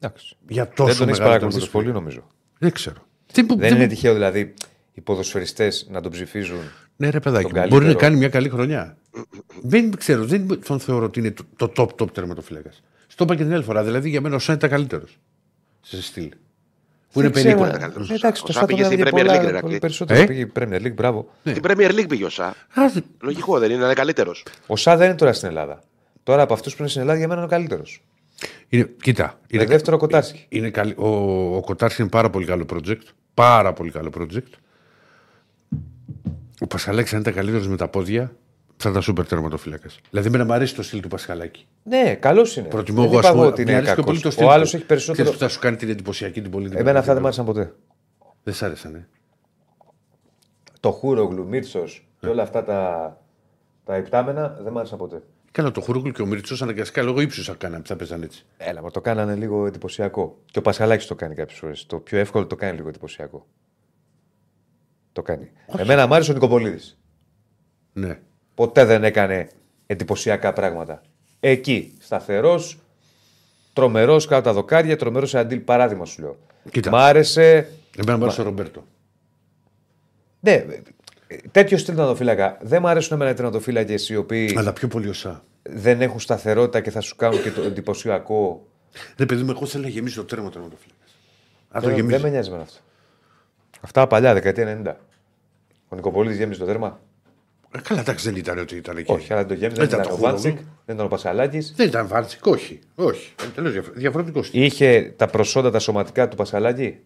Εντάξει. για τόσο Δεν τον έχεις μεγάλο παρακολουθήσει τερματοφύλακα. πολύ, νομίζω. Δεν ξέρω. Δεν, Δεν δεν- είναι τυχαίο δηλαδή οι ποδοσφαιριστές να τον ψηφίζουν. Ναι, ρε παιδάκι, τον μου, καλύτερο. μπορεί να κάνει μια καλή χρονιά. δεν ξέρω, δεν τον θεωρώ ότι είναι το, το top top τερματοφύλακας. Στο είπα και την άλλη φορά, δηλαδή για μένα ο Σαν ήταν καλύτερος. Σε στυλ. Που είναι Δεν ξέρω. περίπου. καλύτερος. Εντάξει, Ο το Σαν Σάτο πήγε στην πήγε Premier League, πολλά, ρε, πολύ Ρακλή. περισσότερο. Ε; Πήγε η Premier League, μπράβο. Την Premier League πήγε ο Σα. Α, Λογικό δεν είναι, να είναι καλύτερος. Ο Σά δεν είναι τώρα στην Ελλάδα. Τώρα από αυτούς που είναι στην Ελλάδα για μένα είναι ο καλύτερος. είναι, κοίτα. Είναι δεύτερο κοτάρσκι. Είναι καλή, ο, ο Κοτάρσκι είναι πάρα πολύ καλό project. Πάρα πολύ καλό project. Ο Πασχαλάκη, αν ήταν καλύτερος με τα πόδια, θα ήταν σούπερ τερματοφύλακα. Δηλαδή, με να μου αρέσει το στυλ του Πασχαλάκη. Ναι, καλός είναι. Προτιμώ Δεν εγώ, είπα α πούμε, ότι μου είναι αρέσει πιο κακός. πολύ το στυλ. Ο άλλος του. έχει περισσότερο. Ξέρεις που θα σου κάνει την εντυπωσιακή την πολύ. Εμένα αυτά δεν μ' άρεσαν ποτέ. Δεν σ' άρεσαν, ε. Το Χούρογλου, Μίρτσος και όλα αυτά τα, τα υπτάμενα δεν μ' άρεσαν ποτέ. Καλά, το Χουρούκλ και ο Μίρτσος αναγκαστικά λόγω ύψους θα κάνανε που θα παίζαν έτσι. Έλα, μα το κάνανε λίγο εντυπωσιακό. Και ο Πασχαλάκης το κάνει κάποιες φορές. Το πιο εύκολο το κάνει λίγο εντυπωσιακό. Το κάνει. Εμένα μ' άρεσε ο Νικοπολίδης. Ναι. Ποτέ δεν έκανε εντυπωσιακά πράγματα. Εκεί, σταθερός, τρομερός κάτω τα δοκάρια, τρομερός σε αντίλ. Παράδειγμα σου λέω. Κοίτα. Μ' άρεσε. Εμένα μου άρεσε ο Ρομπέρτο. Ναι, ε, τέτοιο στυλ τερματοφύλακα. Δεν μ' αρέσουν εμένα οι τερματοφύλακες οι οποίοι Αλλά πιο πολύ ο Σα. δεν έχουν σταθερότητα και θα σου κάνουν και το εντυπωσιακό. Ρε παιδί μου, εγώ θέλω να γεμίσει το τέρμα τερματοφύλακα. Αν το Δεν, δεν γεμίσει. με νοιάζει με αυτό. Αυτά παλιά, δεκαετία 90. Ο Νικοπολίδη γέμισε το τέρμα. Ε, Καλά, εντάξει, δεν ήταν ότι ήταν εκεί. Όχι, αλλά δεν το γέμισε. Δεν Δεν ήταν ήταν ο το Βάντσικ, Χούρογλου. δεν ήταν ο Πασαλάκης. Δεν ήταν Βάντσικ, όχι. Όχι. Τελείως διαφορετικός στυλ. Είχε τα προσόντα τα σωματικά του Πασαλάκη;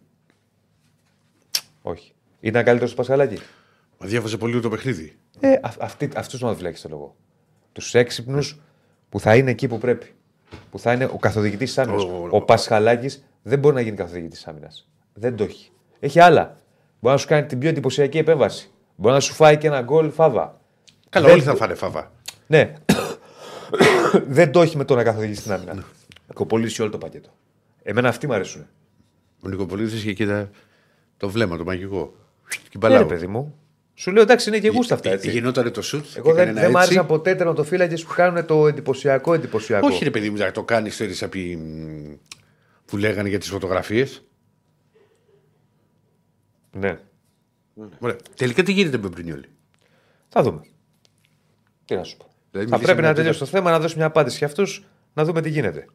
Όχι. Ήταν καλύτερος του Πασαλάκης; Μα διάβαζε πολύ το παιχνίδι. Ε, Αυτούς του μαθηματικού θέλω εγώ. Τους έξυπνους που θα είναι εκεί που πρέπει. Που θα είναι ο καθοδηγητής της άμυνας. Ο- Ο, Πασχαλάκης δεν μπορεί να γίνει καθοδηγητής της άμυνας. Δεν το έχει. Έχει άλλα. Μπορεί να σου κάνει την πιο εντυπωσιακή επέμβαση. Μπορεί να σου φάει και ένα γκολ φάβα. Καλά, Δεν- όλοι θα φάνε φαβά. Ναι. δεν το έχει με το να καθοδηγήσει την άμυνα. Κοπολίσει όλο το πακέτο. Εμένα αυτοί μου αρέσουν. Ο Νικοπολίδη είχε και τα- το βλέμμα, το μαγικό. Και Ναι, ρε μπαλάω. παιδί μου. Σου λέω εντάξει είναι και γούστα αυτά έτσι. Γινότανε το σουτ. Εγώ δεν, δεν μ' άρεσαν ποτέ τερματοφύλακε που κάνουν το εντυπωσιακό εντυπωσιακό. Όχι, ρε παιδί μου, να το κάνεις ξέρεις από που λέγανε για τις φωτογραφίες. Ναι. Ωραία. Τελικά τι γίνεται με Μπρινιόλι. Θα δούμε. Τι να σου πω. Δηλαδή, θα μιλήσαμε πρέπει να για τελειώσει το θέμα, να δώσει μια απάντηση για αυτούς, να δούμε τι γίνεται.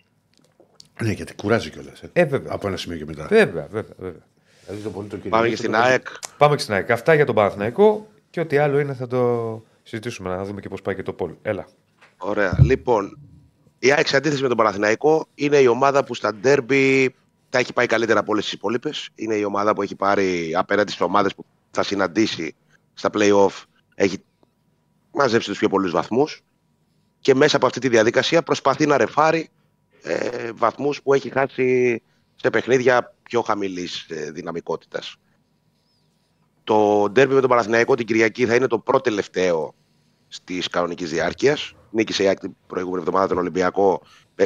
Ναι, γιατί κουράζει κιόλας. Ε, βέβαια. Από ένα σημείο και μετά. Βέβαια, βέβαια. βέβαια. Δηλαδή το πολύ το Πάμε και στην ΑΕΚ. Πάμε και στην ΑΕΚ. Αυτά για τον Παναθηναϊκό και ό,τι άλλο είναι θα το συζητήσουμε, να δούμε και πώς πάει και το πόλ. Έλα. Ωραία. Λοιπόν, η ΑΕΚ σε αντίθεση με τον Παναθηναϊκό είναι η ομάδα που στα ντέρμπι τα έχει πάει καλύτερα από όλες τις υπόλοιπες. Είναι η ομάδα που έχει πάρει απέναντι στις ομάδες που θα συναντήσει στα playoff. Έχει μαζέψει τους πιο πολλούς βαθμούς και μέσα από αυτή τη διαδικασία προσπαθεί να ρεφάρει ε, βαθμούς που έχει χάσει σε παιχνίδια πιο χαμηλής ε, δυναμικότητας. Το ντέρμπι με τον Παναθηναϊκό την Κυριακή θα είναι το πρώτο τελευταίο της κανονικής διάρκειας. Νίκησε η Άκη την προηγούμενη εβδομάδα τον Ολυμπιακό. Ε,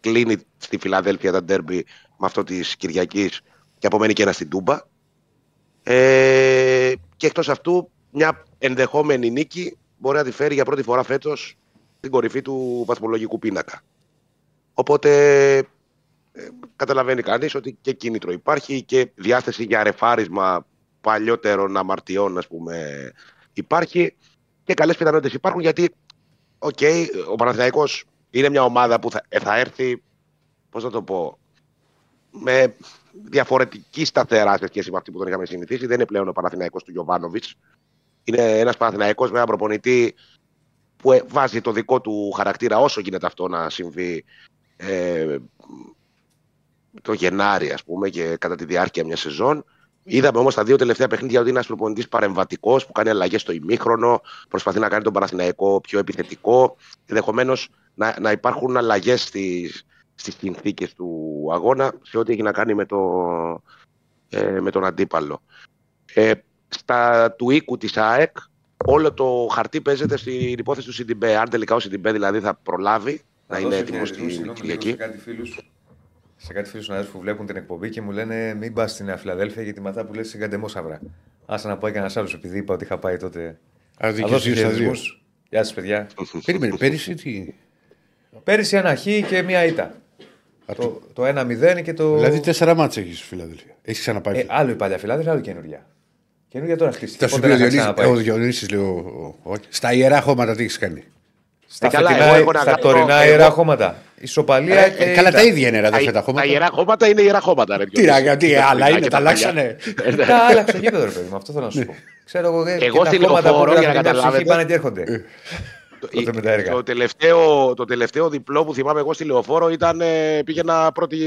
κλείνει στη Φιλαδέλφια τα ντέρμπι με αυτό της Κυριακής και απομένει και ένα στην Τούμπα. Ε, και εκτός αυτού, μια ενδεχόμενη νίκη μπορεί να τη φέρει για πρώτη φορά φέτος στην κορυφή του βαθμολογικού πίνακα. Οπότε ε, καταλαβαίνει κανείς ότι και κίνητρο υπάρχει και διάθεση για ρεφάρισμα παλιότερων αμαρτιών, ας πούμε, υπάρχει και καλές πιθανότητες υπάρχουν γιατί, ok, okay, ο Παναθηναϊκός είναι μια ομάδα που θα, ε, θα έρθει, πώς να το πω, με διαφορετική σταθερά σε σχέση με αυτή που τον είχαμε συνηθίσει. Δεν είναι πλέον ο Παναθηναϊκός του Γιωβάνοβιτς. Είναι ένας Παναθηναϊκός με ένα προπονητή που ε, βάζει το δικό του χαρακτήρα όσο γίνεται αυτό να συμβεί ε, το Γενάρη, ας πούμε, και κατά τη διάρκεια μιας σεζόν. Είδαμε όμως τα δύο τελευταία παιχνίδια ότι είναι ένας προπονητής παρεμβατικός που κάνει αλλαγές στο ημίχρονο, προσπαθεί να κάνει τον Παναθηναϊκό πιο επιθετικό. Ενδεχομένως να, να υπάρχουν αλλαγές στις στις συνθήκες του αγώνα σε ό,τι έχει να κάνει με, το, ε, με τον αντίπαλο. Ε, στα του οίκου της ΑΕΚ, όλο το χαρτί παίζεται στην υπόθεση του Σιντιμπέ. Αν τελικά ο Σιντιμπέ δηλαδή θα προλάβει να είναι έτοιμος στην Κυριακή σε κάτι φίλους συναδέλφους που βλέπουν την εκπομπή και μου λένε μην πας στη Νέα Φιλαδέλφια γιατί μετά που λες συγκαντεμό αυρά. Άσε να πάει κανένα άλλο επειδή είπα ότι είχα πάει τότε. Α, δύο. Γεια σας, παιδιά. Περίμενε, πέρυσι τι; Πέρυσι ένα χ και μία ήττα. Το, το 1-0 και το. Δηλαδή τέσσερα μάτσε έχεις στη Φιλαδέλφια. Έχεις ξαναπάει. Ε, άλλο η παλιά Φιλαδέλφια, άλλο καινούργια. Καινούργια τώρα χτίστηκε. Θα σου πει ο Διονύση, λέω. Στα ιερά χώματα τι έχεις κάνει. Στα, φετινά, στα τωρινά ιερά χώματα. Ισοπαλία ε, και. Καλά, τα ίδια είναι ρε, τα φέτα χώματα. Τα ιερά χώματα είναι ιερά χώματα. Ρε, τι τι άλλα είναι, τα αλλάξανε. Τα άλλαξε γήπεδο, ρε παιδί μου, αυτό θέλω να σου πω. Ξέρω εγώ, εγώ στη λεωφόρο για να καταλάβετε. Πάνε και έρχονται. Το τελευταίο, το τελευταίο διπλό που θυμάμαι εγώ στη λεωφόρο ήταν πήγαινα πρώτη,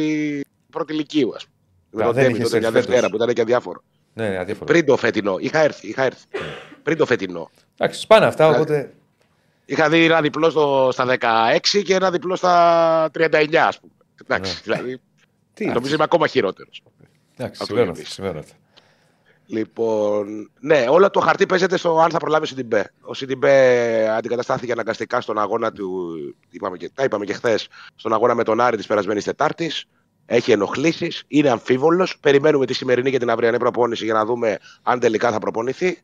πρώτη λυκείου, ας πούμε. Με τον Τέμι, το Δευτέρα που ήταν και αδιάφορο. Ναι, ναι, αδιάφορο. Πριν το φετινό. Είχα έρθει. Είχα έρθει. Πριν το φετινό. Εντάξει, σπάνε αυτά, οπότε. Είχα δει ένα διπλό στο, στα 16 και ένα διπλό στα 39, ας πούμε. Εντάξει, ναι. δηλαδή. Τι, νομίζω είμαι ακόμα χειρότερος. Εντάξει, συμβαίνουν αυτά. Λοιπόν, ναι, όλο το χαρτί παίζεται στο αν θα προλάβει ο Σιντιμπέ. Ο Σιντιμπέ αντικαταστάθηκε αναγκαστικά στον αγώνα του. Είπαμε και, τα είπαμε και χθες, στον αγώνα με τον Άρη της περασμένης Τετάρτης. Έχει ενοχλήσεις, είναι αμφίβολος. Περιμένουμε τη σημερινή και την αυριανή προπόνηση για να δούμε αν τελικά θα προπονηθεί.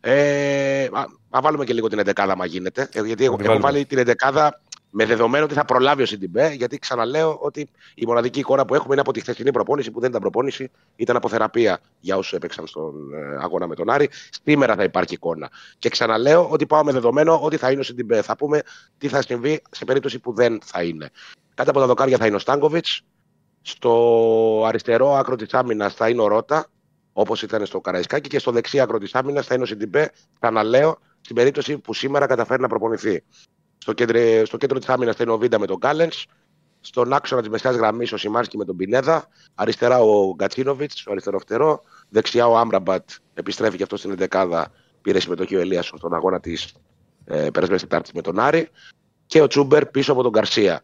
Ε, να βάλουμε και λίγο την 11 άμα γίνεται. Ε, γιατί έχω, έχω βάλει την 11 με δεδομένο ότι θα προλάβει ο Σιντιμπέ. Γιατί ξαναλέω ότι η μοναδική εικόνα που έχουμε είναι από τη χθεσινή προπόνηση που δεν ήταν προπόνηση, ήταν αποθεραπεία για όσους έπαιξαν στον ε, αγώνα με τον Άρη. Σήμερα θα υπάρχει εικόνα. Και ξαναλέω ότι πάω με δεδομένο ότι θα είναι ο Σιντιμπέ. Θα πούμε τι θα συμβεί σε περίπτωση που δεν θα είναι. Κάτω από τα δοκάρια θα είναι ο Στάνκοβιτς. Στο αριστερό άκρο της άμυνας θα είναι ο Ρότα όπως ήταν στο Καραϊσκάκι, και στο δεξί άκρο της άμυνας θα είναι ο Σιντιμπέ, ξαναλέω, στην περίπτωση που σήμερα καταφέρει να προπονηθεί. Στο κέντρο, στο κέντρο της άμυνας θα είναι ο Βίντα με τον Κάλενς. Στον άξονα της μεσαία γραμμής ο Σιμάνσκι με τον Πινέδα. Αριστερά ο Γκατσίνοβιτς, ο αριστερό φτερό. Δεξιά ο Άμραμπατ επιστρέφει και αυτός στην 11 Πήρε συμμετοχή ο Ελίας στον αγώνα της ε, περασμένης Τετάρτης με τον Άρη. Και ο Τσούμπερ πίσω από τον Γκαρσία.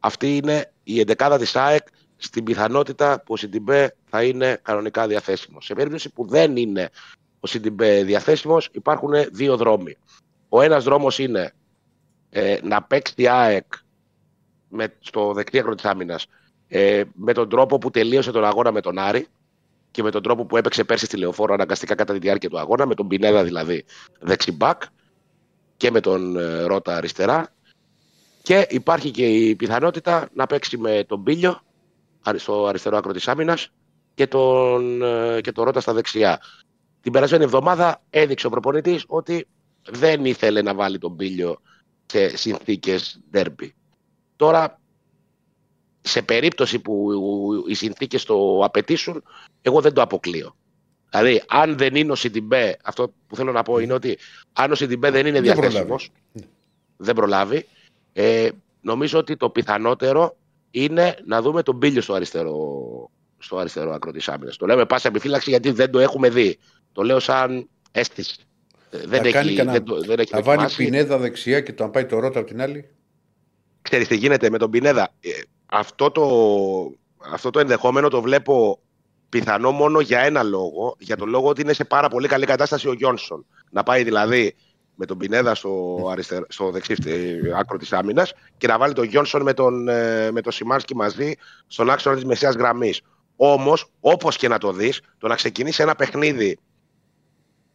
Αυτή είναι η 11 της ΑΕΚ στην πιθανότητα που ο Σιντιμπέ θα είναι κανονικά διαθέσιμος. Σε περίπτωση που δεν είναι ο Σιντιμπέ διαθέσιμος, υπάρχουν δύο δρόμοι. Ο ένας δρόμος είναι ε, να παίξει τη ΑΕΚ με, στο δεξί άκρο της άμυνας ε, με τον τρόπο που τελείωσε τον αγώνα με τον Άρη και με τον τρόπο που έπαιξε πέρσι στη λεωφόρο αναγκαστικά κατά τη διάρκεια του αγώνα, με τον Πινέδα δηλαδή δεξιμπάκ και με τον ε, Ρότα αριστερά. Και υπάρχει και η πιθανότητα να παίξει με τον Πίλιο στο αριστερό άκρο της άμυνας και τον, ε, και τον Ρώτα στα δεξιά. Την περασμένη εβδομάδα έδειξε ο προπονητής ότι δεν ήθελε να βάλει τον Πίλιο σε συνθήκες ντέρμπι. Τώρα, σε περίπτωση που οι συνθήκες το απαιτήσουν, εγώ δεν το αποκλείω. Δηλαδή, αν δεν είναι ο Σιντιμπέ, αυτό που θέλω να πω είναι ότι αν ο Σιντιμπέ δεν είναι διαθέσιμος, δεν προλάβει, ε, νομίζω ότι το πιθανότερο είναι να δούμε τον Μπίλιο στο αριστερό στο αριστερό άκρο της άμυνας. Το λέμε πάσα επιφύλαξη γιατί δεν το έχουμε δει. Το λέω σαν αίσθηση. Ε, Δεν θα κάνει έχει, κανένα- δεν, το- δεν έχει θα βάλει δοκιμάσει. πινέδα δεξιά και το να πάει το ρότα από την άλλη. Ξέρεις τι γίνεται με τον Πινέδα. Ε, αυτό, το, αυτό το ενδεχόμενο το βλέπω πιθανό μόνο για ένα λόγο. Για τον λόγο ότι είναι σε πάρα πολύ καλή κατάσταση ο Γιόνσον. Να πάει δηλαδή με τον Πινέδα στο, αριστερό, στο δεξί ε, άκρο της άμυνας και να βάλει τον Γιόνσον με τον, ε, με τον Σιμάνσκι μαζί στον άξονα της μεσαίας γραμμής. Όμως, όπως και να το δεις, το να ξεκινήσει ένα παιχνίδι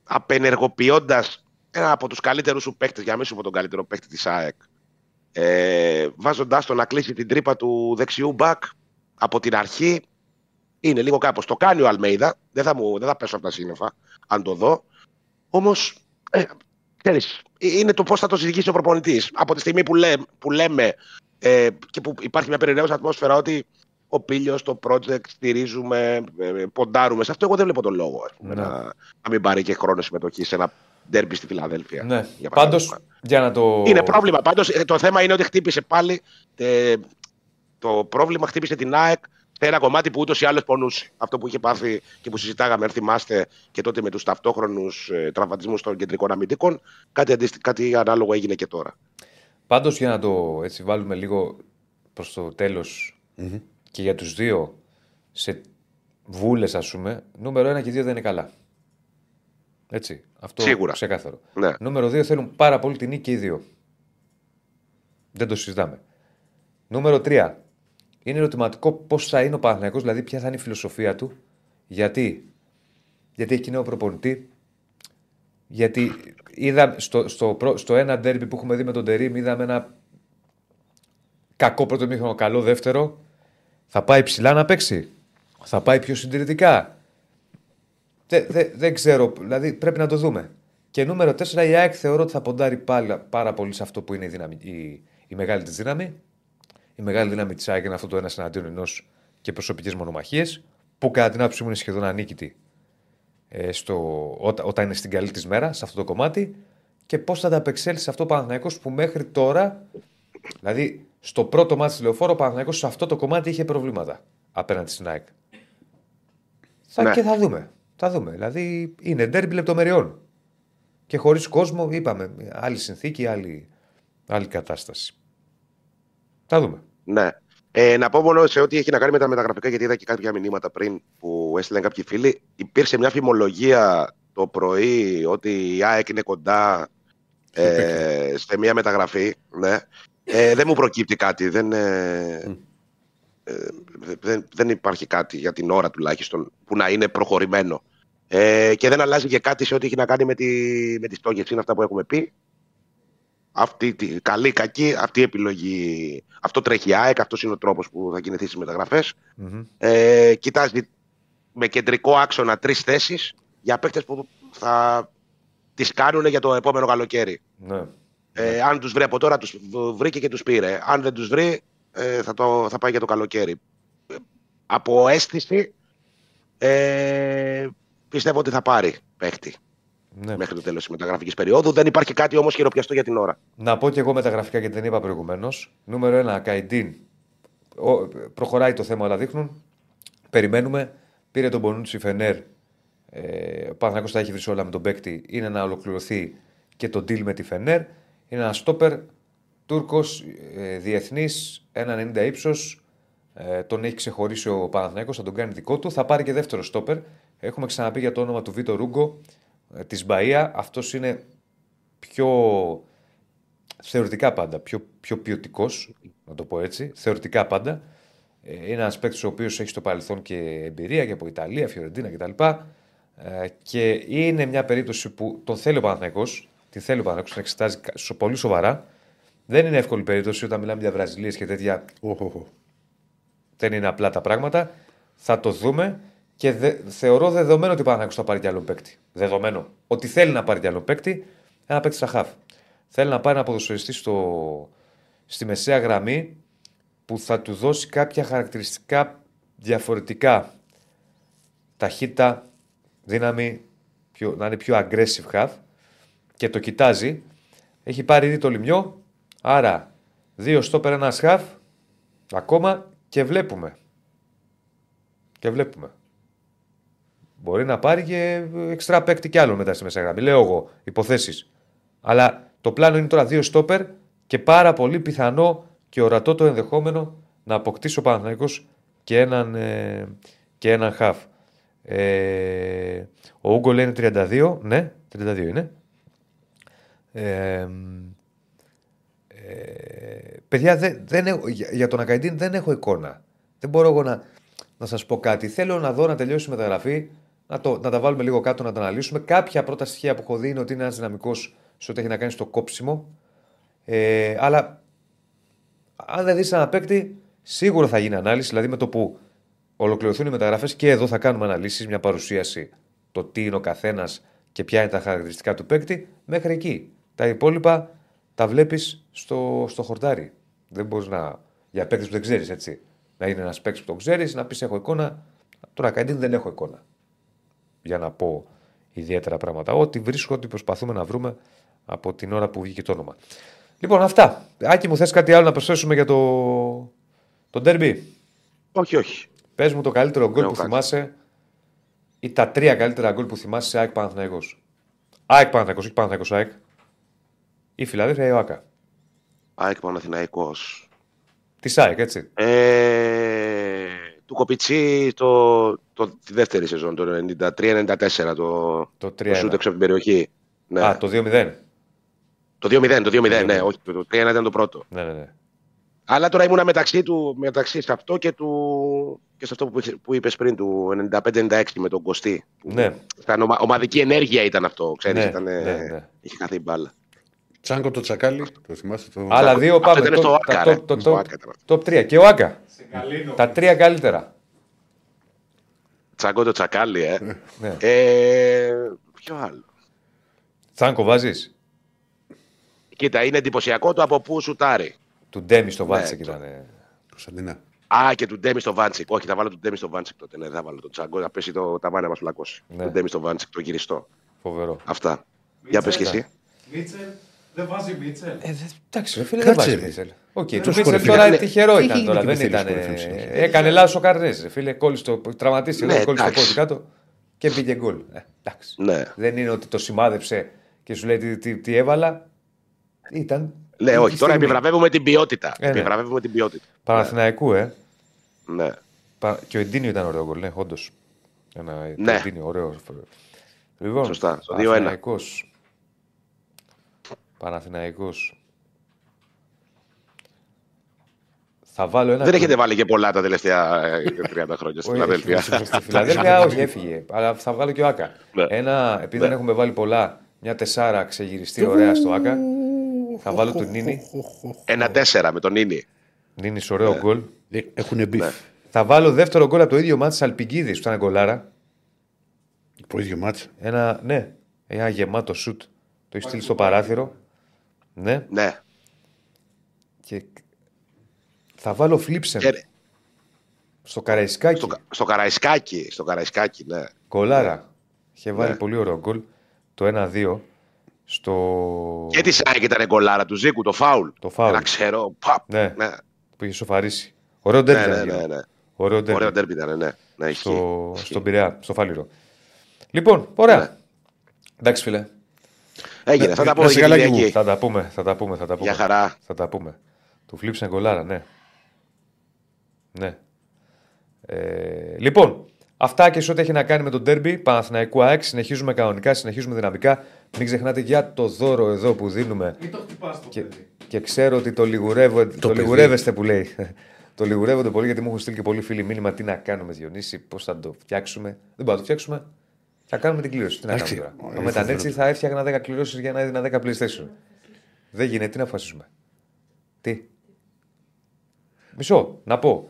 απενεργοποιώντας ένα από τους καλύτερους σου παίκτες, για να μην σου πω τον καλύτερο παίκτη της ΑΕΚ, ε, βάζοντάς το να κλείσει την τρύπα του δεξιού μπακ από την αρχή είναι λίγο κάπως. Το κάνει ο Αλμέιδα, δεν θα, μου, δεν θα πέσω από τα σύννεφα αν το δω. Όμως, ε, ξέρεις, είναι το πώς θα το συζητήσει ο προπονητής. Από τη στιγμή που, λέ, που λέμε ε, και που υπάρχει μια περιραίωση ατμόσφαιρα ότι ο Πίλιος, το project, στηρίζουμε, ε, ποντάρουμε. Σε αυτό εγώ δεν βλέπω τον λόγο ας πούμε, Ναι. να, να μην πάρει και χρόνο συμμετοχή σε ένα ντέρμπι στη Φιλαδέλφια. Ναι. για Πάντως, παράδειγμα. για να το. Είναι πρόβλημα. Πάντως το θέμα είναι ότι χτύπησε πάλι. ε, το πρόβλημα χτύπησε την ΑΕΚ σε ένα κομμάτι που ούτως ή άλλως πονούσε. Αυτό που είχε πάθει και που συζητάγαμε, αν θυμάστε, και τότε με τους ταυτόχρονους ε, τραυματισμούς των κεντρικών αμυντικών. Κάτι, αντίστοι- κάτι ανάλογο έγινε και τώρα. Πάντως για να το έτσι βάλουμε λίγο προς το τελο και για τους δύο σε βούλες, ας πούμε, νούμερο ένα και δύο δεν είναι καλά. Έτσι. Αυτό Σίγουρα. ξεκάθαρο. Ναι. Νούμερο δύο θέλουν πάρα πολύ την νίκη και οι δύο. Δεν το συζητάμε. Νούμερο 3. Είναι ερωτηματικό πώς θα είναι ο Παναθηναϊκός, δηλαδή ποια θα είναι η φιλοσοφία του. Γιατί, Γιατί έχει νέο προπονητή. Γιατί είδα στο, στο, πρω- στο ένα ντέρμπι που έχουμε δει με τον Τερήμ, είδαμε ένα κακό πρώτο μήχρονο, καλό δεύτερο. Θα πάει ψηλά να παίξει; Θα πάει πιο συντηρητικά; Δεν, δεν, δεν ξέρω, δηλαδή πρέπει να το δούμε. Και νούμερο 4, η ΑΕΚ θεωρώ ότι θα ποντάρει πάλι, πάρα πολύ σε αυτό που είναι η, δύναμη, η, η μεγάλη της δύναμη. Η μεγάλη δύναμη της ΑΕΚ είναι αυτό το ένα εναντίον ενός και προσωπικέ μονομαχίε, που κατά την άποψή μου είναι σχεδόν ανίκητη ε, στο, όταν, όταν είναι στην καλή της μέρα, σε αυτό το κομμάτι. Και πώς θα ανταπεξέλθει σε αυτό ο Παναθηναϊκός που μέχρι τώρα, δηλαδή στο πρώτο μάτι της λεωφόρο, ο Παναθηναϊκός σε αυτό το κομμάτι είχε προβλήματα απέναντι στην ΑΕΚ. Θα, Ναι. Και θα δούμε. Θα δούμε. Δηλαδή είναι ντέρμπι λεπτομεριών. Και χωρίς κόσμο, είπαμε, άλλη συνθήκη, άλλη, άλλη κατάσταση. Θα δούμε. Ναι. Ε, να πω μόνο σε ό,τι έχει να κάνει με τα μεταγραφικά, γιατί είδα και κάποια μηνύματα πριν που έστειλαν κάποιοι φίλοι. Υπήρξε μια φημολογία το πρωί ότι η ΑΕΚ είναι κοντά ε, σε μια μεταγραφή. Ναι. Ε, δεν μου προκύπτει κάτι. Δεν, ε, ε, δεν, δεν υπάρχει κάτι για την ώρα τουλάχιστον που να είναι προχωρημένο. Ε, και δεν αλλάζει και κάτι σε ό,τι έχει να κάνει με, τη, με τις στόχες. Είναι αυτά που έχουμε πει αυτή τη καλή, κακή, αυτή η επιλογή. Αυτό τρέχει η ΑΕΚ, αυτός είναι ο τρόπος που θα κινηθεί στις μεταγραφές. Μμμ. Ε, κοιτάζει με κεντρικό άξονα τρεις θέσεις για παίκτες που θα τις κάνουν για το επόμενο καλοκαίρι. Ναι. Ε, αν τους βρει από τώρα, τους βρήκε και τους πήρε. Αν δεν τους βρει, ε, θα, το, θα πάει για το καλοκαίρι. Ε, Από αίσθηση, ε, πιστεύω ότι θα πάρει παίκτη ναι. μέχρι το τέλος της μεταγραφικής περίοδου. Δεν υπάρχει κάτι όμως χειροπιαστό για την ώρα. Να πω και εγώ με τα γραφικά γιατί δεν είπα προηγουμένως. Νούμερο 1, Καϊντίν. Ο- Προχωράει το θέμα, όλα δείχνουν. Περιμένουμε. Πήρε τον Μπονούτσι Φενέρ. Ε, ο Παναθηναϊκός τα έχει βρει όλα με τον παίκτη. Είναι να ολοκληρωθεί και το deal με τη Φενέρ. Είναι ένα στόπερ Τούρκος ε, διεθνής, 1,90 ύψος. Ε, τον έχει ξεχωρίσει ο Παναθηναϊκός, θα τον κάνει δικό του. Θα πάρει και δεύτερο στόπερ. Έχουμε ξαναπεί για το όνομα του Βίτο Ρούγκο ε, της Μπαία. Αυτός είναι πιο θεωρητικά πάντα, πιο, πιο ποιοτικός, να το πω έτσι. Θεωρητικά πάντα. Ε, είναι ένας παίκτης ο οποίος έχει στο παρελθόν και εμπειρία και από Ιταλία, Φιωρεντίνα κτλ. Ε, και είναι μια περίπτωση που τον θέλει ο Παναθηναϊκός, την θέλει ο Παναθηναϊκός, την εξετάζει κα- σο- πολύ σοβαρά. Δεν είναι εύκολη περίπτωση όταν μιλάμε για Βραζιλίες και τέτοια. Οχ, οχ, οχ. Δεν είναι απλά τα πράγματα. Θα το δούμε και δε, θεωρώ δεδομένο ότι ο Παναθηναϊκός θα πάρει κι άλλο παίκτη. Δεδομένο. Ότι θέλει να πάρει κι άλλο παίκτη, ένα παίκτη στα χαφ. Θέλει να πάρει ένα ποδοσφαιριστή στο, στη μεσαία γραμμή που θα του δώσει κάποια χαρακτηριστικά διαφορετικά. Ταχύτητα, δύναμη, πιο, να είναι πιο aggressive half και το κοιτάζει. Έχει πάρει ήδη το λιμιό, άρα δύο στόπερ, ένας half, ακόμα και βλέπουμε. Και βλέπουμε. Μπορεί να πάρει και εξτρά παίκτη κι άλλο μετά στη μέσα γραμμή. Λέω εγώ υποθέσεις. Αλλά το πλάνο είναι τώρα δύο στόπερ και πάρα πολύ πιθανό και ορατό το ενδεχόμενο να αποκτήσει ο Παναθηναϊκός και έναν, ε, και έναν χαφ. Ε, ο Ούγκο λέει είναι 32. Ναι, 32 είναι. Ε, ε, παιδιά, δεν, δεν έχω, για, για τον Ακαϊντίν δεν έχω εικόνα. Δεν μπορώ εγώ να, να σας πω κάτι. Θέλω να δω να τελειώσει η μεταγραφή, να, το, να τα βάλουμε λίγο κάτω να τα αναλύσουμε. Κάποια πρώτα στοιχεία που έχω δει είναι ότι είναι ένας δυναμικός σε ό,τι έχει να κάνει στο κόψιμο. Ε, αλλά αν δεν δεις ένα παίκτη, σίγουρα θα γίνει ανάλυση. Δηλαδή με το που ολοκληρωθούν οι μεταγραφές και εδώ θα κάνουμε αναλύσεις, μια παρουσίαση το τι είναι ο καθένας και ποια είναι τα χαρακτηριστικά του παίκτη, μέχρι εκεί. Τα υπόλοιπα τα βλέπεις στο, στο χορτάρι. Δεν μπορείς να. Για παίκτη που δεν ξέρεις, έτσι. Να είναι ένας παίκτης που τον ξέρεις, να πεις: Έχω εικόνα. Τώρα κάτι δεν έχω εικόνα. Για να πω ιδιαίτερα πράγματα. Ό,τι βρίσκω, ό,τι προσπαθούμε να βρούμε από την ώρα που βγήκε το όνομα. Λοιπόν, αυτά. Άκη, μου θες κάτι άλλο να προσθέσουμε για το, το derby. Όχι, όχι. Πες μου το καλύτερο γκολ Λέω που κάτι. θυμάσαι ή τα τρία καλύτερα γκολ που θυμάσαι σε ΑΕΚ Παναθηναϊκός. ΑΕΚ Παναθηναϊκός, όχι Παναθηναϊκός ΑΕΚ. Ή Φιλαδέλφια ή ο ΑΚΑ. ΑΕΚ Παναθηναϊκός. Της ΑΕΚ, έτσι. Ε, του Κοπιτσί το, το, τη δεύτερη σεζόν, το 93-94, το, Το το 3-1. σούτ έξω από την περιοχή. Ναι. Α, το 2-0. Το 2-0, το 2-0, ναι, όχι, το 3-1 ήταν το πρώτο. Ναι, ναι, ναι. Αλλά τώρα ήμουνα μεταξύ του, μεταξύ σε αυτό και, του, και σε αυτό που, είχε- που είπες πριν, του 95-96 με τον Κωστή. Που Ναι. Ήταν ομα, ομαδική ενέργεια ήταν αυτό, ξέρεις, Ναι, ήταν, ναι, ναι. είχε χαθεί η μπάλα. Τσάνκο το τσακάλι, το θυμάστε το. Άλλα δύο Αυτό πάμε. ήταν Το, στο τα Άκα, ρε. top, το Στο top, Άκα ήταν αυτό. top 3. Και ο ΑΚΑ. Σε καλή νόμο. Τα τρία καλύτερα. Τσαγκό το τσακάλι, ε. Ναι. ε ποιο άλλο; Τσάνκο βάζεις; Κοίτα, είναι εντυπωσιακό το από πού σουτάρει. Του Ντέμι στο Ναι, Βάτσεκ το- ήταν. ε. Κωνσταντινά. Α, και του Ντέμι στο Βάντσικ. Όχι, θα βάλω του Ντέμι στο Βάντσικ τότε. Ναι, δεν θα βάλω τον Τσαγκό, να πέσει το ταβάνι να μας φυλακώσει. Ναι. Του Ντέμι στο Βάντσικ, το γυριστό. Φοβερό. Αυτά. Για πες και εσύ. Μίτσελ, δεν βάζει Μίτσελ. Ε, δε- εντάξει, ρε φίλε, Κάτσε, δεν βάζει ρε. Μίτσελ. Οκ, το Τόσο Μίτσελ κορυφή. τώρα Ναι. τυχερό Έχει ήταν γίνει τώρα. και Δεν δεύτερης ήταν. κορυφής συνέχεια. Έκανε λάθος ο Καρνέ. Φίλε, κόλλησε το. Τραυματίστηκε, Ναι, ναι, κόλλησε το εντάξει. πόδι κάτω και πήγε γκολ. Ε, εντάξει. Ναι. Δεν είναι ότι το σημάδεψε και σου λέει τι, τι, τι έβαλα. Ήταν. Λέει, η όχι, τώρα στιγμή. επιβραβεύουμε την ποιότητα. Ε, ναι. Επιβραβεύουμε την ποιότητα. Παναθηναϊκού, ε. Ναι. Πα- Και ο Εντίνιο ήταν ωραίο γκολ, ναι, όντως. Ένα Ναι. το Εντίνιο, ωραίο. Λοιπόν, Σωστά, στο 2-1. Παναθηναϊκός. Παναθηναϊκός. Θα βάλω ένα. Δεν έχετε βάλει και πολλά τα τελευταία ε, 30 χρόνια στην Όχι, Φιλαδέλφια. Στη Φιλαδέλφια, όχι, έφυγε. Αλλά θα βάλω και ο Άκα. Ναι. Ένα, επειδή Ναι. δεν έχουμε βάλει πολλά, μια τεσσάρα ξεγυριστεί ωραία στο Άκα. Θα βάλω τον Νίνη. Ένα τέσσερα με τον Νίνη. Νίνη, ωραίο Ναι. γκολ. Έχουν μπει. Θα βάλω δεύτερο γκολ από το ίδιο μάτι Αλπιγκίδη που ήταν γκολάρα. Το ίδιο μάτς. Ένα, ναι, ένα γεμάτο σουτ. Το έχει στείλει στο παράθυρο. Ναι. Ναι. Και θα βάλω Φλίψεν Και- στο Καραϊσκάκι. στο, στο Καραϊσκάκι. Στο Καραϊσκάκι, ναι. Κολάρα. Είχε βάλει Ναι. πολύ ωραίο γκολ. Το 1-2 στο. Και τη ΣΑΕΚ ήταν γκολάρα του Ζήκου, το φάουλ. Το φάουλ. Ένα ξερό. Παπ. Ναι. ναι. που είχε σοφαρίσει. Ωραίο ντέρμπι. Ναι, ήταν ναι, εκείνο. ναι, ναι. Ωραίο ντέρμπι. Ωραίο ντέρμπι ήταν, ναι. ναι ισχύει. στο, Ισχύει. στον Πειραιά, στο Φάληρο. Λοιπόν, ωραία. Ναι. Εντάξει, φίλε. Έγινε, θα τα Να πούμε σε για καλά, την Γιώργο. Κυριακή. Θα τα πούμε, θα τα πούμε, θα τα πούμε. Μια χαρά. Θα τα πούμε. Του φλίψαν γκολάρα, ναι. Ναι. Ε, λοιπόν, αυτά και σε ό,τι έχει να κάνει με τον τέρμπι Παναθηναϊκού ΑΕΚ. Συνεχίζουμε κανονικά, συνεχίζουμε δυναμικά. Μην ξεχνάτε για το δώρο εδώ που δίνουμε. Μην το χτυπάς το Και, παιδί. και ξέρω ότι το, λιγουρεύω, το, παιδί. λιγουρεύεστε που λέει. το λιγουρεύονται πολύ γιατί μου έχουν στείλει και πολλοί φίλοι μήνυμα τι να κάνουμε, Διονύση, πώς θα το φτιάξουμε. Δεν μπορούμε να το φτιάξουμε. Θα κάνουμε την κλήρωση. Τι να Εντάξει. κάνουμε τώρα. Ωραία, Αν ήταν φοβερό. έτσι, θα έφτιαχνα 10 κληρώσεις για να έδινα 10 PlayStation. Δεν γίνεται, τι να αποφασίσουμε. Τι; Μισό, να πω.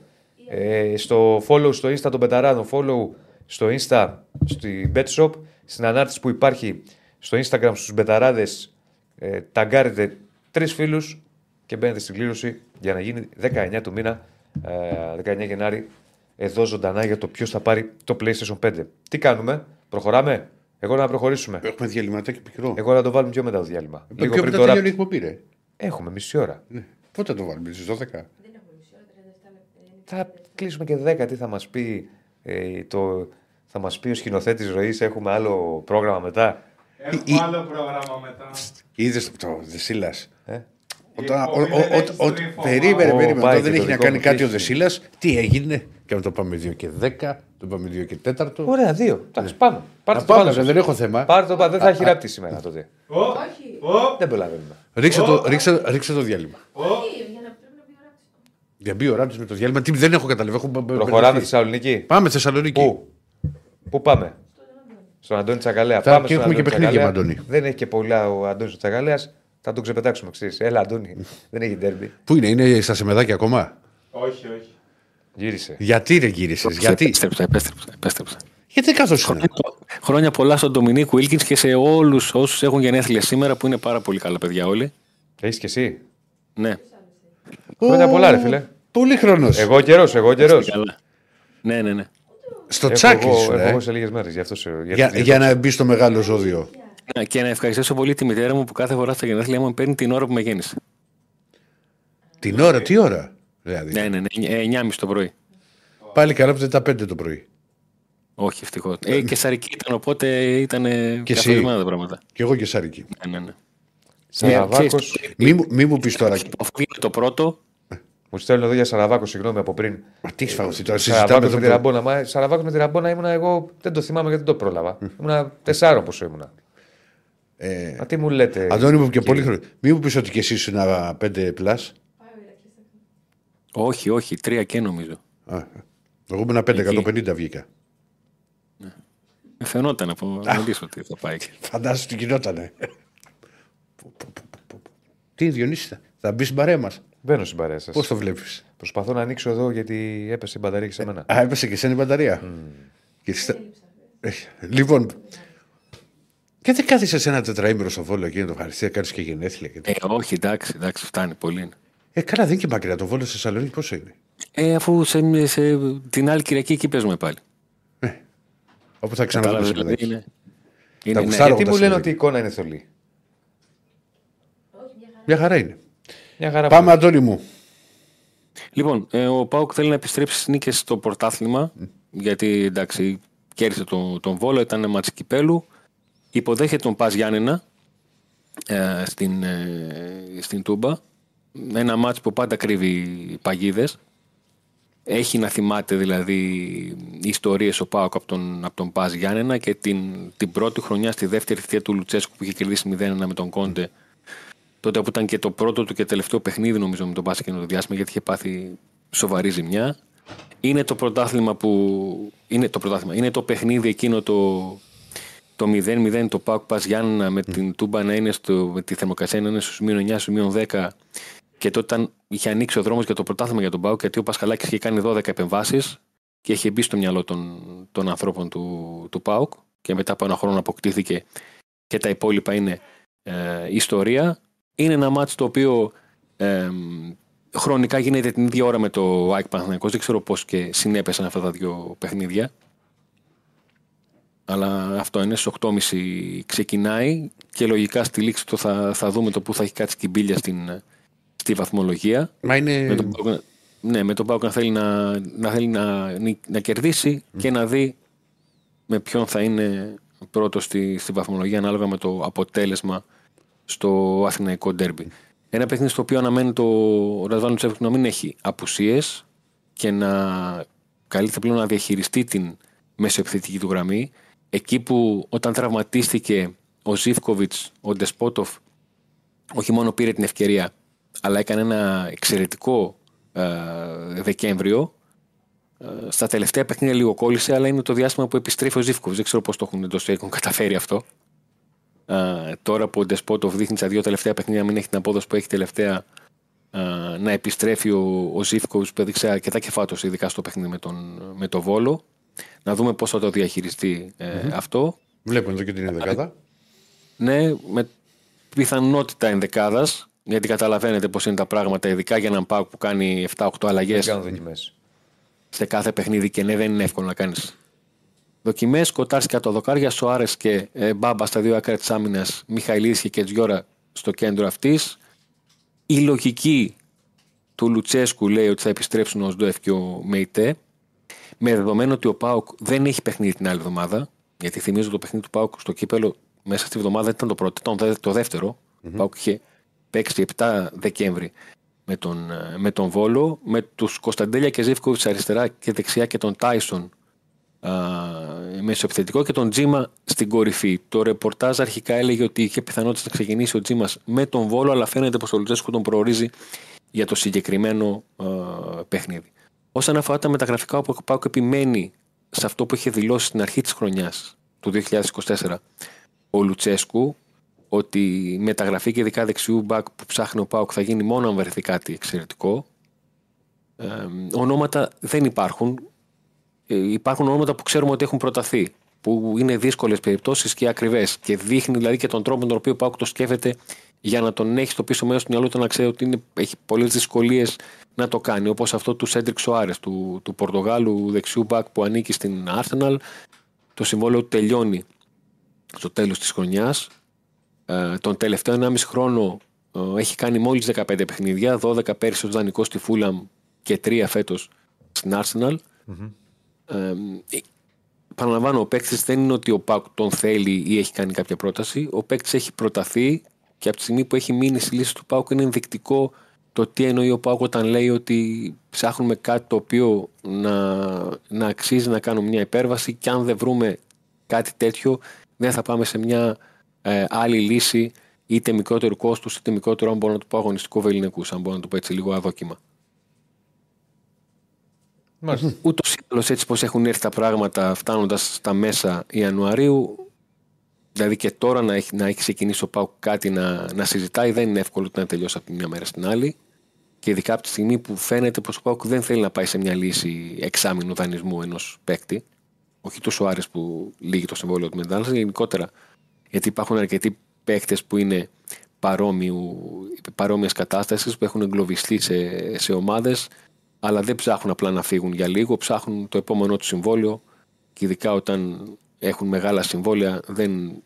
Ε, στο follow στο Insta των Πεταράδων, follow στο Insta, στη BetShop, στην ανάρτηση που υπάρχει στο Instagram στους Μπεταράδες, ε, ταγκάρετε τρεις φίλους και μπαίνετε στην κλήρωση για να γίνει 19 του μήνα, ε, 19 Γενάρη, εδώ ζωντανά για το ποιος θα πάρει το PlayStation 5. Τι κάνουμε, προχωράμε, εγώ να προχωρήσουμε. Έχουμε διαλυματάκι πικρό. Εγώ να το βάλουμε πιο μετά το διάλειμμα. Ε, Πιο μετά τελειώνει η εκπομπή, ρε. Έχουμε μισή ώρα. Ναι. Πότε θα το βάλουμε, στις 12. Θα κλείσουμε και 10. Τι θα μας πει Ε, το, θα μας πει ο σκηνοθέτης ροής, έχουμε άλλο πρόγραμμα μετά; Έχουμε Ή- άλλο πρόγραμμα μετά. Είδες το Δεσίλας; Ε; Όταν, εκπομπή ο- ο- δεν ο- έχει ο- στρίφο, περίμενε, Ω, περίμενε. πάει Όταν δεν και το έχει να δικό κάνει μου κάτι ο τύχη. Δεσίλας, τι έγινε; Και να το πάμε 2 και 10, το πάμε 2 και 4. Ωραία, δύο. Εντάξει, πάμε. Πάρτε Να το πάμε, πάνω ρε, σας. δεν έχω θέμα. Πάρτε το πάνω. Δεν θα έχει ράπτη σήμερα τότε. Ω, ω, Δεν προλαβαίνουμε. Ρίξε το, ρίξε, ρίξε το διάλειμμα. ω. Για μπει ο Ράπτης με το διάλειμμα. Τι δεν έχω καταλάβει. Έχω μπε- Προχωράμε μπερδευτεί. Θεσσαλονίκη. Πάμε Θεσσαλονίκη. Πού; Πού πάμε; Στον Αντώνη Τσακαλέα. Θα- πάμε και στον έχουμε και Αντώνη παιχνίδι Τσακαλέα. με Αντώνη. Δεν έχει και πολλά ο Αντώνης Τσακαλέας. Θα τον ξεπετάξουμε εξή. Έλα, Αντώνη. Δεν έχει ντέρμπι. Πού είναι, είναι στα σεμεδάκια ακόμα; Όχι, όχι. Γύρισε. Γιατί δεν γύρισες, γιατί; Επέστρεψα, επέστρεψα. επέστρεψα. Γιατί καθώ είναι; Χρόνια πολλά στον Ντομινίκ Βίλκιν και σε όλους όσους έχουν γενέθλια σήμερα που είναι πάρα πολύ καλά παιδιά όλοι. Έχεις κι εσύ; Ναι, Χρόνια πολλά, ρε φίλε. Πολύ χρόνος. Εγώ καιρός, εγώ καιρός. καλά. Ναι, ναι, ναι. Στο τσάκι σου, Εγώ, ε. εγώ σε λίγες μέρες. Γι' αυτό σε. γι' Για, αυτό- για να μπει στο μεγάλο ζώδιο. Ναι, Και να ευχαριστήσω πολύ τη μητέρα μου που κάθε φορά στα γενέθλια μου με παίρνει την ώρα που με γέννησε. Την ώρα, τι ώρα; Δηλαδή. Ναι, ναι, ναι. 9.30 το πρωί. Πάλι καλά που δεν τα πέντε το πρωί. Όχι, ευτυχώς. Ε, και σαρική ήταν, οπότε ήταν Και εσύ. καθορισμένα τα πράγματα. Κι εγώ και σαρική. Ναι, ναι, ναι. Σαραβάκο. Μη, μου- μη μου πεις τώρα. Αφού είναι το πρώτο, Μου στέλνουν εδώ για Σαραβάκο, συγγνώμη από πριν. Μα τι σφαγωθεί τώρα, Σαραβάκος συζητάμε με τη εδώ. Ραμπόνα. Μα Σαραβάκος με τη Ραμπόνα ήμουνα εγώ. Δεν το θυμάμαι γιατί δεν το πρόλαβα. Ήμουνα τεσσάρων πόσο ήμουνα. Ε, Μα τι μου λέτε. Αντώνη μου και κύριε; πολύ χρόνο. Μη μου πεις ότι και εσύ είσαι ένα 5 πλάς. Όχι, όχι, τρία και νομίζω. Α, Εγώ ήμουν 5, 150 βγήκα. Ε, Φαινόταν από νωρίς ότι θα πάει. Φαντάζομαι τι γινότανε. Τι Διονύση, θα- θα μπεις στην παρέα μας; Μπαίνω στην παρέα σας. Πώς το βλέπεις; Προσπαθώ να ανοίξω εδώ γιατί έπεσε η μπαταρία και σε μένα. Α, έπεσε και σένα η μπαταρία. Και στα- Ε, Λοιπόν. Και δεν κάθισε σε ένα τετραήμερο στο βόλο εκεί να το ευχαριστεί, κάνεις και γενέθλια. Και... Ε, όχι, εντάξει, εντάξει, φτάνει πολύ. Είναι. Ε, καλά, δεν είναι και μακριά. Το βόλο στη Θεσσαλονίκη πόσο είναι; Ε, αφού σε, σε, την άλλη Κυριακή εκεί παίζουμε πάλι. Όπου θα ξαναδούμε Κατάλαβες, σε δηλαδή είναι. Τα είναι ναι, γουστάρω. Γιατί τα μου λένε συνέβη. ότι η εικόνα είναι θολή; Μια χαρά είναι. Μια χαρά Πάμε, που- Αντώνη μου. Λοιπόν, ε, ο Πάουκ θέλει να επιστρέψει στις νίκες στο πρωτάθλημα. Γιατί εντάξει, κέρδισε τον, τον Βόλο, ήταν μάτς κυπέλου. Υποδέχεται τον Πας Γιάννενα ε, στην, ε, στην Τούμπα. Ένα μάτς που πάντα κρύβει παγίδες. Έχει να θυμάται δηλαδή ιστορίες ο Πάοκ από τον, από τον Πας Γιάννενα και την, την πρώτη χρονιά στη δεύτερη θητεία του Λουτσέσκου που είχε κερδίσει 0-1 με τον Κόντε. Τότε που ήταν και το πρώτο του και τελευταίο παιχνίδι νομίζω με τον Πας εκείνο το διάστημα γιατί είχε πάθει σοβαρή ζημιά. Είναι το πρωτάθλημα που. Είναι το πρωτάθλημα. Είναι το παιχνίδι εκείνο το, το 0-0 το Πάοκ Πας Γιάννενα με την Τούμπα να είναι στο, με τη θερμοκρασία να είναι στου μείον 9, στου μείον 10 και τότε ήταν, είχε ανοίξει ο δρόμος για το πρωτάθλημα για τον Πάοκ γιατί ο Πασχαλάκης είχε κάνει 12 επεμβάσεις και είχε μπει στο μυαλό των, των ανθρώπων του, του ΠΑΟΚ και μετά από ένα χρόνο αποκτήθηκε και τα υπόλοιπα είναι ε, ιστορία. Είναι ένα μάτς το οποίο ε, χρονικά γίνεται την ίδια ώρα με το ΑΕΚ Παναθηναϊκός. Δεν ξέρω πώς και συνέπεσαν αυτά τα δύο παιχνίδια. Αλλά αυτό είναι στις 8.30 ξεκινάει και λογικά στη λήξη του θα, θα δούμε το που θα έχει κάτσει την πύλια στην, στη βαθμολογία. Μα είναι. Με τον Πάουκ να- ναι, με τον Πάουκ να θέλει να, να, θέλει να, να κερδίσει και να δει με ποιον θα είναι πρώτος στη, στη βαθμολογία ανάλογα με το αποτέλεσμα στο αθηναϊκό ντέρμπι. Ένα παιχνίδι στο οποίο αναμένει το Ρασβάν Τσέφικ να μην έχει απουσίες και να καλείται πλέον να διαχειριστεί την μεσοεπιθετική του γραμμή. Εκεί που όταν τραυματίστηκε ο Ζήφκοβιτς, ο Ντεσπότοφ, όχι μόνο πήρε την ευκαιρία, αλλά έκανε ένα εξαιρετικό ε, Δεκέμβριο. Ε, στα τελευταία παιχνίδια λίγο κόλλησε, αλλά είναι το διάστημα που επιστρέφει ο Ζήφκοβιτς. Δεν ξέρω πώς το έχουν, το έχουν καταφέρει αυτό. Ε, τώρα που ο Ντεσπότοφ δείχνει στα δύο τελευταία παιχνίδια να μην έχει την απόδοση που έχει τελευταία ε, να επιστρέφει ο, ο Ζήφκοβιτς που έδειξε αρκετά κεφάτωση ειδικά στο παιχνίδι με τον, με το Βόλο. Να δούμε πώς θα το διαχειριστεί ε, αυτό. Βλέπουμε εδώ και την ενδεκάδα. Ναι, με πιθανότητα ενδεκάδας, γιατί καταλαβαίνετε πώς είναι τα πράγματα, ειδικά για έναν Πάουκ που κάνει 7-8 αλλαγές Δεν κάνω δοκιμές. σε κάθε παιχνίδι και ναι, δεν είναι εύκολο να κάνεις. Δοκιμές, Κοτάρσια το δοκάρια, Σοάρες και ε, Μπάμπα στα δύο άκρα της άμυνας, Μιχαηλίδης και Κετζιόρα στο κέντρο αυτής. Η λογική του Λουτσέσκου λέει ότι θα επιστρέψουν ο Σντοεφ και ο Μέιτε. Με δεδομένο ότι ο Πάουκ δεν έχει παιχνίδι την άλλη εβδομάδα, γιατί θυμίζω το παιχνίδι του Πάουκ στο κύπελο μέσα στη εβδομάδα ήταν το πρώτο, ήταν το δε- το δεύτερο. Ο Πάουκ είχε παίξει 7 Δεκέμβρη με τον, ε, με τον Βόλο, με τους Κωνσταντέλια και Ζήφκοβιτς αριστερά και δεξιά και τον Τάισον α, μεσοεπιθετικό και τον Τζίμα στην κορυφή. Το ρεπορτάζ αρχικά έλεγε ότι είχε πιθανότητα να ξεκινήσει ο Τζίμας με τον Βόλο, αλλά φαίνεται πως ο Λουτζέσκου τον προορίζει για το συγκεκριμένο α, παιχνίδι. Όσον αφορά τα μεταγραφικά, ο Πάουκ επιμένει σε αυτό που είχε δηλώσει στην αρχή της χρονιάς του 2024 ο Λουτσέσκου, ότι η μεταγραφή και ειδικά δεξιού μπακ που ψάχνει ο Πάουκ θα γίνει μόνο αν βρεθεί κάτι εξαιρετικό. Ε, ονόματα δεν υπάρχουν. Ε, υπάρχουν ονόματα που ξέρουμε ότι έχουν προταθεί. Που είναι δύσκολες περιπτώσεις και ακριβές. Και δείχνει δηλαδή και τον τρόπο με τον οποίο ο Πάουκ το σκέφτεται για να τον έχει στο πίσω μέρος του μυαλού του να ξέρει ότι είναι, έχει πολλές δυσκολίες να το κάνει. Όπως αυτό του Σέντρικ Σοάρε, του, του Πορτογάλου δεξιού μπακ που ανήκει στην Arsenal. Το συμβόλαιο του τελειώνει στο τέλος της χρονιάς. Ε, τον τελευταίο 1,5 χρόνο ε, έχει κάνει μόλις 15 παιχνίδια, 12 πέρυσι ως δανεικό στη Φούλαμ και 3 φέτος στην Arsenal. Ε, ε, Παραλαμβάνω, ο παίκτης δεν είναι ότι ο Πάουκ τον θέλει ή έχει κάνει κάποια πρόταση. Ο παίκτης έχει προταθεί και από τη στιγμή που έχει μείνει στη λύση του Πάουκ είναι ενδεικτικό το τι εννοεί ο Πάουκ όταν λέει ότι ψάχνουμε κάτι το οποίο να, να αξίζει να κάνουμε μια υπέρβαση και αν δεν βρούμε κάτι τέτοιο δεν θα πάμε σε μια ε, άλλη λύση είτε μικρότερου κόστους είτε μικρότερο, αν μπορώ να το πω, αγωνιστικού βεληνικούς, αν μπορώ να το πω έτσι λίγο αδόκιμα. Μάλιστα. Ούτως ή άλλως, έτσι πως έχουν έρθει τα πράγματα φτάνοντας στα μέσα Ιανουαρίου, δηλαδή και τώρα να έχει, να έχει ξεκινήσει ο Πάουκ κάτι να, να συζητάει, δεν είναι εύκολο να τελειώσει από τη μια μέρα στην άλλη. Και ειδικά από τη στιγμή που φαίνεται πως ο Πάουκ δεν θέλει να πάει σε μια λύση εξάμεινου δανεισμού ενός παίκτη, όχι του Σουάρε που λύγει το συμβόλαιο του Μεντάλλα, γενικότερα. Γιατί υπάρχουν αρκετοί παίκτες που είναι παρόμοιε κατάστασης, που έχουν εγκλωβιστεί σε, σε ομάδες, αλλά δεν ψάχνουν απλά να φύγουν για λίγο, ψάχνουν το επόμενό του συμβόλαιο και ειδικά όταν έχουν μεγάλα συμβόλαια δεν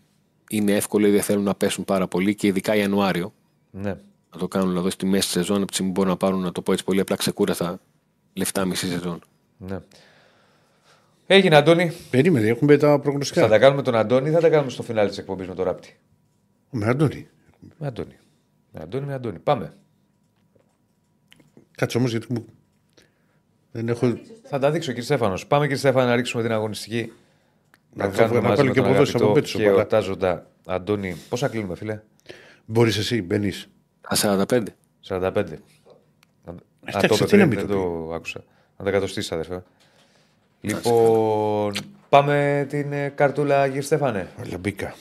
είναι εύκολο ή δεν θέλουν να πέσουν πάρα πολύ και ειδικά Ιανουάριο. Ναι. Να το κάνουν δηλαδή στη μέση της σεζόν, από τη στιγμή που μπορούν να πάρουν, να το πω έτσι πολύ απλά ξεκούραστα λεφτά μισή σεζόν. ναι. Έγινε, Αντώνη. Περίμενε, έχουμε τα Θα προγνωστικά. τα κάνουμε τον Αντώνη ή θα τα κάνουμε στο φινάλι της εκπομπής με τον Ράπτη; Με Αντώνη. Με Αντώνη. Με Αντώνη, με Αντώνη. Πάμε. Κάτσε όμως γιατί μου. Δεν έχω. Θα τα δείξω, κύριε Στέφανος. Πάμε, κύριε Στέφανο, να ρίξουμε την αγωνιστική. Να Να βγάλω- κάνουμε να μαζί βάλω με και τον ποδόσφαιρο από αγαπητό πέτσο, και καλά. εορτάζοντα Αντώνη. Πόσα κλείνουμε, φίλε; Μπορείς εσύ, μπαίνεις. Τα 45. 45. Α, Εντάξει, το είπε τι να πριν, μην δεν το το άκουσα. Να τα κατοστήσει, αδερφέ. Λοιπόν, πάμε την ε, καρτούλα, κύριε Στέφανε. Αλλά μπήκα.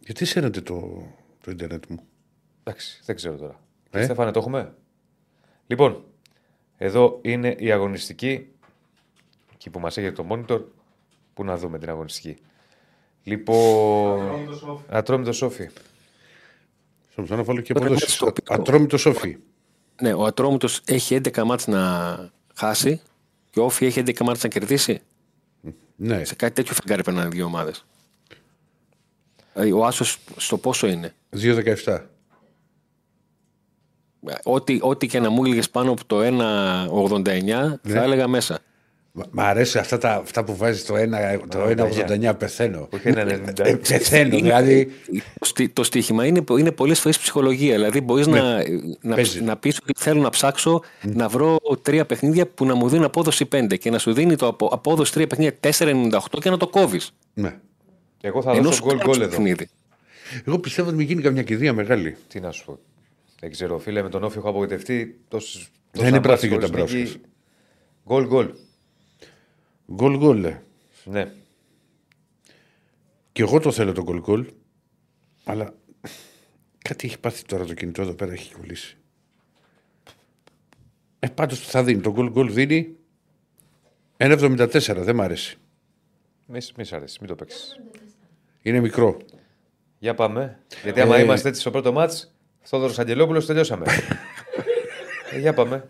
Γιατί σέρνετε το, το ίντερνετ μου; Εντάξει, δεν ξέρω τώρα. Ε; Κύριε Στέφανε, το έχουμε; Λοιπόν, εδώ είναι η αγωνιστική. Εκεί που μας έχει το monitor. Πού να δούμε την αγωνιστική. Λοιπόν, Ατρόμητο Σόφι. Στο να βάλω και Ωραία, ποδόσφαιρο. στο οποίο- Ατρόμητο σόφι. Ναι, ο Ατρόμητος έχει 11 μάτς να χάσει και ο Όφη έχει 11 μάτς να κερδίσει. Ναι, Σε κάτι τέτοιο φεγγάρι περνάνε δύο ομάδες. Δηλαδή, ο Άσος στο πόσο είναι; 2-17. Ό,τι, ό,τι και να μου έλεγες πάνω από το 1,89 Ναι. θα έλεγα μέσα. Μ' μ' αρέσει αυτά, τα, αυτά που βάζεις το 1,89 το 1,89 πεθαίνω. Όχι ένα 90. Ε, Πεθαίνω, δηλαδή. Το, στί- το στοίχημα είναι, είναι πολλές φορές ψυχολογία. Δηλαδή, μπορείς να, να, παίζει. να πεις ότι θέλω να ψάξω να βρω τρία παιχνίδια που να μου δίνουν απόδοση 5 και να σου δίνει το απο- απόδοση τρία παιχνίδια 4,98 και να το κόβεις. Ναι. Εγώ θα Ενώ δώσω σου γκολ κάνει γκολ το εδώ. παιχνίδι. Εγώ πιστεύω ότι μην γίνει καμιά κηδεία μεγάλη. Τι να σου πω. Δεν ξέρω, φίλε, με τον Όφη έχω απογοητευτεί. Τόσες, Δεν είναι πράσινη για τα μπράσκετ. μπράσκετ. Γκολ γκολ. Γκολ γκολ. λέ. Ναι. Και εγώ το θέλω το γκολ γκολ. Αλλά κάτι έχει πάθει τώρα το κινητό εδώ πέρα, έχει κολλήσει. Ε, πάντως θα δίνει. Το γκολ γκολ δίνει 1,74. Δεν μ' αρέσει. Μη, μη σ' αρέσει, μην το παίξεις. Είναι μικρό. Για πάμε. Γιατί άμα Ε, είμαστε έτσι στο πρώτο μάτς, Θόδωρος Αγγελόπουλος, τελειώσαμε. ε, για πάμε.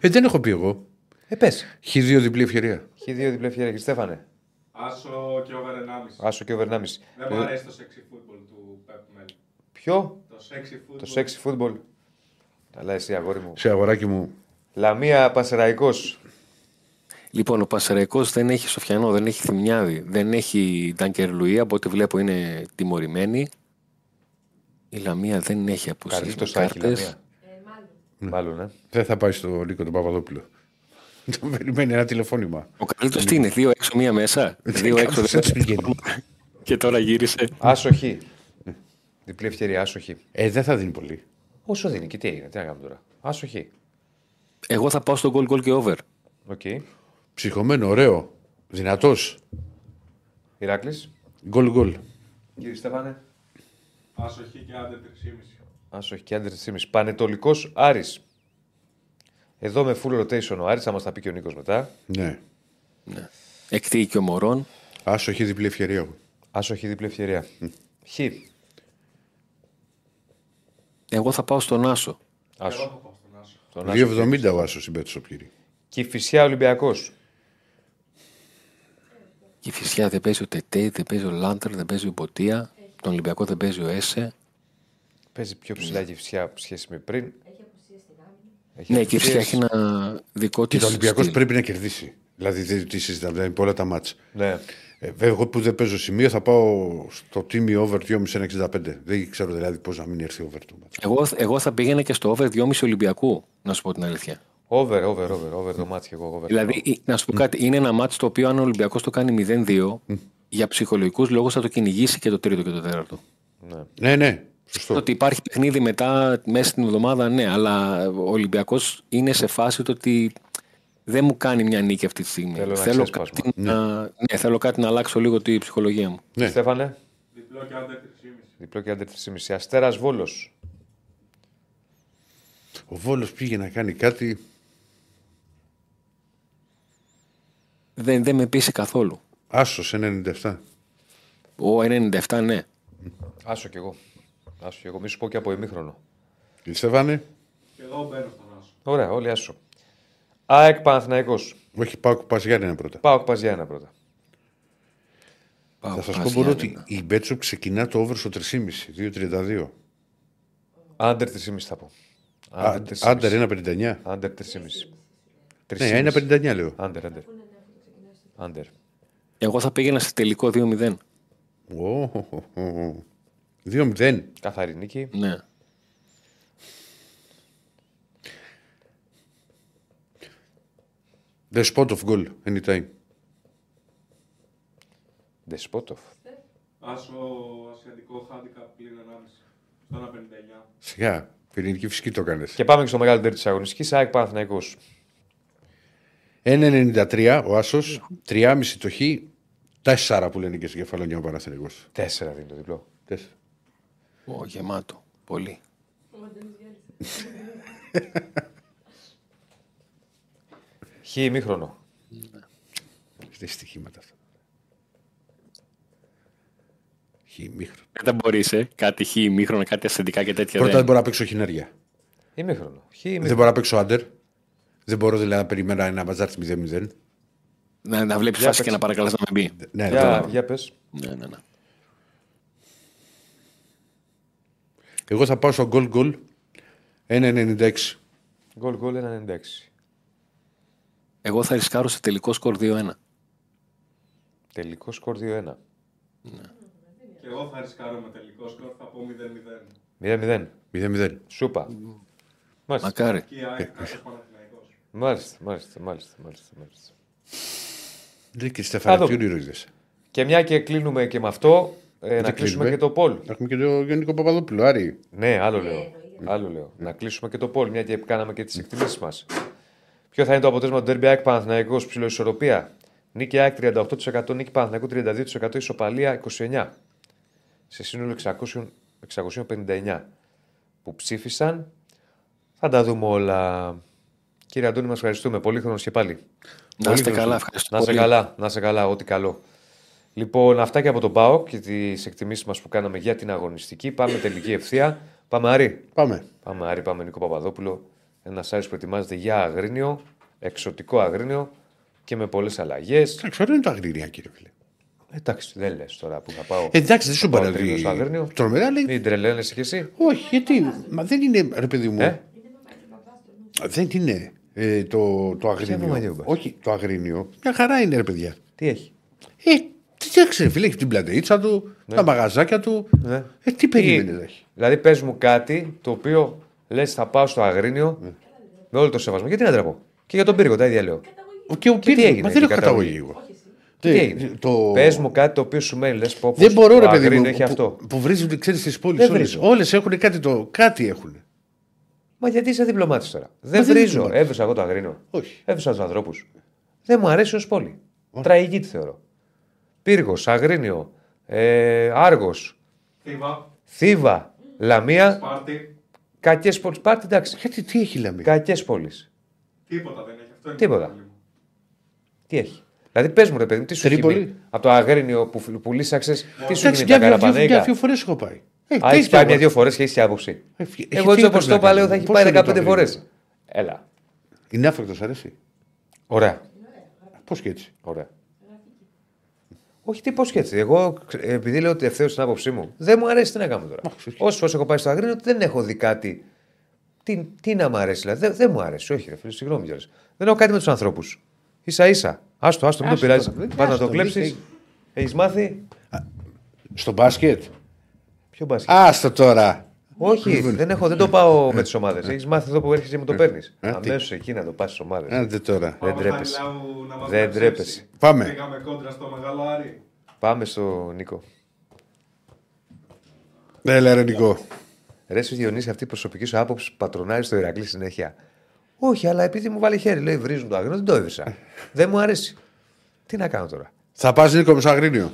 Ε, δεν έχω πει εγώ. Ε, πες. Έχει δύο διπλή ευκαιρία. Έχει δύο διπλή ευκαιρία. Κύριε Στέφανε. Άσο και over 1,5. Άσο και over 1,5. Δεν μου αρέσει το sexy football του Pep Mel. Ποιο; Το sexy football. Το sexy football. Αλλά εσύ, αγόρι μου. Σε αγοράκι μου. Λαμία Πασεραϊκός. Λοιπόν, ο Πασαραϊκό δεν έχει Σοφιανό, δεν έχει Θημιάδη, δεν έχει Ντάνκερ Λουί. Από ό,τι βλέπω είναι τιμωρημένη. Η Λαμία δεν έχει απουσίες Καρλίτο με θα έχει η κάρτες. Λαμία. Μάλλον, ναι. Δεν θα πάει στο Νίκο τον Παπαδόπουλο. Τον περιμένει ένα τηλεφώνημα. Ο Καρλίτος τι είναι, δύο έξω, μία μέσα; δύο έξω, Κάπως δύο έτσι έξω. βγαίνει. Και τώρα γύρισε. Άσοχη. Διπλή ευκαιρία, άσο Χ. Ε, δεν θα δίνει πολύ. Όσο δίνει και τι έγινε, τι να κάνουμε τώρα. Άσο Χ. Εγώ θα πάω στο goal goal και over. Ok. Ψυχωμένο, ωραίο. Δυνατός. Ηράκλης. Γκολ γκολ. Κύριε Στέφανε. Άσο Χ και under 3,5. Άσο Χ και under τρι- Πανετολικός Άρης. Εδώ με full rotation ο Άρης, θα μας τα πει και ο Νίκος μετά. Ναι. Εκτίει και ο Μορόν. Άσοχη διπλή ευκαιρία. Άσοχη διπλή ευκαιρία. Χ. Εγώ θα πάω στον Άσο. Άσο. Τον Άσο. 2,70 ο Άσος συμπέτει στο πλήρη. Και η Φυσιά Ολυμπιακός. Και η Φυσιά δεν παίζει ο Τετέ, δεν παίζει ο Λάντερ, δεν παίζει ο Ποτία. Τον Ολυμπιακό δεν παίζει ο Έσε. Παίζει πιο ψηλά και η Φυσιά σχέση με πριν. Έχει Ναι, και η Φυσιά απουσίες. έχει ένα δικό Και της. το Ολυμπιακός πρέπει να κερδίσει. Δηλαδή δεν τη συζητάμε, δηλαδή πολλά τα μάτσα. Ναι. Ε, βέβαια, εγώ που δεν παίζω σημείο θα πάω στο τίμι over 2,5-1,65. Δεν ξέρω δηλαδή πώς να μην έρθει over το μάτσα. Εγώ, εγώ θα πήγαινα και στο over 2,5 Ολυμπιακού, να σου πω την αλήθεια. Over, over, over, over το μάτι και εγώ. Over. Δηλαδή, ε, να σου πω κάτι, είναι ένα μάτι το οποίο αν ο Ολυμπιακός το κάνει 0-2, για ψυχολογικούς λόγους θα το κυνηγήσει και το τρίτο και το τέταρτο. Ναι, ναι. Σωστό. Ότι υπάρχει παιχνίδι μετά, μέσα στην εβδομάδα, ναι, αλλά ο Ολυμπιακός είναι σε φάση το ότι δεν μου κάνει μια νίκη αυτή τη στιγμή. Θέλω ένα θέλω, ξέσπασμα. κάτι να, ναι, θέλω κάτι να αλλάξω λίγο τη ψυχολογία μου. Ναι. Στέφανε. Διπλό και άντε 3,5. Διπλό και άντρε 3,5. Αστέρας Βόλος. Ο Βόλος πήγε να κάνει κάτι. Δεν, δεν με πείσει καθόλου. Άσος 97. Ο 97, ναι. Άσο κι εγώ. Άσο κι εγώ. Μη σου πω και από ημίχρονο. Στέφανε. Και εγώ μπαίνω στον Άσο. Ωραία, όλοι άσο. ΑΕΚ Παναθηναϊκός. Όχι, πάω πα Γιάννενα πρώτα. Πάω πα για ένα πρώτα. Πάω, Θα σας πας πω μόνο Γιάννενα. ότι η Μπέτσο ξεκινά το over στο 3,5. 2,32. Άντερ 3,5 θα πω. Άντερ 3,5. Άντερ 1,59. Άντερ 3,5. Ναι, 1,59 λέω. Άντερ, άντερ. Άντερ. Εγώ θα πήγαινα σε τελικό 2-0. Ω, ω, ω, ω. 2-0. Καθαρή νίκη. Ναι. The spot of goal anytime. Δεσπότοφ. Άσο ασιατικό handicap πλήν 1,5. Στο 1,59. Σιγά. Πυρηνική φυσική το έκανε. Και πάμε και στο μεγάλο τέρι της αγωνιστικής. ΑΕΚ Παναθηναϊκός. 1,93 ο Άσος. 3,5 το χ. 4 που λένε και στην κεφαλόνια ο Παναθηνικό. Τέσσερα δίνει το διπλό. Ω, γεμάτο. Πολύ. Χ ημίχρονο. Δεν στοιχήματα αυτά. Χ μήχρονο. Δεν μπορείς, ε. Κάτι χ, μήχρονα, κάτι ασθεντικά και τέτοια. Πρώτα δεν δεν. μπορώ να παίξω χινάρια. Ημίχρονο. Χ Δεν ημίχρονο. μπορώ να παίξω άντερ. Δεν μπορώ δηλαδή να περιμένω ένα μαζάρι 0-0. Να, να βλέπεις Για φάση και παίξε. να παρακαλάς να με μπει. Ναι, Για, ναι. για πες. Ναι, ναι, ναι. Εγώ θα πάω στο goal goal 1,96. Γκολ γκολ 1,96. Εγώ θα ρισκάρω σε τελικό σκορ 2-1. Τελικό σκορ 2-1. Και εγώ θα ρισκάρω με τελικό σκορ, θα πω 0-0. 0-0. 0-0. Σούπα. Μάλιστα. Μακάρι. Και η ΑΕΚ κάτω Παναθηναϊκός. Μάλιστα, μάλιστα, μάλιστα, μάλιστα, μάλιστα. Δεν και Θα Στεφανή, δούμε. τι όνειρο είδες. Και μια και κλείνουμε και με αυτό, ε, να κλείσουμε κλείνουμε. και το Πολ. Έχουμε και τον Γιώργο Παπαδόπουλο, Άρη. Ναι, άλλο λέω. Άλλο λέω. Να κλείσουμε και το Πολ, μια και κάναμε και τις εκτιμήσεις μας. Ποιο θα είναι το αποτέλεσμα του Derby ΑΕΚ Παναθηναϊκός; Ψηλοϊσορροπία. Νίκη ΑΕΚ 38%, νίκη Παναθηναϊκού 32%, ισοπαλία 29%. Σε σύνολο 600, 659 που ψήφισαν. Θα τα δούμε όλα. Κύριε Αντώνη, μας ευχαριστούμε. Πολύ χρόνος και πάλι. Να είστε Πολύ καλά, χρόνο. ευχαριστώ Να είστε πολύ. καλά, να είστε καλά, ό,τι καλό. Λοιπόν, αυτά και από τον ΠΑΟΚ και τις εκτιμήσεις μας που κάναμε για την αγωνιστική. Πάμε τελική ευθεία. Πάμε Άρη. Πάμε. Πάμε Άρη, πάμε Νίκο Παπαδόπουλο. Ένας Άρης που ετοιμάζεται για αγρίνιο, εξωτικό αγρίνιο και με πολλές αλλαγές. Εντάξει, ωραία είναι τα αγρίνια, κύριε φίλε. Εντάξει, δεν λες τώρα που θα πάω. Εντάξει, δεν σου πάω παραδεί. τρίτος στο αγρίνιο. Τρομερά λέει. Μην τρελαίνεσαι κι εσύ. Όχι, γιατί. Μα δεν είναι, ρε παιδί μου. Ε; Δεν είναι. Ε, το, το αγρίνιο. Μαμαγιούμπας; Όχι, το αγρίνιο. Μια χαρά είναι, ρε παιδιά. Τι έχει; Ε, τι ξέρει, φίλε, έχει την πλατείτσα του, τα μαγαζάκια του. Ναι. Ε, τι περίμενε να έχει; Δηλαδή, πες μου κάτι το οποίο λες θα πάω στο αγρίνιο Ναι. με όλο το σεβασμό. Γιατί να τραπώ. Και για τον πύργο, τα ίδια λέω. Ο- Και ο τι Πύργος, έγινε Μα εκεί, δεν έχω καταγωγή; καταγωγή; εγώ. Τι Τι, έγινε; το- Πες μου κάτι το οποίο σου μένει. Λες πω. Δεν μπορώ, ρε το παιδί αγρίνιο μου. έχει αυτό. Που, που βρίζουν, ξέρεις, τις πόλεις Δεν όλες. βρίζουν. Όλες έχουν κάτι, το, κάτι έχουν. Μα γιατί είσαι διπλωμάτης τώρα; Δεν δεν βρίζω. είμαι Έβρισα εγώ το αγρίνιο. Όχι. Έβρισα τους ανθρώπους. Δεν μου αρέσει ως πόλη. Τραγική τη θεωρώ. Πύργος, Αγρίνιο, ε, Άργος, Θήβα, Θήβα, Λαμία. Σπάρτη, Κακές πόλεις. Πάρτι εντάξει. Γιατί τι έχει λαμεί. Κακές πόλεις. τίποτα δεν έχει. Αυτό είναι Τίποτα. το πρόβλημα. Τι έχει; Δηλαδή πες μου ρε παιδί μου, τι σου Τρίπολη. έχει μείνει από το Αγρίνιο που, που λύσαξε, τι σου Εντάξει, γίνει τα μια, μια, μια, καραπανέικα. δύο φορές έχω πάει. Ε, Α, τι έχεις πάει μια-δύο φορές και έχεις και άποψη. Έχει- έχει Εγώ έτσι τι όπως πρέπει το να είπα, λέω κάνουμε. θα έχει Πώς πάει είναι το 15 φορές. Αγρίνιο. Έλα. Είναι άφρακτος, αρέσει; Ωραία. Πώς και έτσι; Ωραία. Όχι, τι πώς και έτσι. Εγώ, ξε- επειδή λέω ότι ευθέως την άποψή μου, δεν μου αρέσει τι να κάνω τώρα. Όσε φορέ έχω πάει στο Αγρίνιο, δεν έχω δει κάτι. Τι, τι να μου αρέσει, δηλαδή. Δεν, δεν μου αρέσει. Όχι, ρε φίλε, συγγνώμη κιόλας. Δεν έχω κάτι με τους ανθρώπους. σα ίσα. Άστο, άστο, μην το Άστο πειράζει. τώρα, δεν- Πας να άστο, το κλέψεις. μην- Έχεις μάθει; Στο μπάσκετ. Ποιο μπάσκετ; Άστο τώρα. Όχι, δεν, έχω, δεν το πάω με τις ομάδες. Έχεις μάθει εδώ που έρχεσαι και μου το παίρνεις. Ε, τι. Αμέσως εκεί να το πας στις ομάδες. Άντε τώρα. Δεν Πάμε τρέπεσαι. στα Λαού να μας Δεν γράψεις. τρέπεσαι. Πάμε. Πήγαμε κόντρα στο μεγάλο Άρη. Πάμε στο Νίκο. Έλα, ρε Νικό. Ρε εσύ Διονύση, αυτή η προσωπική σου άποψη πατρονάρεις στο Ηρακλή συνέχεια. Όχι, αλλά επειδή μου βάλει χέρι, λέει βρίζουν το αγρίνο, δεν το έβρισα. δεν μου αρέσει. Τι να κάνω τώρα; Θα πας Νίκο με στο Αγρίνιο;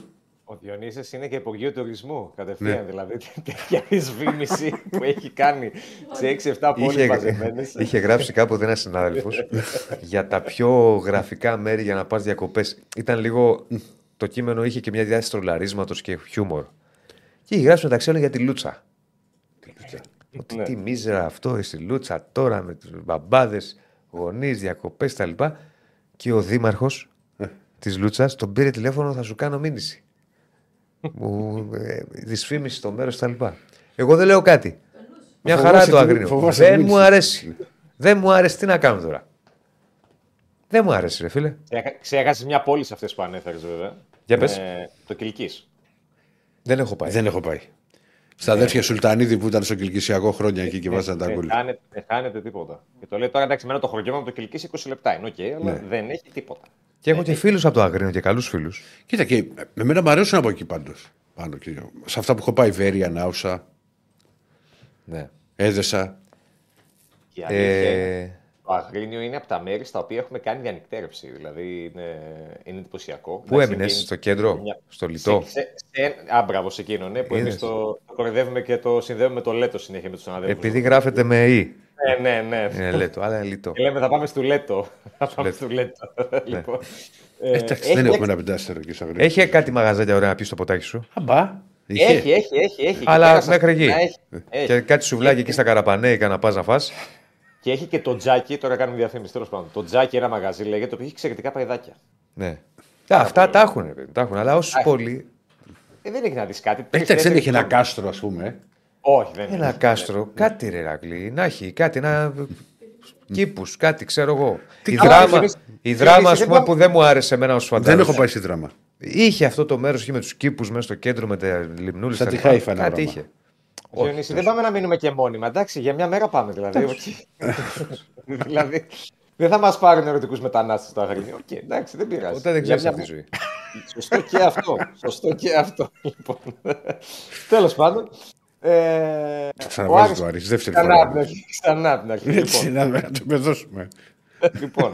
Ο Διονύσης είναι και υπουργείο τουρισμού κατευθείαν. Δηλαδή τέτοια εισβήμιση που έχει κάνει σε 6-7 πόλεις Είχε, μαζεμένες. είχε γράψει κάποτε ένας συνάδελφος για τα πιο γραφικά μέρη για να πας διακοπές. Ήταν λίγο. Το κείμενο είχε και μια διάθεση τρολαρίσματο και χιούμορ. Και είχε γράψει μεταξύ άλλων για τη Λούτσα. Ότι Ναι. τι μίζερα αυτό, στη Λούτσα τώρα με τους μπαμπάδες, γονείς, διακοπές κτλ. Και ο δήμαρχος της Λούτσας τον πήρε τηλέφωνο, θα σου κάνω μήνυση. Μου ε, δυσφήμιση στο μέρος κτλ. Εγώ δεν λέω κάτι. Μια Φοβάσαι χαρά το τη- αγρίνιο. φοβάσαι Δεν τη μου μήνυση. αρέσει. Δεν μου αρέσει. Τι να κάνω τώρα; Δεν μου άρεσε, ρε φίλε. Ξέχασες μια πόλη σε αυτές που ανέφερες βέβαια. Για πες. Ε, το Κιλκίς. Δεν έχω πάει. Δεν έχω πάει. Στα αδέρφια Σουλτανίδη που ήταν στο Κιλκισιακό χρόνια εκεί και βάζαν τα Δεν γκολ. χάνεται, δεν χάνεται τίποτα. Και το λέει τώρα εντάξει, μένα το χωριό μου το Κιλκίς 20 λεπτά είναι, οκ, αλλά Ναι. δεν έχει τίποτα. Και έχω και φίλους από το Αγρίνιο και καλούς φίλους. Κοίτα και εμένα μου αρέσουν από εκεί πάντως. Πάνω και σε αυτά που έχω πάει, Βέροια, Νάουσα, Ναι. Έδεσσα. Η αλήθεια είναι, Ε, το Αγρίνιο είναι από τα μέρη στα οποία έχουμε κάνει διανυκτέρευση. Δηλαδή είναι, είναι εντυπωσιακό. πού Εντάξει, έμεινες, είναι- στο κέντρο, μια- στο λιτό; Σε, σε, σε, α, μπράβο, σε εκείνο, ναι, που εμείς Είδες. το, το κορυδεύουμε και το συνδέουμε με το Λέτος συνέχεια με τους συναδέλφους. Επειδή γράφεται με ι. Ναι, ναι, ναι. Είναι λέτο, αλλά είναι λιτό. Και λέμε θα πάμε στο Λέτο. Θα πάμε Λέτο. στο Λέτο. λοιπόν, ε, Εντάξει, έχει δεν έχουμε έξι- ένα πεντάστερο εκεί στο Αγρίνιο. Έχει κάτι μαγαζάκια ωραία να πεις στο ποτάκι σου. Αμπά. Είχε. Έχει, έχει, έχει. έχει. Αλλά Και πέρα στα μέχρι εκεί. στενά Έχει, έχει. Και κάτι σουβλάκι εκεί στα καραπανέικα να πας να φας. Και έχει και το τζάκι, τώρα κάνουμε διαφήμιση τέλος πάντων. Το τζάκι, ένα μαγαζί λέγεται, το οποίο έχει εξαιρετικά παϊδάκια. Ναι. Α, αυτά τα έχουν, ρε, τα έχουν. Αλλά όσο πολύ. Ε, δεν έχει να δεις κάτι. τρεις, Εντάξει, δεν τέσσερις έχει ένα τόνοι. κάστρο, ας πούμε. Ε. Όχι, δεν Ένα έχει. κάστρο, κάτι ρε Ρακλή, να έχει, κάτι, ένα. Κήπους, κάτι, ξέρω εγώ. Η καλά, δράμα, Διονύση, η Διονύση, δράμα ας δεν πούμε, πάμε- που δεν μου άρεσε εμένα ως φαντάζομαι. Δεν έχω πάει στη δράμα. Είχε αυτό το μέρος εκεί με τους κήπους μέσα στο κέντρο με τα λιμνούλε. Σαν τη Χάιφα ένα Κάτι πράγμα. είχε. Διονύση, δεν πάμε να μείνουμε και μόνιμα. Εντάξει, για μια μέρα πάμε δηλαδή. οκ. δηλαδή, δεν θα μας πάρουν ερωτικούς μετανάστες στο Αγρίνιο. Οκ, εντάξει, δεν πειράζει. Ποτέ δεν Για ξέρεις μια αυτή τη ζωή. Σωστό και αυτό. Σωστό και αυτό. Λοιπόν. Τέλος πάντων. Ε, Ξαναβάζει Άρης- το Άρης, δεύτερη Ξανά φορά. από την αρχή. Ξανά από την αρχή. Έτσι, Λοιπόν, να να το εμπεδώσουμε. λοιπόν,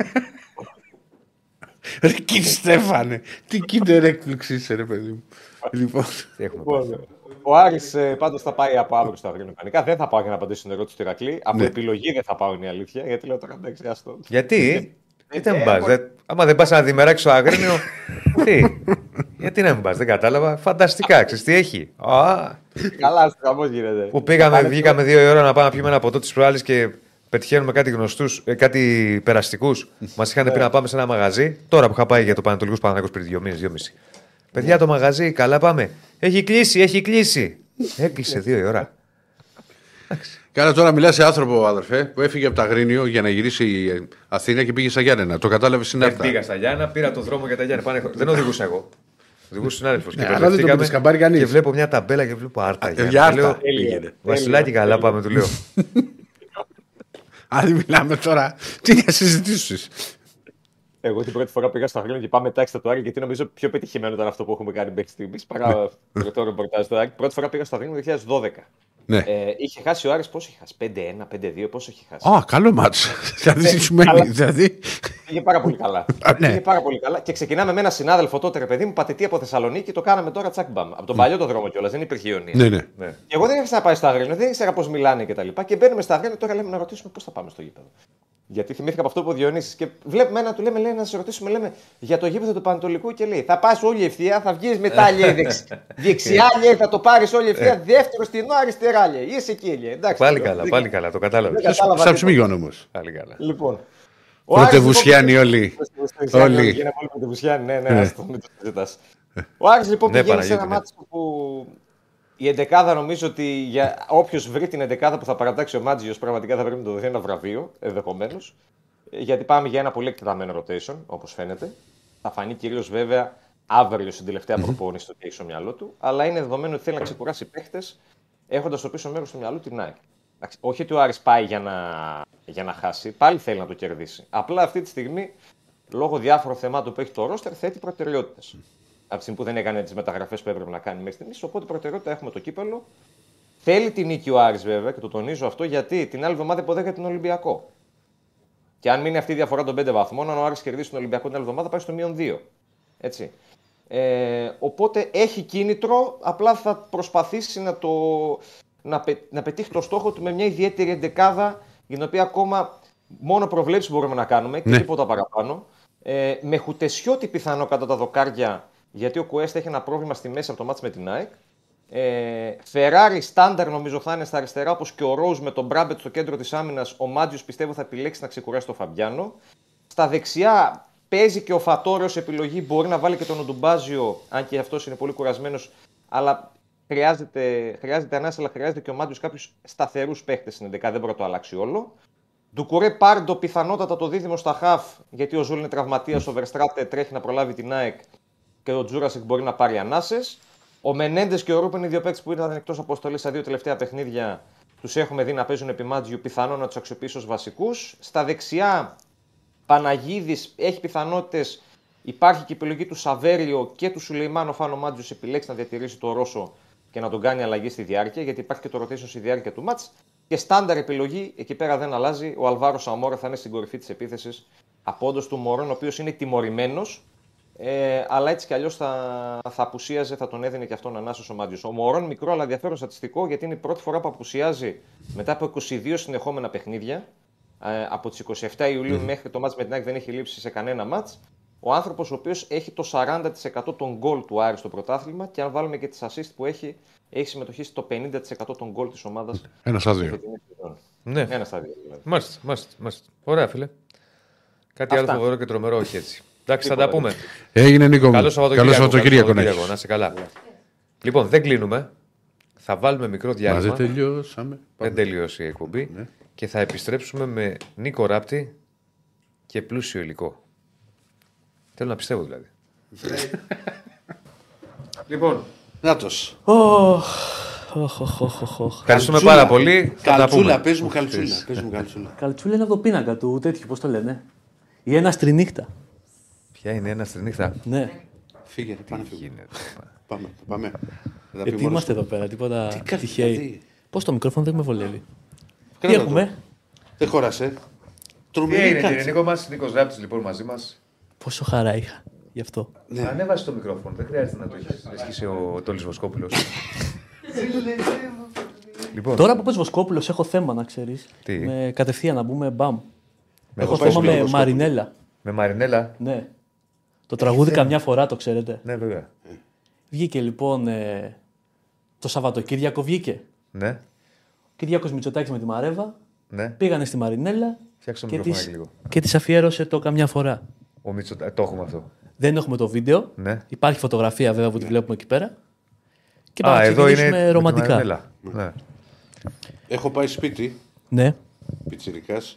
Ρε κύριε Στέφανε, τι Kinder έκπληξης είσαι, ρε παιδί μου. Λοιπόν, Τι έχουμε πάει. λοιπόν, ο Άρης ε, πάντως θα πάει από αύριο στο Αγρίνιο κανονικά. Δεν θα πάω για να απαντήσω στην ερώτηση του Ηρακλή. Από Ναι. επιλογή δεν θα πάω είναι η αλήθεια. Γιατί λέω τώρα εντάξει, άστο. Γιατί, γιατί δεν ε, πα. μπορεί- Άμα δεν πας ένα διμεράκι στο Αγρίνιο. τι; Γιατί να μην πας, δεν κατάλαβα. Φανταστικά, ξέρεις τι έχει. Α, Καλά, στο χαμό γίνεται. που πήγαμε, Πάνε- βγήκαμε δύο η ώρα να πάμε να πιούμε ένα ποτό της προάλλης και πετυχαίνουμε κάτι γνωστούς, κάτι περαστικούς. Μας είχαν πει να πάμε σε ένα μαγαζί. Τώρα που είχα πάει για το Πανατολικό Παναγό πριν δύο μήνε, δυόμιση. Παιδιά, το μαγαζί, καλά πάμε. Έχει κλείσει, έχει κλείσει. Έκλεισε δύο η ώρα. Καλά, τώρα μιλάς σε άνθρωπο, αδερφέ, που έφυγε από τα Γρήνιο για να γυρίσει η Αθήνα και πήγε στα Γιάννενα. Το κατάλαβες στην Δεν Άρτα. πήγα στα Γιάννα, πήρα τον δρόμο για τα Γιάννα. Πάνε... Δεν οδηγούσα εγώ. Οδηγούσε συνάδελφος. Ναι, αλλά δεν το μπερδευτήκαμε πήρε σκαμπάρι κανείς. Και βλέπω μια ταμπέλα και βλέπω Άρτα. Ε, Γιάννα. για Άρτα Λέω, πήγαινε. Βασιλάκι, καλά πάμε, του λέω. Αν μιλάμε τώρα, τι για συζητήσεις. Εγώ την πρώτη φορά πήγα στο Αγρίνο και πάμε τάξη του Άρη γιατί νομίζω πιο πετυχημένο ήταν αυτό που έχουμε κάνει μέχρι στιγμής παρά το ρεπορτάζ του Άρη. Πρώτη φορά πήγα στο Αγρίνο το 2012. Ναι. Ε, είχε χάσει ο Άρης πόσο είχε χάσει, 5-1, 5-2, πόσο είχε χάσει; Α, καλό μάτσο. Δηλαδή, τι σημαίνει. καλά. Δηλαδή. Πήγε πάρα πολύ καλά. Α, ναι. Πήγε πάρα πολύ καλά. Και ξεκινάμε με ένα συνάδελφο τότε, ρε παιδί μου, πατητή από Θεσσαλονίκη, το κάναμε τώρα τσακ μπαμ. Από τον παλιό το δρόμο κιόλας, δεν υπήρχε ιονία. Ναι, ναι. Και εγώ δεν ήξερα να πάει στο Αγρίνο, δεν ήξερα πώς μιλάνε και τα λοιπά. Και μπαίνουμε στα Αγρίνο τώρα λέμε να ρωτήσουμε πώς θα πάμε στο γήπεδο. Γιατί θυμήθηκα από αυτό που ο Διονύσης και βλέπουμε ένα, του λέμε, λέει, να σε ρωτήσουμε, λέμε για το γήπεδο του Πανατολικού και λέει: Θα πας όλη ευθεία, θα βγεις μετά, λέει, δεξ... δεξιά, λέει, θα το πάρεις όλη ευθεία, δεύτερο στην αριστερά, λέει. Είσαι εκεί, λέει. Εντάξει, Πάλι λέω, καλά, δεν- πάλι καλά, το κατάλαβες. Δεν κατάλαβα Σαν τίποτα. ψημίγιον όμως. Πάλι καλά. Λοιπόν. Ο Άρης, Πρωτεβουσιάνοι λοιπόν, όλοι. Πρωτεβουσιάνοι Όλοι. Είναι πολύ πρωτεβουσιάνοι, ναι, ναι, Ναι. ας το μην το συζητάς. Ο Άρης λοιπόν Ναι, πηγαίνει σε ένα Παναγιώτη, ναι. μάτσο που η εντεκάδα νομίζω ότι για όποιος βρει την εντεκάδα που θα παρατάξει ο Μάτζιος πραγματικά θα πρέπει να του δοθεί ένα βραβείο ενδεχομένως. Γιατί πάμε για ένα πολύ εκτεταμένο rotation, όπως φαίνεται. Θα φανεί κυρίως βέβαια αύριο στην τελευταία προπόνηση το τι έχει στο μυαλό του. Αλλά είναι δεδομένο ότι θέλει να ξεκουράσει παίχτες έχοντας στο πίσω μέρος του μυαλού την ΑΕΚ. Εντάξει, Όχι ότι ο Άρης πάει για να, για να χάσει, πάλι θέλει να το κερδίσει. Απλά αυτή τη στιγμή, λόγω διάφορων θεμάτων που έχει το ρόστερ, θέτει προτεραιότητες. Από τη στιγμή που δεν έκανε τις μεταγραφές που έπρεπε να κάνει μέχρι στιγμής. Οπότε προτεραιότητα έχουμε το κύπελο. Θέλει την νίκη ο Άρης βέβαια και το τονίζω αυτό γιατί την άλλη εβδομάδα υποδέχεται τον Ολυμπιακό. Και αν μείνει αυτή η διαφορά των 5 βαθμών, αν ο Άρης κερδίσει τον Ολυμπιακό την άλλη εβδομάδα, πάει στο μείον 2. Έτσι. Ε, οπότε έχει κίνητρο, απλά θα προσπαθήσει να, το, να, πε- να πετύχει το στόχο του με μια ιδιαίτερη εντεκάδα για την οποία ακόμα μόνο προβλέψεις μπορούμε να κάνουμε και Ναι. τίποτα παραπάνω. Ε, με χουτεσιώτη πιθανό κατά τα δοκάρια, γιατί ο Κουέστα έχει ένα πρόβλημα στη μέση από το μάτς με την ΑΕΚ. Ε, Φεράρι στάνταρ νομίζω θα είναι στα αριστερά, όπως και ο Ρόουζ με τον Μπράμπετ στο κέντρο της άμυνας. Ο Μάτζιο πιστεύω θα επιλέξει να ξεκουράσει τον Φαμπιάνο. Στα δεξιά παίζει και ο Φατόριο επιλογή. Μπορεί να βάλει και τον Οντουμπάτζο, αν και αυτός είναι πολύ κουρασμένος. Αλλά χρειάζεται, χρειάζεται ανάσα, αλλά χρειάζεται και ο Μάντζιος κάποιους σταθερούς παίχτες στην 11. Δεν μπορεί να το αλλάξει όλο. Ντουκουρέ Πάρντο πιθανότατα το δίδυμο στα χαφ, γιατί ο Ζούλ είναι τραυματίας. Ο Βερστράτε τρέχει να προλάβει την ΑΕΚ και ο Τζούρασεκ μπορεί να πάρει ανάσες. Ο Μενέντες και ο Ρούπεν, οι δύο παίκτες που ήταν εκτός αποστολής στα δύο τελευταία παιχνίδια, τους έχουμε δει να παίζουν επί Μάντζιου, πιθανό να τους αξιοποιήσει ως βασικούς. Στα δεξιά, Παναγίδης έχει πιθανότητες. Υπάρχει και η επιλογή του Σαβέριο και του Σουλεϊμάνο Φάνο Μάτζιος επιλέξει να διατηρήσει το Ρώσο και να τον κάνει αλλαγή στη διάρκεια, γιατί υπάρχει και το rotation στη διάρκεια του μάτς. Και στάνταρ επιλογή, εκεί πέρα δεν αλλάζει. Ο Αλβάρος Σαμόρα θα είναι στην κορυφή της επίθεσης από όντω του Μωρόν, ο οποίος είναι τιμωρημένος. Ε, αλλά έτσι κι αλλιώς θα, θα απουσίαζε, θα τον έδινε και αυτόν ανάσος ο Μάτζιο. Ο Μωρόν μικρό αλλά ενδιαφέρον στατιστικό γιατί είναι η πρώτη φορά που απουσιάζει μετά από 22 συνεχόμενα παιχνίδια. Ε, από τις 27 Ιουλίου μέχρι το μάτς με την ΑΕΚ δεν έχει λείψει σε κανένα μάτς. Ο άνθρωπος ο οποίος έχει το 40% των γκολ του Άρη στο πρωτάθλημα και αν βάλουμε και τις assist που έχει, έχει συμμετοχή στο 50% των γκολ της ομάδας. Ένα στα δύο. Ναι. Ένα στα δύο. Δηλαδή. Μάλιστα, μάλιστα, μάλιστα. Ωραία, φίλε. Κάτι Αυτά. άλλο φοβερό και τρομερό, όχι έτσι. Εντάξει, θα Τίποτα, τα πούμε. Έγινε Νίκο μου. Καλό Σαββατοκύριακο. Καλό Σαββατοκύριακο να Καλό έχεις. Να είσαι καλά. Λοιπόν, δεν κλείνουμε. Θα βάλουμε μικρό Μα διάλειμμα. δεν τελειώσαμε. Δεν τελείωσε η εκπομπή. Και θα επιστρέψουμε με Νίκο Ράπτη και πλούσιο υλικό. Θέλω να πιστεύω δηλαδή. λοιπόν, Νάτος. ευχαριστούμε Καλτσούλα. πάρα πολύ. Θα τα Καλτσούλα, πούμε. πες μου καλτσούλα. Πες μου καλτσούλα. Καλτσούλα είναι από το πίνακα του τέτοιου, πώς το λένε. Η ένας στη νύχτα. Ποια είναι ένας στη νύχτα. Ναι. Φύγε, πάμε. φύγε. Γίνεται. Πάμε, πάμε. Θα τα Γιατί πει μόνος είμαστε του. εδώ πέρα, τίποτα Τι κάνεις, τυχαίοι. δηλαδή; Πώς το μικρόφωνο δεν με βολεύει. Τι Κράτα το. έχουμε, Δεν χώρασε. Τι Τρομερή έγινε, κάτσε. κύριε Νίκο μας, Νίκος Ράπτης λοιπόν μαζί μας. πόσο χαρά είχα γι' αυτό. Ναι. Ανέβασε το μικρόφωνο, δεν χρειάζεται να το έχεις αισθήσει ο Τόλι Βοσκόπουλο. λοιπόν, Τώρα που πες Βοσκόπουλος έχω θέμα να ξέρεις. Τι; Με κατευθείαν να μπούμε μπαμ. Με έχω Βοσκόπουλο, θέμα με Βοσκόπουλο. Μαρινέλα. με Μαρινέλα. Ναι. Το τραγούδι καμιά φορά το ξέρετε. Ναι, βέβαια. Βγήκε λοιπόν ε, το Σαββατοκύριακο βγήκε. Ναι, Ο Κυριάκος Μητσοτάκης με τη Μαρέβα ναι. πήγανε στη Μαρινέλα Φτιάξτε το και μικρόφωνο της, λίγο. και της αφιέρωσε το καμιά φορά. Ο Μίτσο, ε, το έχουμε αυτό. Δεν έχουμε το βίντεο. Ναι. Υπάρχει φωτογραφία βέβαια που τη βλέπουμε εκεί πέρα. Και πάμε Α, να εδώ είναι. ξεκινήσουμε με τη ρομαντικά. Μαρινέλα. Ναι. Έχω πάει σπίτι, Ναι. πιτσιρικάς.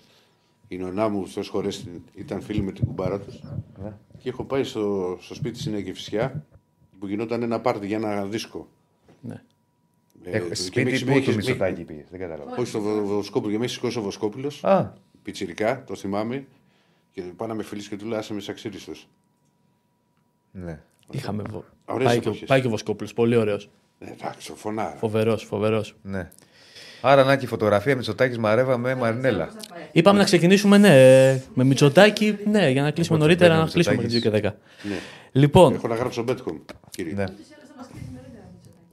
Η νονά μου, Θεό χωρέστη, ήταν φίλη με την κουμπάρα τους. Ναι. Και έχω πάει στο, στο σπίτι στην Αιγυπσιά που γινόταν ένα πάρτι για ένα δίσκο. Ναι. Ε, Έχω- και Σπίτι με- που με του είχες- Μητσοτάκη πήγες. Δεν κατάλαβα. Όχι στο Βο- Βοσκόπουλο, και με έχει σηκώσει ο Βοσκόπουλος. Α, Πιτσιρικά, το θυμάμαι. Και πάω να με φιλήσει και του λέω άσε με σαξίριστο. ναι. Είχαμε. βο- Ωραίες Πάει, και, εποχές. πάει και ο Βοσκόπουλος. Πολύ ωραίος. Ε, εντάξει, φωνάρα. Φοβερός, φοβερός. ναι. Άρα να και η φωτογραφία Μητσοτάκης Μαρέβα με Μαρινέλα. Είπαμε να ξεκινήσουμε, ναι, με Μητσοτάκη, ναι, για να κλείσουμε Οπότε νωρίτερα, μπαίνει να ο κλείσουμε με Μητσοτάκης. 2 και 10. Ναι. Λοιπόν, Έχω να γράψω Betcom, κύριε. Ναι.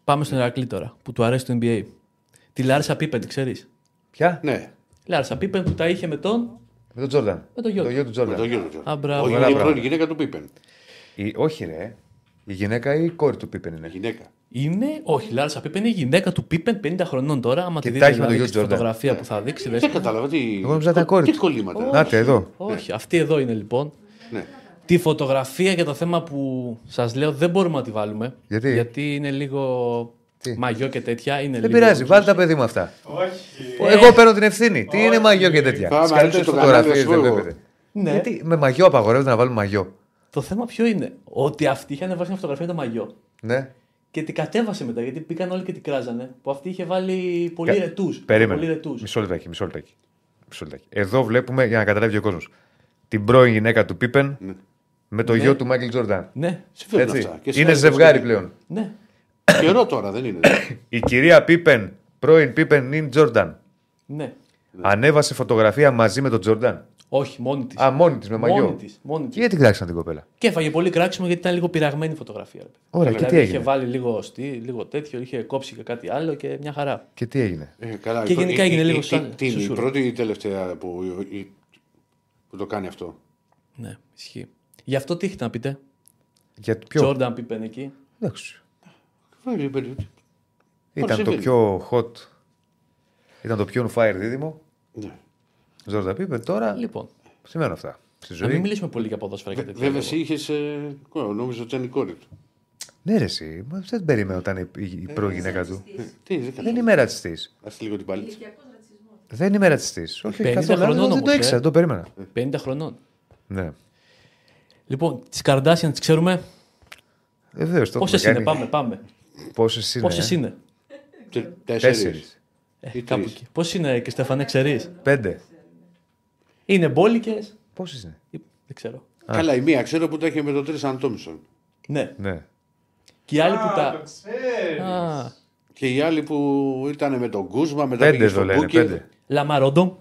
πάμε στον Ηρακλή τώρα, που του αρέσει το NBA. Τη Λάρισα Πίπεν, τη ξέρεις; Ποια; Ναι, Η Λάρισα Πίπεν που τα είχε με τον. Με τον Τζόρνταν. Με το γιο Το του. γιο του με Τζόρνταν. το γιο του. Α, μπράβο. Όχι, Μπράβο, είναι η μπράβο. πρώην γυναίκα του Πίπεν. Η- Όχι, ρε. Η γυναίκα ή η κόρη του Πίπεν είναι; Γυναίκα. Είναι, όχι, η Λάρισα Πίπεν είναι η γυναίκα του Πίπεν 50 χρονών τώρα. Άμα Και τη τα δείτε έχει με τον δηλαδή, γιο στη Τζόρνταν. φωτογραφία που θα δείξει. δες- Δεν κατάλαβα τι. Εγώ νόμιζα ήταν κόρη Τι του. κολλήματα. Νάτε εδώ. Όχι, αυτή εδώ είναι λοιπόν. Ναι. Τη φωτογραφία για το θέμα που σας λέω δεν μπορούμε να τη βάλουμε. Γιατί; Γιατί είναι λίγο Τι; μαγιό και τέτοια. Είναι Δεν λίγο... πειράζει, βάλτε τα παιδί μου αυτά. Όχι. Εγώ παίρνω την ευθύνη. Τι είναι μαγιό και τέτοια; Πάμε, Τις καλύτερες ανοίξτε το φωτογραφίες κανάλι, δεν ας πω. βλέπετε. Ναι. Γιατί με μαγιό απαγορεύεται να βάλουμε μαγιό; Το θέμα ποιο είναι; Ότι αυτή είχε ανεβάσει μια φωτογραφία με το μαγιό. Ναι. Και την κατέβασε μετά γιατί πήγαν όλοι και την κράζανε. Που αυτή είχε βάλει πολύ Κα- ρετούς. Πολύ Περίμενε. ρετούς. Μισό λεπτάκι, μισό λεπτάκι. Μισό λεπτάκι. Εδώ βλέπουμε, για να καταλάβει και ο κόσμος, την πρώην γυναίκα του Πίπεν με το γιο του Μάικλ Τζορντάν. Ναι, Φεύγουν Έτσι. αυτά. Και Είναι εσύ ζευγάρι και- πλέον. ναι. Καιρό τώρα δεν είναι. Η κυρία Πίπεν, πρώην Πίπεν νυν Τζορντάν, ναι. ανέβασε φωτογραφία μαζί με τον Τζορντάν. Όχι, μόνη της. Α, μόνη της με μαγιό. Μόνη της, μόνη Και της. γιατί κράξαν την κοπέλα; Και έφαγε πολύ κράξιμο γιατί ήταν λίγο πειραγμένη η φωτογραφία. ρε παιδί. Ωραία, και δηλαδή τι είχε έγινε; βάλει λίγο στή, λίγο τέτοιο, είχε κόψει και κάτι άλλο και μια χαρά. Και τι έγινε; Ε, καλά, Και η- γενικά η- έγινε η- λίγο η- σαν- Τι είναι η σουσούρα. πρώτη ή η τελευταία που, η- που το κάνει αυτό; Ναι, ισχύει. Γι' αυτό τι έχετε να πείτε; Για ποιο; Τζόρνταν Πίπεν εκεί. Εντάξει. Βάλει, παιδί. Ήταν το συμβαίνει. πιο hot. Ήταν το πιο on fire δίδυμο. Ναι. Τζόρνταν Πίπεν τώρα. Λοιπόν, Σημαίνουν αυτά. Στη να ζωή. μην μιλήσουμε πολύ για ποδόσφαιρα και τέτοια. Βέβαια, λόγω. εσύ είχες. Νόμιζα ότι ήταν η κόρη του. Ναι, ρε, εσύ. Μα δεν περίμενα όταν η, η, η πρώην γυναίκα του. Τι, δεν Δεν κατάλαβα. είμαι ρατσιστής. Άστε λίγο την πάλι. Δεν είμαι ρατσιστής. Όχι, 50 καθόλου. χρονών Δεν το όμως, ήξερα, ε. δεν το περίμενα. 50 χρονών. Ναι. Λοιπόν, τις Καρδάσιαν τις ξέρουμε; Βεβαίως. Πόσες είναι, πάμε, πάμε. Πόσες είναι. Πόσες είναι; Τε- Τέσσερις. Τέσσερις. Ε, Ή κάπου τρεις. εκεί. Πόσες είναι και Στεφανέ, ξέρεις; Πέντε. Είναι μπόλικες. Πόσες είναι; Δεν ξέρω. Καλά, η μία ξέρω που τα είχε με τον Τρίσαν Τόμισον. Ναι. Ναι. Και οι άλλοι που Α, τα. το ξέρεις. Α, Και οι άλλοι που ήταν με τον Κούσμα, μετά Πέντε πήγε εδώ στον λένε. Μπούκερ. Πέντε. Λαμαρόντο.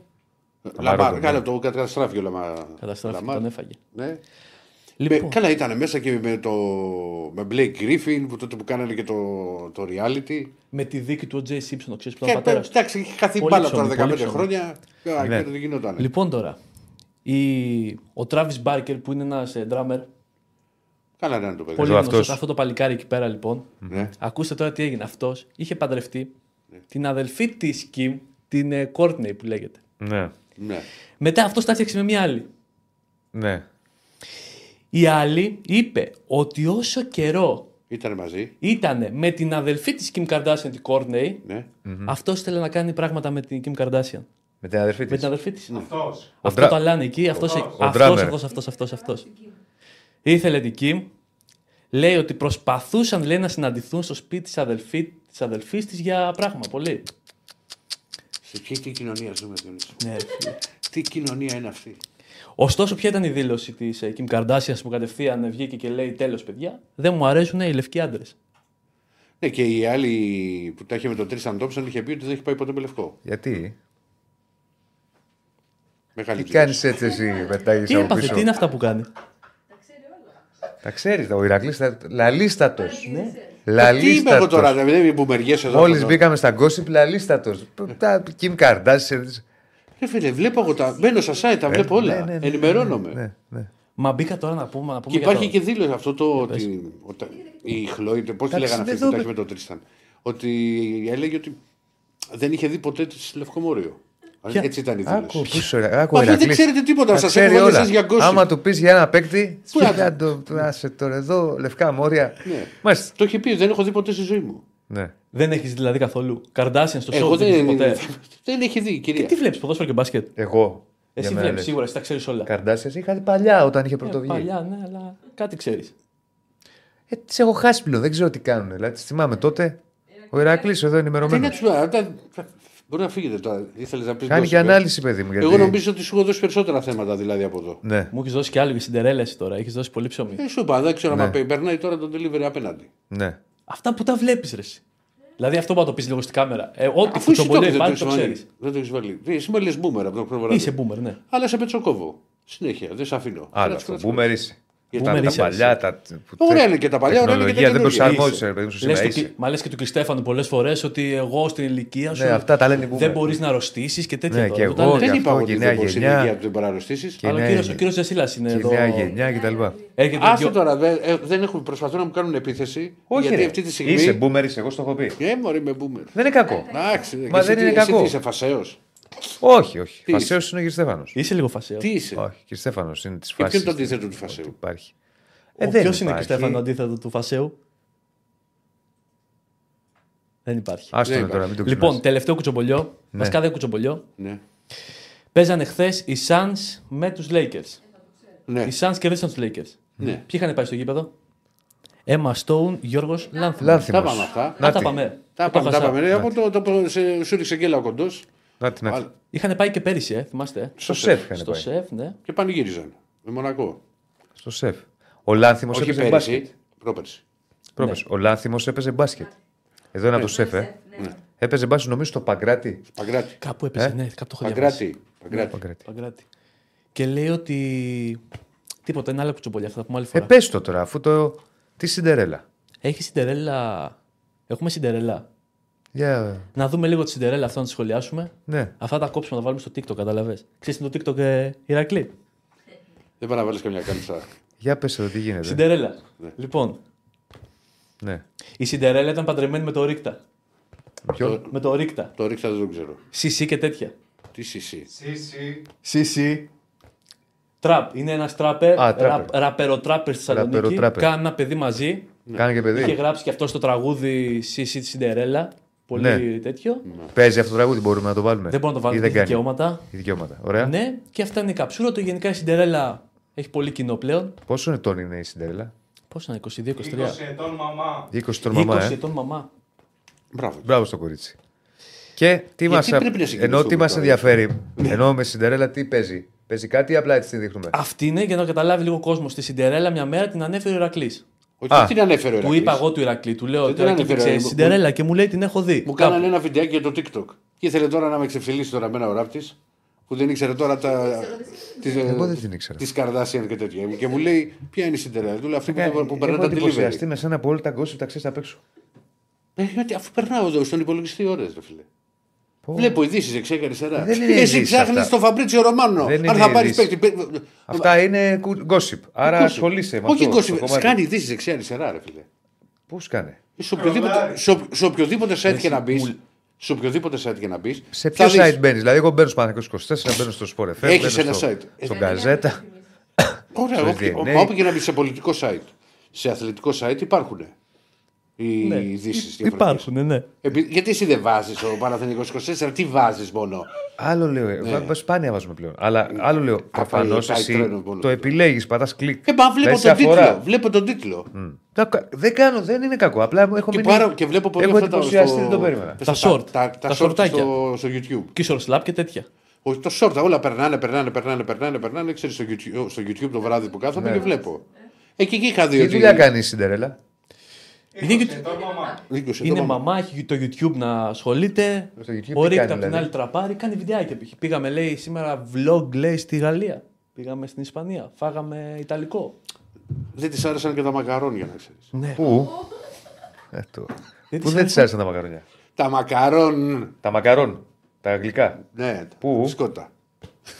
Λαμάρ, Λαμάρ, καλά, το καταστράφηκε ο Λαμάρ. Καταστράφηκε, Λαμάρ. τον έφαγε. Ναι. Λοιπόν, Με- καλά, ήταν μέσα και με, το, με Blake Griffin που τότε που κάνανε και το, το reality. με τη δίκη του O.J. Simpson, ξέρεις που Και ήταν ο πατέρας του. εντάξει, είχε χαθεί Πολύ μπάλα ψωμί, τώρα 15 πολύ ψωμί. χρόνια. Α, Ναι. Και δεν γινόταν. Λοιπόν τώρα, η... ο Travis Barker που είναι ένας drummer, Καλά να είναι το παιδί. πολύ Εδώ γνωστός, αυτός. αυτό το παλικάρι εκεί πέρα λοιπόν. Ναι. Ακούστε τώρα τι έγινε. Αυτός είχε παντρευτεί την αδελφή της Kim, την ε, Courtney που λέγεται. Ναι. Ναι. Μετά αυτός τα έφτιαξε με μια άλλη. Ναι. Η άλλη είπε ότι όσο καιρό Ήταν μαζί. ήταν με την αδελφή της Kim Kardashian, την Courtney, Ναι. αυτός ήθελε να κάνει πράγματα με την Kim Kardashian. Με την αδερφή Με την τη. αδελφή της. Αυτός. Αυτό ντρα- το αλάνε εκεί, αυτός, Ο αυτός, drummer. αυτός, αυτός, αυτός, αυτός. Ήθελε την Kim, λέει ότι προσπαθούσαν λέει, να συναντηθούν στο σπίτι της, αδελφή, της αδελφής της για πράγμα, πολύ. Σε ποια τι κοινωνία ζούμε, Διονύση; Ναι, ρε φίλε. Τι κοινωνία είναι αυτή; Ωστόσο, ποια ήταν η δήλωση της Kim Kardashian που κατευθείαν βγήκε και λέει: Τέλος, παιδιά, δεν μου αρέσουν οι λευκοί άντρες. Ναι, και η άλλη που τα είχε με τον Τρίσαν Τόμψον είχε πει ότι δεν έχει πάει ποτέ με λευκό. Γιατί; Μεγάλη Τι κάνεις έτσι εσύ, πετάγει Τι από έπαθε, πίσω; τι είναι αυτά που κάνει; Τα ξέρεις, ο Ηρακλής. Λαλίστατος. Τι είμαι εγώ τώρα, Λαλίστατος. δεν είμαι μπουμεριέ εδώ. Μόλις αυτό. μπήκαμε στα gossip, λαλίστατος. Τα Kim Kardashian. Ρε φίλε, βλέπω εγώ τα. Μπαίνω στα site, τα βλέπω όλα. ναι, ναι, ναι, Ενημερώνομαι. Ναι, ναι. Μα μπήκα τώρα να πούμε. Να πούμε Και για υπάρχει το- και δήλωση αυτό το. Ότι, ότι η Χλόι, πώς τη Εντάξει, λέγανε αυτή εδώ που τα με- είχε με τον Τρίσταν; Ότι έλεγε ότι δεν είχε δει ποτέ τη Λευκομόριο. Ποια; Έτσι ήταν η Άκου, δήλωση. πίσω, ρε, άκου, Μα αφού δεν Ηρακλής. ξέρετε τίποτα, Τα σας ξέρει έχω βάλει όλα. εσάς για gossip. Άμα του πεις για ένα παίκτη, Πού σου να πει, «Άντε, άσε τώρα εδώ, λευκά μόρια. Ναι. Μάλιστα. Το είχε πει, δεν έχω δει ποτέ στη ζωή μου. Ναι. Δεν έχεις δηλαδή καθόλου. Καρδάσιαν στο Εγώ σοου, δεν δεν, έχεις ποτέ; δεν έχει δει, κυρία. Τι βλέπεις, ποδόσφαιρο και μπάσκετ; Εγώ. Εσύ για μένα βλέπεις λες. σίγουρα, εσύ τα ξέρεις όλα. Καρδάσια είχα δει παλιά όταν είχε Ε, πρωτοβγεί. παλιά, ναι, αλλά κάτι ξέρεις. Ε, τις έχω χάσει πλέον, δεν ξέρω τι κάνουν. Δηλαδή, τις θυμάμαι τότε. Ο Ηρακλής εδώ Τι ενημερωμένο. να του αυτά- Μπορεί να φύγετε τώρα. Ήθελες να πεις. Κάνει και ανάλυση, παιδί μου. Γιατί... Εγώ νομίζω ότι σου έχω δώσει περισσότερα θέματα δηλαδή από εδώ. Ναι. Μου έχεις δώσει και άλλο για Σιντερέλα εσύ τώρα. Έχεις δώσει πολύ ψωμί. Ε, σου είπα, δεν ξέρω Ναι. αν περνάει τώρα το delivery απέναντι. ναι. Αυτά που τα βλέπεις, ρε. εσύ. Δηλαδή αυτό που θα το πεις λίγο στην κάμερα. Ε, ό,τι Αφού εσύ το κουτσομπολιό έχεις, δεν υπάρχει το το έχεις ξέρεις. βάλει. Δεν το έχεις βάλει. Ε, Εσύ με λε boomer από το πρώτο βράδυ. Είσαι boomer, ναι. Αλλά σε πετσοκόβω. Συνέχεια, δεν σε αφήνω. Άλλο Κράτς, αυτό. κράτς, Boomer κράτς. είσαι. Γιατί Τα, Boomer τα είσαι, παλιά, εσύ. τα. που- Ωραία είναι και τα παλιά, ωραία είναι και τα Τεχνολογία δεν καινούργια. προσαρμόζεσαι, ρε παιδί μου, στο Λες σήμερα. του, είσαι. Κι- μα λες και του Κριστέφανου πολλές φορές ότι εγώ στην ηλικία σου Ναι, αυτά τα λένε οι boomer. δεν μπορείς να αρρωστήσεις και τέτοια. Ναι, τώρα. και Δεν τα εγώ, λένε. Δεν γι' είπα αυτό ότι και η δεν νέα μπορείς στην γενιά. ηλικία του δεν παραρρωστήσεις. Και η Αλλά ο νέα κύριος- ο γενιά. κύριος Δεσίλα είναι Και η εδώ. νέα γενιά κτλ. Έρχεται Άστο δυο- τώρα, δε- ε, δεν έχουν, προσπαθούν να μου κάνουν επίθεση. Όχι, γιατί ρε. αυτή τη στιγμή. Είσαι boomer, είσαι, εγώ στο έχω πει. Ε, μωρή με boomer. Δεν είναι κακό. Εντάξει, Μα και εσύ δεν τι- είναι εσύ κακό. τι Είσαι φασαίος. Όχι, όχι. Τι Φασαίο είναι ο κύριο Στέφανος. Είσαι λίγο φασαίο. Τι είσαι; Όχι, κύριο Στέφανος είναι της Και ποιο φάση. είναι το αντίθετο του φασαίου. Υπάρχει. Ο δεν ποιος είναι και υπάρχει. Στέφανο αντίθετο του Φασέου; Δεν υπάρχει. Άστο Δεν είναι τώρα, μην το Λοιπόν, ξεχνάς. τελευταίο κουτσομπολιό. Ναι. Βασικά δεν κουτσομπολιό. Ναι. Παίζανε χθες οι Suns με τους Lakers. Ναι. Οι Suns κερδίσαν τους Lakers. Ναι. Ποιοι είχαν πάει στο γήπεδο; Emma Stone, Γιώργος Λάνθιμος. Τα Λάνθιμος. πάμε αυτά. Α, Να τα τι. πάμε. Τα Το πάμε, τα χάσα. πάμε. Ναι, Από το, το, το, σε, σου ρίξε γκέλα ο κοντός Να τι, να τι. Είχαν πάει και πέρυσι, ε, θυμάστε. ε. Στο σεφ είχαν Στο πάει. σεφ, ναι. και πανηγύριζαν. Με Μονακό. Στο σεφ. Ο Λάνθιμος Όχι έπαιζε μπάσκετ. πέρυσι, πρόπερσι. Πρόπερσι. Ο Λάνθιμος έπαιζε μπάσκετ. Εδώ είναι από το σεφ, ε. Έπαιζε μπάσκετ νομίζω στο Παγκράτη. Παγκράτη. Κάπου έπαιζε, Ε; ναι, κάπου το έχω διαβάσει. Παγκράτη. Παγκράτη. Παγκράτη. Παγκράτη. Και λέει ότι. Τίποτα, είναι άλλο κουτσομπολιά, θα τα πούμε άλλη Ε, φορά. πες το τώρα, αφού το. Τι Σιντερέλα. Έχει Σιντερέλα. Έχουμε Σιντερέλα. Για. Να δούμε λίγο τη Σιντερέλα αυτό να τη σχολιάσουμε. Ναι. Αυτά τα κόψουμε να τα βάλουμε στο TikTok, καταλαβέ. Ξέρεις το TikTok, ε, Ηρακλή. Δεν πάει να βάλεις καμιά κάλυψα. Για πες εδώ τι γίνεται. Σιντερέλα. Λοιπόν, Ναι. η Σιντερέλα ήταν παντρεμένη με το Ρίκτα. Ποιο; Με το Ρίκτα. Το ρίξα δεν το ξέρω. CC και τέτοια. Τι σισί. Σύση. CC. Τραπ. Είναι ένας τράπερ. Α, τράπερ. Ραπεροτράπερ στη Θεσσαλονίκη. Ραπεροτράπερ. Κάνει ένα παιδί μαζί. Κάνει και Είχε παιδί. γράψει και αυτός στο τραγούδι CC τη Σιντερέλα. Πολύ Ναι. τέτοιο. Παίζει αυτό το τραγούδι, μπορούμε να το βάλουμε; Δεν μπορούμε να το Ή βάλουμε δεν έχει κάνει; δικαιώματα. Ή δικαιώματα. Ωραία. Ναι, και αυτά είναι η καψούρα. Το γενικά η Σιντερέλα έχει πολύ κοινό πλέον. Πόσο ετών είναι η Σιντερέλα. Πόσο είναι, 22-23. 20 ετών μαμά. 20 τον 20 μαμά, ε. ετών μαμά. Μπράβο. Μπράβο στο κορίτσι. Και τι μας πρέπει να συγκινηθούμε ενώ τι μας τώρα, ενδιαφέρει, ενώ με Σιντερέλα τι παίζει; Παίζει κάτι ή απλά έτσι τη δείχνουμε. Αυτή είναι για να καταλάβει λίγο ο κόσμος. Στη Σιντερέλα μια μέρα την ανέφερε ο Ηρακλής. Όχι, Α. δεν την ανέφερε ο Του Ηρακλής. είπα εγώ του Ηρακλή, του λέω Δεν ότι την Ηρακλή ανέφερε, ξέρει μου- Σιντερέλα και μου λέει την έχω δει. Μου Κάπου. κάνανε ένα βιντεάκι για το TikTok. Και ήθελε τώρα να με ξεφυλίσει τώρα εμένα ο ράπτη που δεν ήξερε τώρα τα. Εγώ δεν την ήξερα. Τη Καρδάσιαν και τέτοια. Και μου λέει, Ποια είναι η Σιντερέλα. Του λέω αυτή που, που περνά Έχω τα delivery. εντυπωσιαστεί με σένα που όλα τα gossip τα ξέρεις απ' έξω. Ε, γιατί αφού περνάω εδώ στον υπολογιστή ώρες, ρε φίλε. Πω. Βλέπω ειδήσεις δεξιά και αριστερά. Δεν είναι Εσύ ειδήσεις ψάχνεις αυτά. το Φαμπρίτσιο Ρωμάνο. Δεν Αν είναι θα πάρεις ειδήσεις. παίκτη. παι- Αυτά είναι κου- gossip. Άρα Gossip. ασχολείσαι με Όχι αυτό. το gossip. κομμάτι. Σκάνει ειδήσεις δεξιά αριστερά, ρε φίλε. Πού σκάνε; Σε οποιοδήποτε, σε, ο- σε οποιοδήποτε site και να μπει. Σε οποιοδήποτε site και να μπεις. Σε ποιο site μπαίνεις; Δηλαδή, εγώ μπαίνω στο Παναγιώτο 24, μπαίνω στο Sport FM. Έχεις μπαίνω ένα στο, site. Στον Καζέτα. Ωραία, στο όποιο- DNA. μα όπου και να μπεις σε πολιτικό site. Σε αθλητικό site υπάρχουν οι Ναι. ειδήσεις. Υπάρχουν, ναι. Γιατί εσύ δεν βάζεις ο Παναθηνικό 24, τι βάζεις μόνο; Άλλο λέω. Ναι. Σπάνια βάζουμε πλέον. Αλλά άλλο λέω. Προφανώς πάει εσύ τρένο μόνο. το επιλέγεις, πατάς κλικ. Ε, μα βλέπω Λες τον αφορά. τίτλο. Βλέπω τον τίτλο. Μμ. Τα κα- Δεν κάνω, δεν είναι κακό. Απλά έχω Και, μείνει. πάρα, και βλέπω πολύ Έχω αυτά τα, εντυπωσιαστεί, δεν το περίμενα. Τα short, Τα, τα, τα short σορτάκια. στο, στο YouTube. Και slap και τέτοια. Όχι, το short, όλα περνάνε, περνάνε, περνάνε, περνάνε, περνάνε. Ξέρεις, στο, YouTube, στο YouTube το βράδυ που κάθομαι Ναι. και βλέπω. Ε, και εκεί είχα δει Τι ότι. δουλειά κάνει η Σιντερέλα; Είναι, 20 ετών μαμά. 20 ετών είναι μαμά. μαμά, έχει το YouTube να ασχολείται. Στο YouTube Ο τι Ρίκτα κάνει, από την δηλαδή; άλλη τραπάρει, κάνει βιντεάκια. π.χ. Πήγαμε, λέει, σήμερα vlog, λέει, στη Γαλλία. Πήγαμε στην Ισπανία. Φάγαμε Ιταλικό. Δεν της άρεσαν και τα μακαρόν για να ξέρεις. Ναι. Πού; Ε, το- Δεν Πού της δεν άρεσε. της άρεσαν τα μακαρόνια; Τα μακαρόν. Τα μακαρόν. Τα γλυκά. Ναι, Πού; σκότα.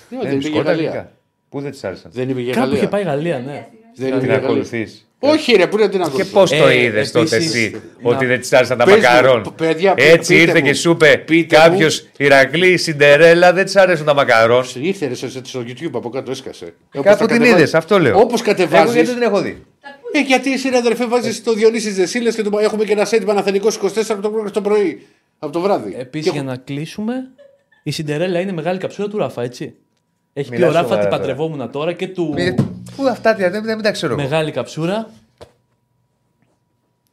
Ναι, Ναι, δεν είπε για σκότα Γαλλία. γλυκά. Πού δεν της άρεσαν; Δεν είπε για Κάπου είχε Γαλλία. πάει Γαλλία, ναι. Δεν είπε Την για Γαλλία. ακολουθείς. Όχι, ρε, πού να την Και ακολουθήσω. πώς το Ε, είδες τότε επίσης, εσύ, να- ότι δεν της άρεσαν τα Πες μου, μακαρόν; παιδιά, πείτε- Έτσι πείτε ήρθε μου. και σου είπε Πείτε κάποιος μου. Ηρακλή, Σιντερέλα, δεν της άρεσαν τα μακαρόν; Ήρθε ρε, στο στο YouTube από κάτω έσκασε. Κάπου την είδες, αυτό λέω. Όπως Εγώ κατεβάζεις. γιατί δεν έχω δει. Ε, γιατί εσύ ρε αδερφέ βάζεις το Διονύσης Δεσίλες και το... έχουμε και ένα σετ Παναθενικό 24 από το, πρωί- το πρωί. Από το βράδυ. Επίσης, Και για να κλείσουμε, η Σιντερέλα είναι μεγάλη καψούρα του Ράφα, έτσι. Έχει πει Μιλάς ο Ράφα σοβαρά τι τώρα. παντρευόμουν τώρα και του. Μη- Πού αυτά τι, δεν, δεν τα ξέρω. εγώ. Μεγάλη καψούρα.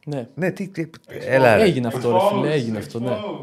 Ναι. Ναι, τι, τι, έλα, ρε. Έγινε αυτό, ρε φίλε, έγινε αυτό.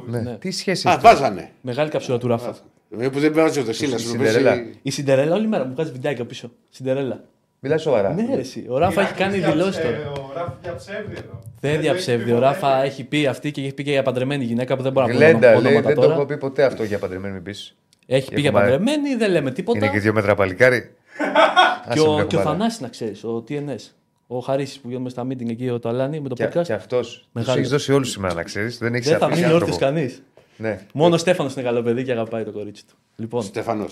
Ναι. Ναι. Τι σχέση Α, έχει. βάζανε. Μεγάλη καψούρα του Ράφα. Ε, που δεν βάζει ο Δεσίλας. Η Σιντερέλα. Η Σιντερέλα όλη μέρα μου βγάζει βιντεάκια πίσω. Σιντερέλα. Μιλάς σοβαρά. Ναι, ρε, εσύ. Ο Ράφα έχει κάνει δηλώσεις τώρα. Ο Ράφ διαψεύδει εδώ. Δεν διαψεύδει. Ο Ράφα έχει πει αυτή και έχει πει και για παντρεμένη γυναίκα που δεν μπορεί να Γλέντα, πω λέει, ονόματα δεν το τώρα. έχω πει ποτέ αυτό για παντρεμένη μην πεις. Έχει πει για Έχουμε- παντρεμένη, δεν λέμε τίποτα. Είναι και δύο μέτρα παλικάρι. Και Άσε ο, με και ο κουμπάρα. Θανάσης να ξέρεις, ο TNS. Ο Χαρίσης που γίνουμε στα meeting εκεί, ο Ταλάνι με το Και, podcast. και αυτός. Τους Μεγάλος. έχεις δώσει όλους σήμερα να ξέρεις. Δεν έχεις Δεν θα μείνει όρθιος κανείς. Ναι. Μόνο ο Στέφανος είναι καλό παιδί και αγαπάει το κορίτσι του. Λοιπόν, Στεφανό.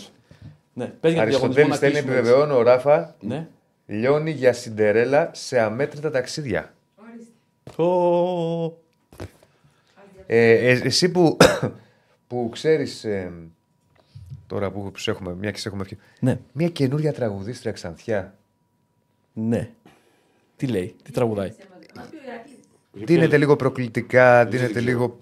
ναι, πες για τον διαγωνισμό Αριστοτέλη να στέλνει κλείσουμε. επιβεβαιώνω ο Ράφα Ναι. λιώνει για Σιντερέλα σε αμέτρητα ταξίδια. Ω, Ε, ε, εσύ που, που ξέρεις. Τώρα που σε έχουμε, μια και σε έχουμε ευχή. Ναι. Μια καινούρια τραγουδίστρια Ξανθιά. Ναι. Τι λέει, τι τραγουδάει. Δίνεται λίγο προκλητικά, δίνεται λίγο.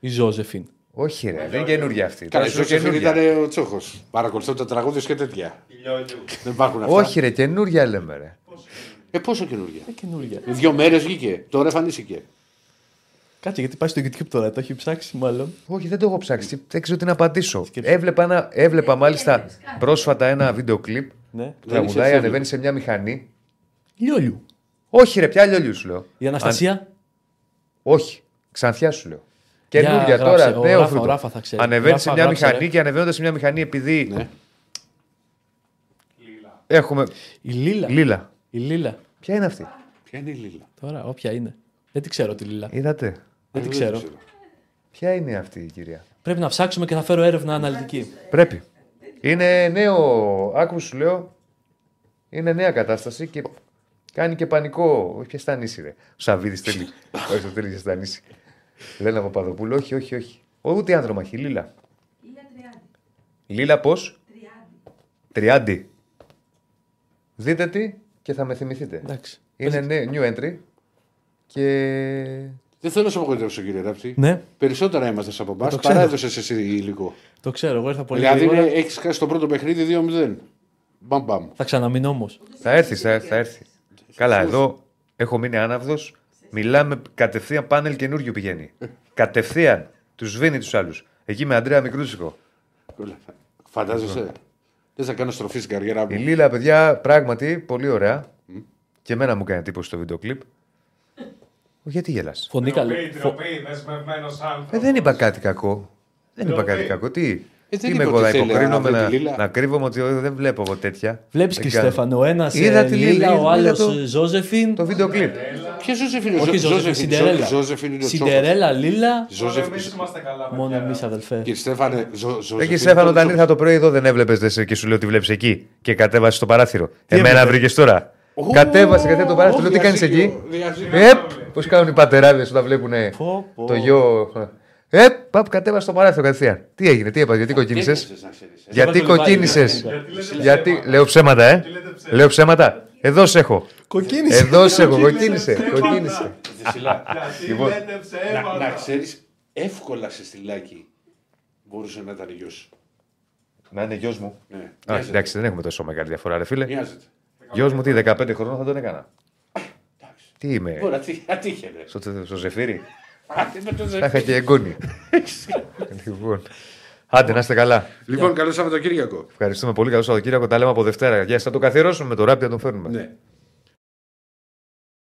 Η Ζώζεφιν. Όχι, ρε, δεν είναι καινούρια αυτή. Καλά, Τώρα σου ίσω καινούρια. ήταν ο Τσόχος. Παρακολουθώ τα τραγούδια και τέτοια. Δεν υπάρχουν αυτά. Όχι, ρε, καινούρια λέμε, ρε. Ε, πόσο καινούργια. Ε, καινούργια. Δύο μέρες βγήκε. Τώρα εμφανίστηκε. Κάτσε γιατί πάει στο YouTube τώρα, το έχει ψάξει μάλλον. Όχι, δεν το έχω ψάξει. Δεν ξέρω τι να απαντήσω. Έβλεπα, ένα, έβλεπα μάλιστα πρόσφατα ένα βίντεο κλιπ. Ναι. Τραγουδάει, είσαι ανεβαίνει σε μια μηχανή. Λιόλιου. Όχι, ρε, ποια λιόλιους σου λέω. Η Αναστασία; Αν- Όχι, ξανθιά σου λέω. Καινούργια γράψε, τώρα, ο νέο Ράφα, φρούτο. ο Ράφα θα ξέρει. Ανεβαίνει σε Ράφα, μια γράψε, μηχανή ρε. και ανεβαίνοντας σε μια μηχανή επειδή Ναι. έχουμε. Η Λίλα. Λίλα. Η Λίλα. Ποια είναι αυτή; Ποια είναι η Λίλα; Τώρα, όποια είναι. Δεν τη ξέρω τη Λίλα. Είδατε; Δεν τη ξέρω. Ποια είναι αυτή η κυρία; Πρέπει να ψάξουμε και θα φέρω έρευνα αναλυτική. Πρέπει. Είναι νέο. Άκου σου λέω. Είναι νέα κατάσταση και κάνει και πανικό. Όχι, πια στα νήσι, ρε. Ο Σαββίδης θέλει. Όχι, το θέλει στα νήσι. Λένα Παπαδοπούλου. Όχι, όχι, όχι. Ούτε άνθρωπο έχει. Λίλα. Λίλα πώς; Τριάντι. Δείτε τι και θα με θυμηθείτε. Εντάξει. Είναι νέο, new entry. Και. Δεν θέλω να σε απογοητεύσω, κύριε Ράπτη. Ναι, Περισσότερα είμαστε από εμάς. το ξέρω. Παρά έδωσε εσύ υλικό. το ξέρω. Εγώ ήρθα πολύ Δηλαδή γρήγορα. έχεις χάσει το πρώτο παιχνίδι 2-0. Μπαμ μπαμ. Θα ξαναμείνω όμως. Θα έρθεις, θα, θα έρθεις. Καλά, εδώ έχω μείνει άναυδος. Μιλάμε κατευθείαν πάνελ καινούριο πηγαίνει. κατευθείαν. Τους σβήνει τους άλλους. Εκεί με Αντρέα Μικρούτσικο. Φαντάζεσαι. Δεν θα κάνω στροφή στην καριέρα Η μου. Λίλα, παιδιά, πράγματι πολύ ωραία. Και εμένα μου κάνει εντύπωση το βίντεο κλιπ. Γιατί γελάς; Φωνή καλή. Ντροπή, ντροπή, δεσμευμένος άνθρωπος. Ε, δεν είπα κάτι κακό. Δεν είπα κάτι κακό. Τι; Ε, δεν Τι είπε είμαι εγώ ότι να θέλει υποκρίνομαι να να, βρει τη Λίλα. να κρύβομαι ότι ε, δεν βλέπω εγώ τέτοια. Βλέπεις Δεν και κάνω. Στέφανο. Ο ένας Είδα τη Λίλα, Λίλα, ο είδα άλλος το- Ζώζεφιν. Το βίντεο κλιπ. Ποιος Ζώζεφιν Όχι Ζώζεφιν, Σιντερέλα. Ζώζεφιν είναι ο Τσόχος. Σιντερέλα, Λίλα. Μόνο Ζώζεφιν. εμείς είμαστε καλά. Μόνο παιδιά. εμείς αδελφέ. Κύριε Στέφανε, Ζω- Ζώζεφιν. Εκεί είναι Στέφανο, ο όταν Τσόχος. ήρθα το πρωί εδώ δεν έβλεπες και σου λέω ότι βλέπεις εκεί και κατέβασες το παράθυρο. Εμένα έβλεπε; βρήκες τώρα. Ω, Κατέβασες, κατέβασες το παράθυρο. Λέω τι κάνεις διαζύγιο, εκεί; διαζύγιο. Επ, πώς κάνουν οι πατεράδες όταν βλέπουν Πω, πω. το γιο; Επ, παπ, κατέβασε το παράθυρο κατευθείαν. Τι έγινε, τι έπαθε, γιατί κοκκίνησες; Έκανες, να ξέρεις, ε. Γιατί Διαβάζω κοκκίνησες; λιβάδι. Γιατί. Λέω ψέματα, ε; Λέω ψέματα. Εδώ σε έχω. Κοκκίνησε. Εδώ σε έχω. Κοκκίνησε. Κοκκίνησε. Δεσίλα, Γιατί Λοιπόν. λέτε να, ψέματα. να ξέρεις, εύκολα σε στυλάκι μπορούσε να ήταν γιος. Να είναι γιος μου. Ναι, Α, μοιάζεται. εντάξει, δεν έχουμε τόσο μεγάλη διαφορά, ρε φίλε. Μοιάζεται. Γιος μου τι, 15 χρονών θα τον έκανα. Τι είμαι, Μπορεί, ατύ- ατύχαινε. στο, στο ζεφύρι; Άντε με το Θα ζευγάρι. είχα και εγγόνι. λοιπόν. Άντε, να είστε καλά. Λοιπόν, καλό Σαββατοκύριακο. Ευχαριστούμε πολύ. Καλό Σαββατοκύριακο. Τα λέμε από Δευτέρα. Γεια σα. Θα το καθιερώσουμε με το ράπ να τον φέρνουμε. Ναι.